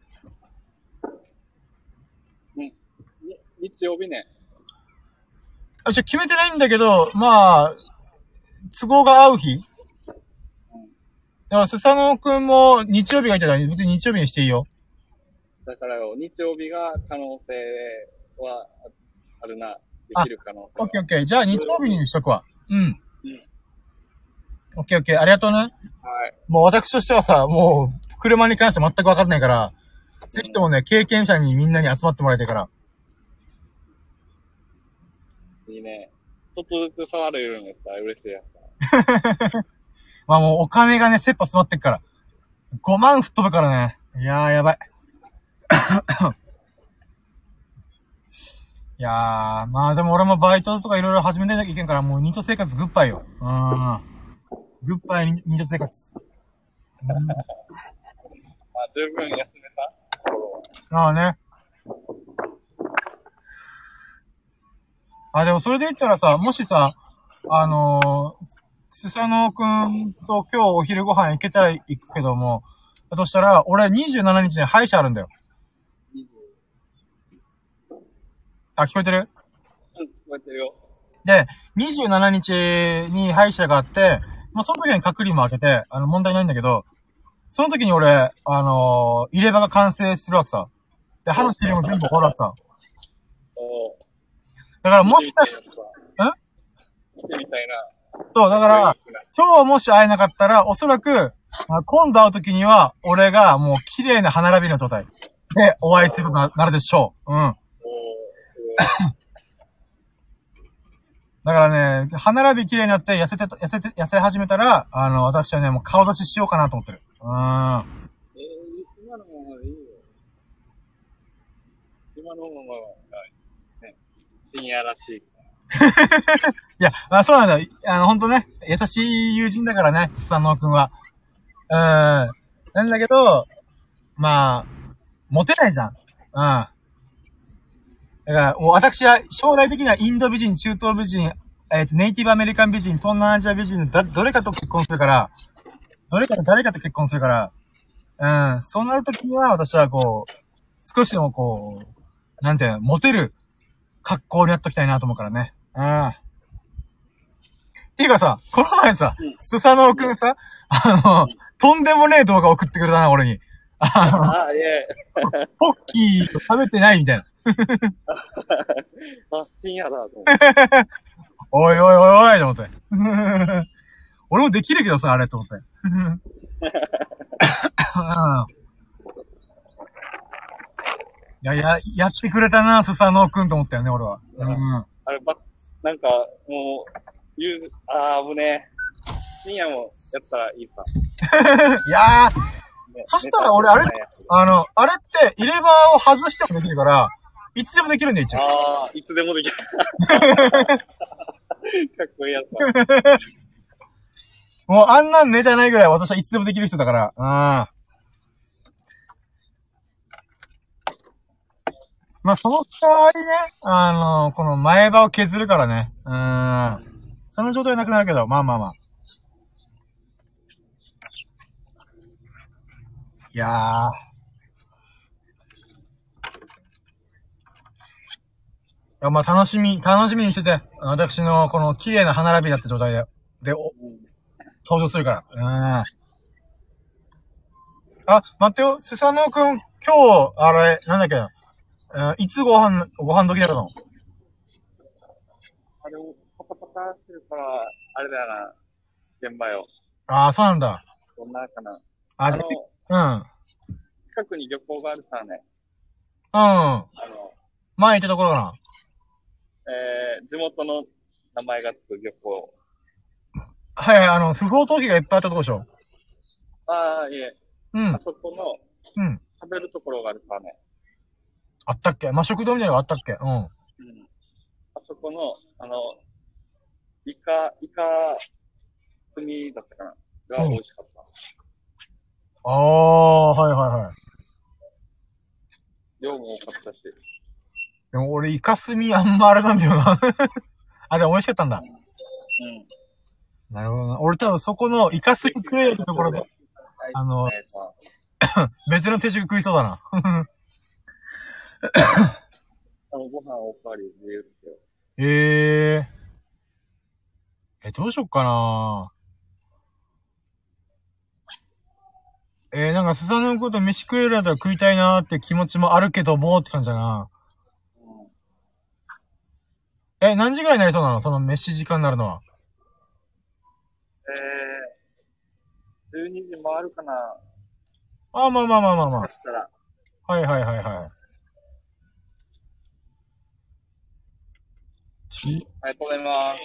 うん。に日曜日ね。あ、ちょ、決めてないんだけど、まあ、都合が合う日だから、スサノオくんも日曜日がいたら別に日曜日にしていいよ。だからよ、日曜日が可能性はあるな。できる可能性はオッケーオッケー。じゃあ日曜日にしとくわ。うん。うんオッケーオッケー。ありがとうね。はい。もう私としてはさ、もう、車に関して全くわかんないから、ぜひともね、経験者にみんなに集まってもらいたいから。いいね。ちょっとずつ触れるんやったら嬉しいやつ。まあもうお金がね、切羽詰まってっから。5万吹っ飛ぶからね。いやー、やばい。いやー、まあでも俺もバイトとかいろいろ始めてなきゃいけんから、もうニート生活グッバイよ。うん。グッバイニニート生活。うんまあ、十分休めたああね。あ、でもそれで言ったらさ、もしさ、あのー、スサノオくんと今日お昼ご飯行けたら行くけども、だとしたら、俺27日に歯医者あるんだよ。あ、聞こえてる？うん、聞こえてるよ。で、27日に歯医者があって、まあ、その時に隔離も開けて、あの、問題ないんだけど、その時に俺、あのー入れ歯が完成するわけさ。で、歯の治療も全部終わるわけさ。おだからもしかたん？見てみたいな。そう、だから、今日もし会えなかったら、おそらく、あ今度会う時には、俺がもう綺麗な歯並びの状態でお会いすることになるでしょう。うん。だからね、歯並び綺麗になって痩せて、痩せて、痩せ始めたら、あの、私はね、もう顔出ししようかなと思ってる。うん。えー、今のままでいいよ。今のままが、ね、深夜らしい。いや、あそうなんだよ。あの、ほんとね、優しい友人だからね、スサノオくんは。うん。なんだけど、まあ、モテないじゃん。うん。だから、もう私は将来的にはインド美人、中東美人、えっ、と、ネイティブアメリカン美人、東南アジア美人、だ、どれかと結婚するから、どれかと誰かと結婚するから、うん。そうなるときには私はこう、少しでもこう、なんていうの、モテる格好になっときたいなと思うからね。うん。っていうかさ、この前さうん、スサノオくんさ、あの、とんでもねえ動画送ってくれたな、俺に。あの、あ、いえ。ポッキー食べてないみたいな。あ、深夜だと思って。おいおいおいおいと思って。俺もできるけどさ、あれと思って。う んいや、や、やってくれたな、スサノオくんと思ったよね、俺は。うん。あれ、ば、なんか、もう、言う、あー、危ねえ。深夜もやったらいいさ。いやー、ねそしたら俺あれあの、あれって、入れ歯を外してもできるから、いつでもできるんだよ、一応。あー、いつでもできる。かっこいいやつだ。もうあんなんねじゃないぐらい私はいつでもできる人だから。うん。まあ、その代わりね、あの、この前歯を削るからね。うん。その状態なくなるけど、まあまあまあ。いやー。や、まあ楽しみ、楽しみにしてて、私のこの綺麗な歯並びだった状態で、で、お、登場するから。うん。あ、待ってよ。スサノオくん、今日、あれ、なんだっけな。うんいつご飯、ご飯時だったの？あれも、パタパタしてるから、あれだよな。現場よ。ああ、そうなんだ。どんなかな。あ、あじの、ゃあ近くに漁港があるさね。うん。うん。あの、前行ったところかな。えー、地元の名前がつく漁港。はいはい、あの、不法投棄がいっぱいあったとこでしょ？ああ、いえ、うんあ。そこのうん。食べるところがあるさね。あったっけ？まあ、食堂みたいなのがあったっけ？うん。うん。あそこの、あの、イカ、イカ、炭だったかな？が美味しかった。ああ、はいはいはい。量も多かったし。でも俺、イカスミあんまあれなんだよな。あ、でも美味しかったんだ。うん。なるほどな。俺多分そこのイカスミ食えるところで、あの別の定食食いそうだな。あの、ご飯おかわり自由よ。えええ、どうしよっかなえー、なんか、スサノオこと飯食えるんだったら食いたいなーって気持ちもあるけどもって感じだな。うん。え、何時ぐらいになりそうなの？その飯時間になるのは。えー、12時回るかな。あ、まあまあまあまあまそしたら。あ。はいはいはいはい。ちありがとうございます。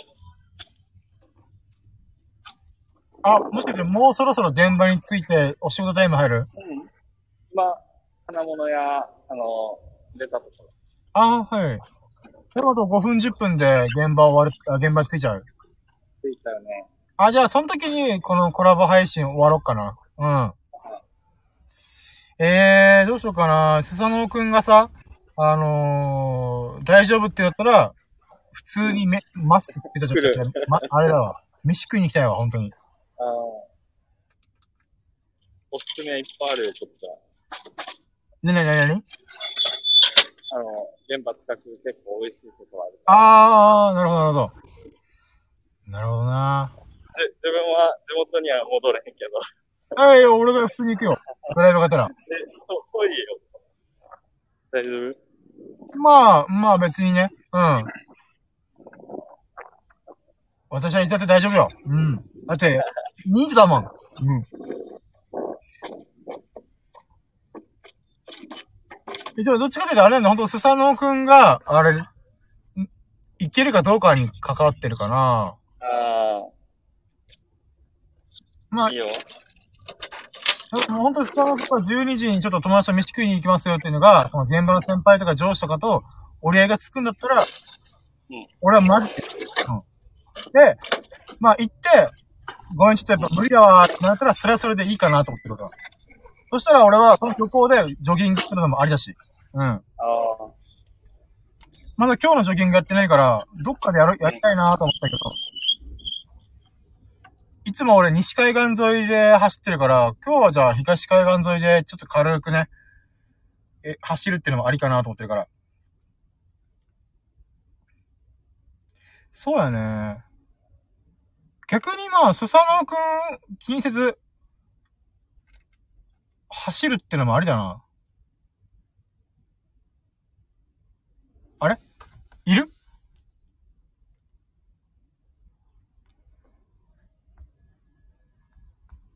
あ、もしかしてもうそろそろ現場についてお仕事タイム入る？うん。まあ、金物や、あの、出たところ。あ、はい。ちょうど5分10分で現場終わる、あ現場に着いちゃう。ついたよね。あ、じゃあ、その時に、このコラボ配信終わろうかな。うん。えー、どうしようかな。スサノオくんがさ、あのー、大丈夫って言ったら、普通にめ、マスクってちょっと、ま、あれだわ。飯食いに行きたいわ、本当に。ああ。おすすめいっぱいあるよ、こっちは。ねねねねねあの、現場近く結構美味しいとこある。あー、なるほど、なるほど。なるほどな。で自分は地元には戻れへんけど。はい、俺が普通に行くよ。ドライブがてら。で、と、遠いよ。大丈夫？まあ、まあ別にね。うん。私はいつだって大丈夫よ。うん。だって、ニートだもん。うん。え、でもどっちかというとあれなんだ、ほんと、スサノオくんが、あれ、んいけるかどうかに関わってるかな。あまああ、いい、よ。もう本当にスサノオくんが12時にちょっと友達と飯食いに行きますよっていうのが、この現場の先輩とか上司とかと折り合いがつくんだったら、うん俺はマジで、うん。で、まあ行って、ごめん、ちょっとやっぱ無理だわってなったら、それはそれでいいかなと思ってるから。そしたら俺は、この漁港でジョギングするのもありだし。うん。ああ。まだ今日のジョギングやってないから、どっかでやる、やりたいなと思ったけど。いつも俺西海岸沿いで走ってるから、今日はじゃあ東海岸沿いでちょっと軽くね、え、走るっていうのもありかなと思ってるから。そうやね。逆にまあ、スサノオくん気にせず、走るってのもありだな。あれ？いる？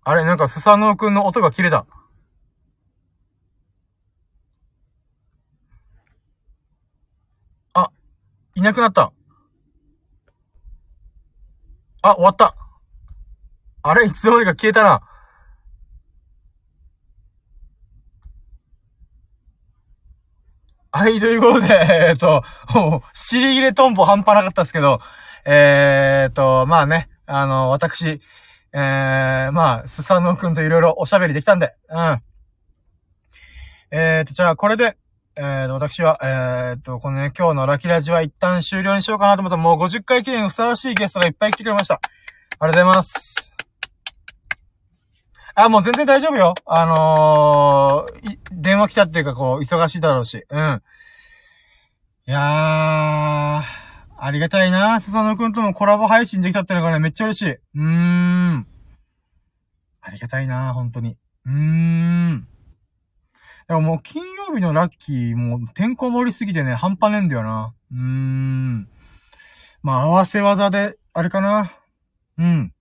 あれなんかスサノオくんの音が切れた。あ、いなくなった。あ、終わった。あれ？いつの間にか消えたな。はい、ということで、えっ、と、もう、尻切れトンボ半端なかったですけど、えっ、と、まあね、あの、私、えー、まあ、スサノオくんといろいろおしゃべりできたんで、うん。えっ、と、じゃあ、これで、えーと、私は、えーと、このね、今日のラキラジは一旦終了にしようかなと思ったら、もう50回記念ふさわしいゲストがいっぱい来てくれました。ありがとうございます。あ、もう全然大丈夫よ。あのー、電話来たっていうか、こう、忙しいだろうし。うん。いやー、ありがたいな。スサノくんともコラボ配信できたってのがね、めっちゃ嬉しい。うーん。ありがたいな、本当に。うーん。でももう金曜日のラッキー、もうてんこ盛りすぎてね、半端ねえんだよな。うーん。まあ、合わせ技で、あれかな。うん。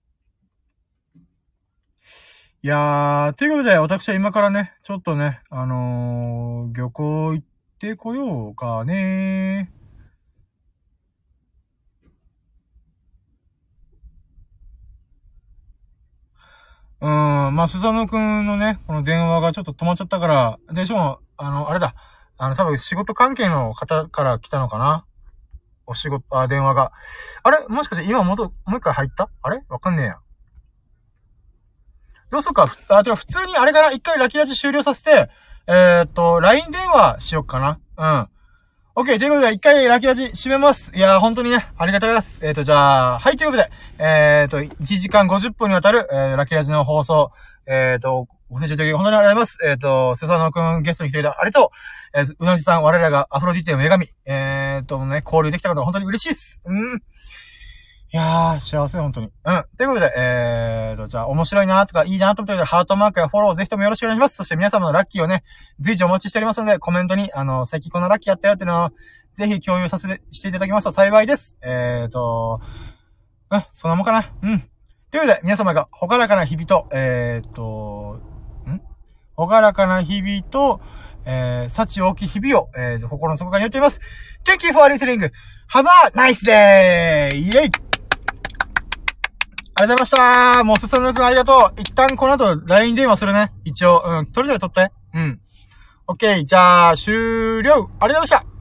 いやー、ということで、私は今からね、ちょっとね、あのー、漁港行ってこようかね。うん、まあ、スサノくんのね、この電話がちょっと止まっちゃったから、で、しかも、あの、あれだ、あの、多分仕事関係の方から来たのかな。お仕事、あ、電話が。あれ？もしかして今もと、もう一回入った？あれ？わかんねえや。どうするか、あ、てか普通にあれかな一回ラキラジ終了させて、えー、っと、LINE 電話しよっかな。うん。OK、ということで、一回ラキラジ閉めます。いやー、本当にね、ありがとうございます。えーと、じゃあ、はい、ということで、えーと、1時間50分にわたる、えー、ラキラジの放送、えーと、ご清聴いただき本当にありがとうございます。えーと、セサノくんゲストに来てくれてありがとう。えー、うなじさん、我らがアフロディテの女神、えーとね、交流できたこと本当に嬉しいです。うん。いやー、幸せ、本当に。うん。ということで、えーと、じゃあ、面白いなとか、いいなと思ったら、ハートマークやフォローぜひともよろしくお願いします。そして皆様のラッキーをね、随時お待ちしておりますので、コメントに、あの、最近このラッキーやったよっていうのを、ぜひ共有させて、していただきますと幸いです。えーと、うん、そんなもんかな。うん。ということで、皆様が、ほがらかな日々と、えーと、ん？ほがらかな日々と、えー、幸大きい日々を、えー、心の底から祈っています。Thank you for listening! Have a nice day! イェイありがとうございました。もうすさぬくんありがとう。一旦この後 LINE 電話するね。一応、うん、とりあえず取って。うん。オッケー、じゃあ、終了。ありがとうございました。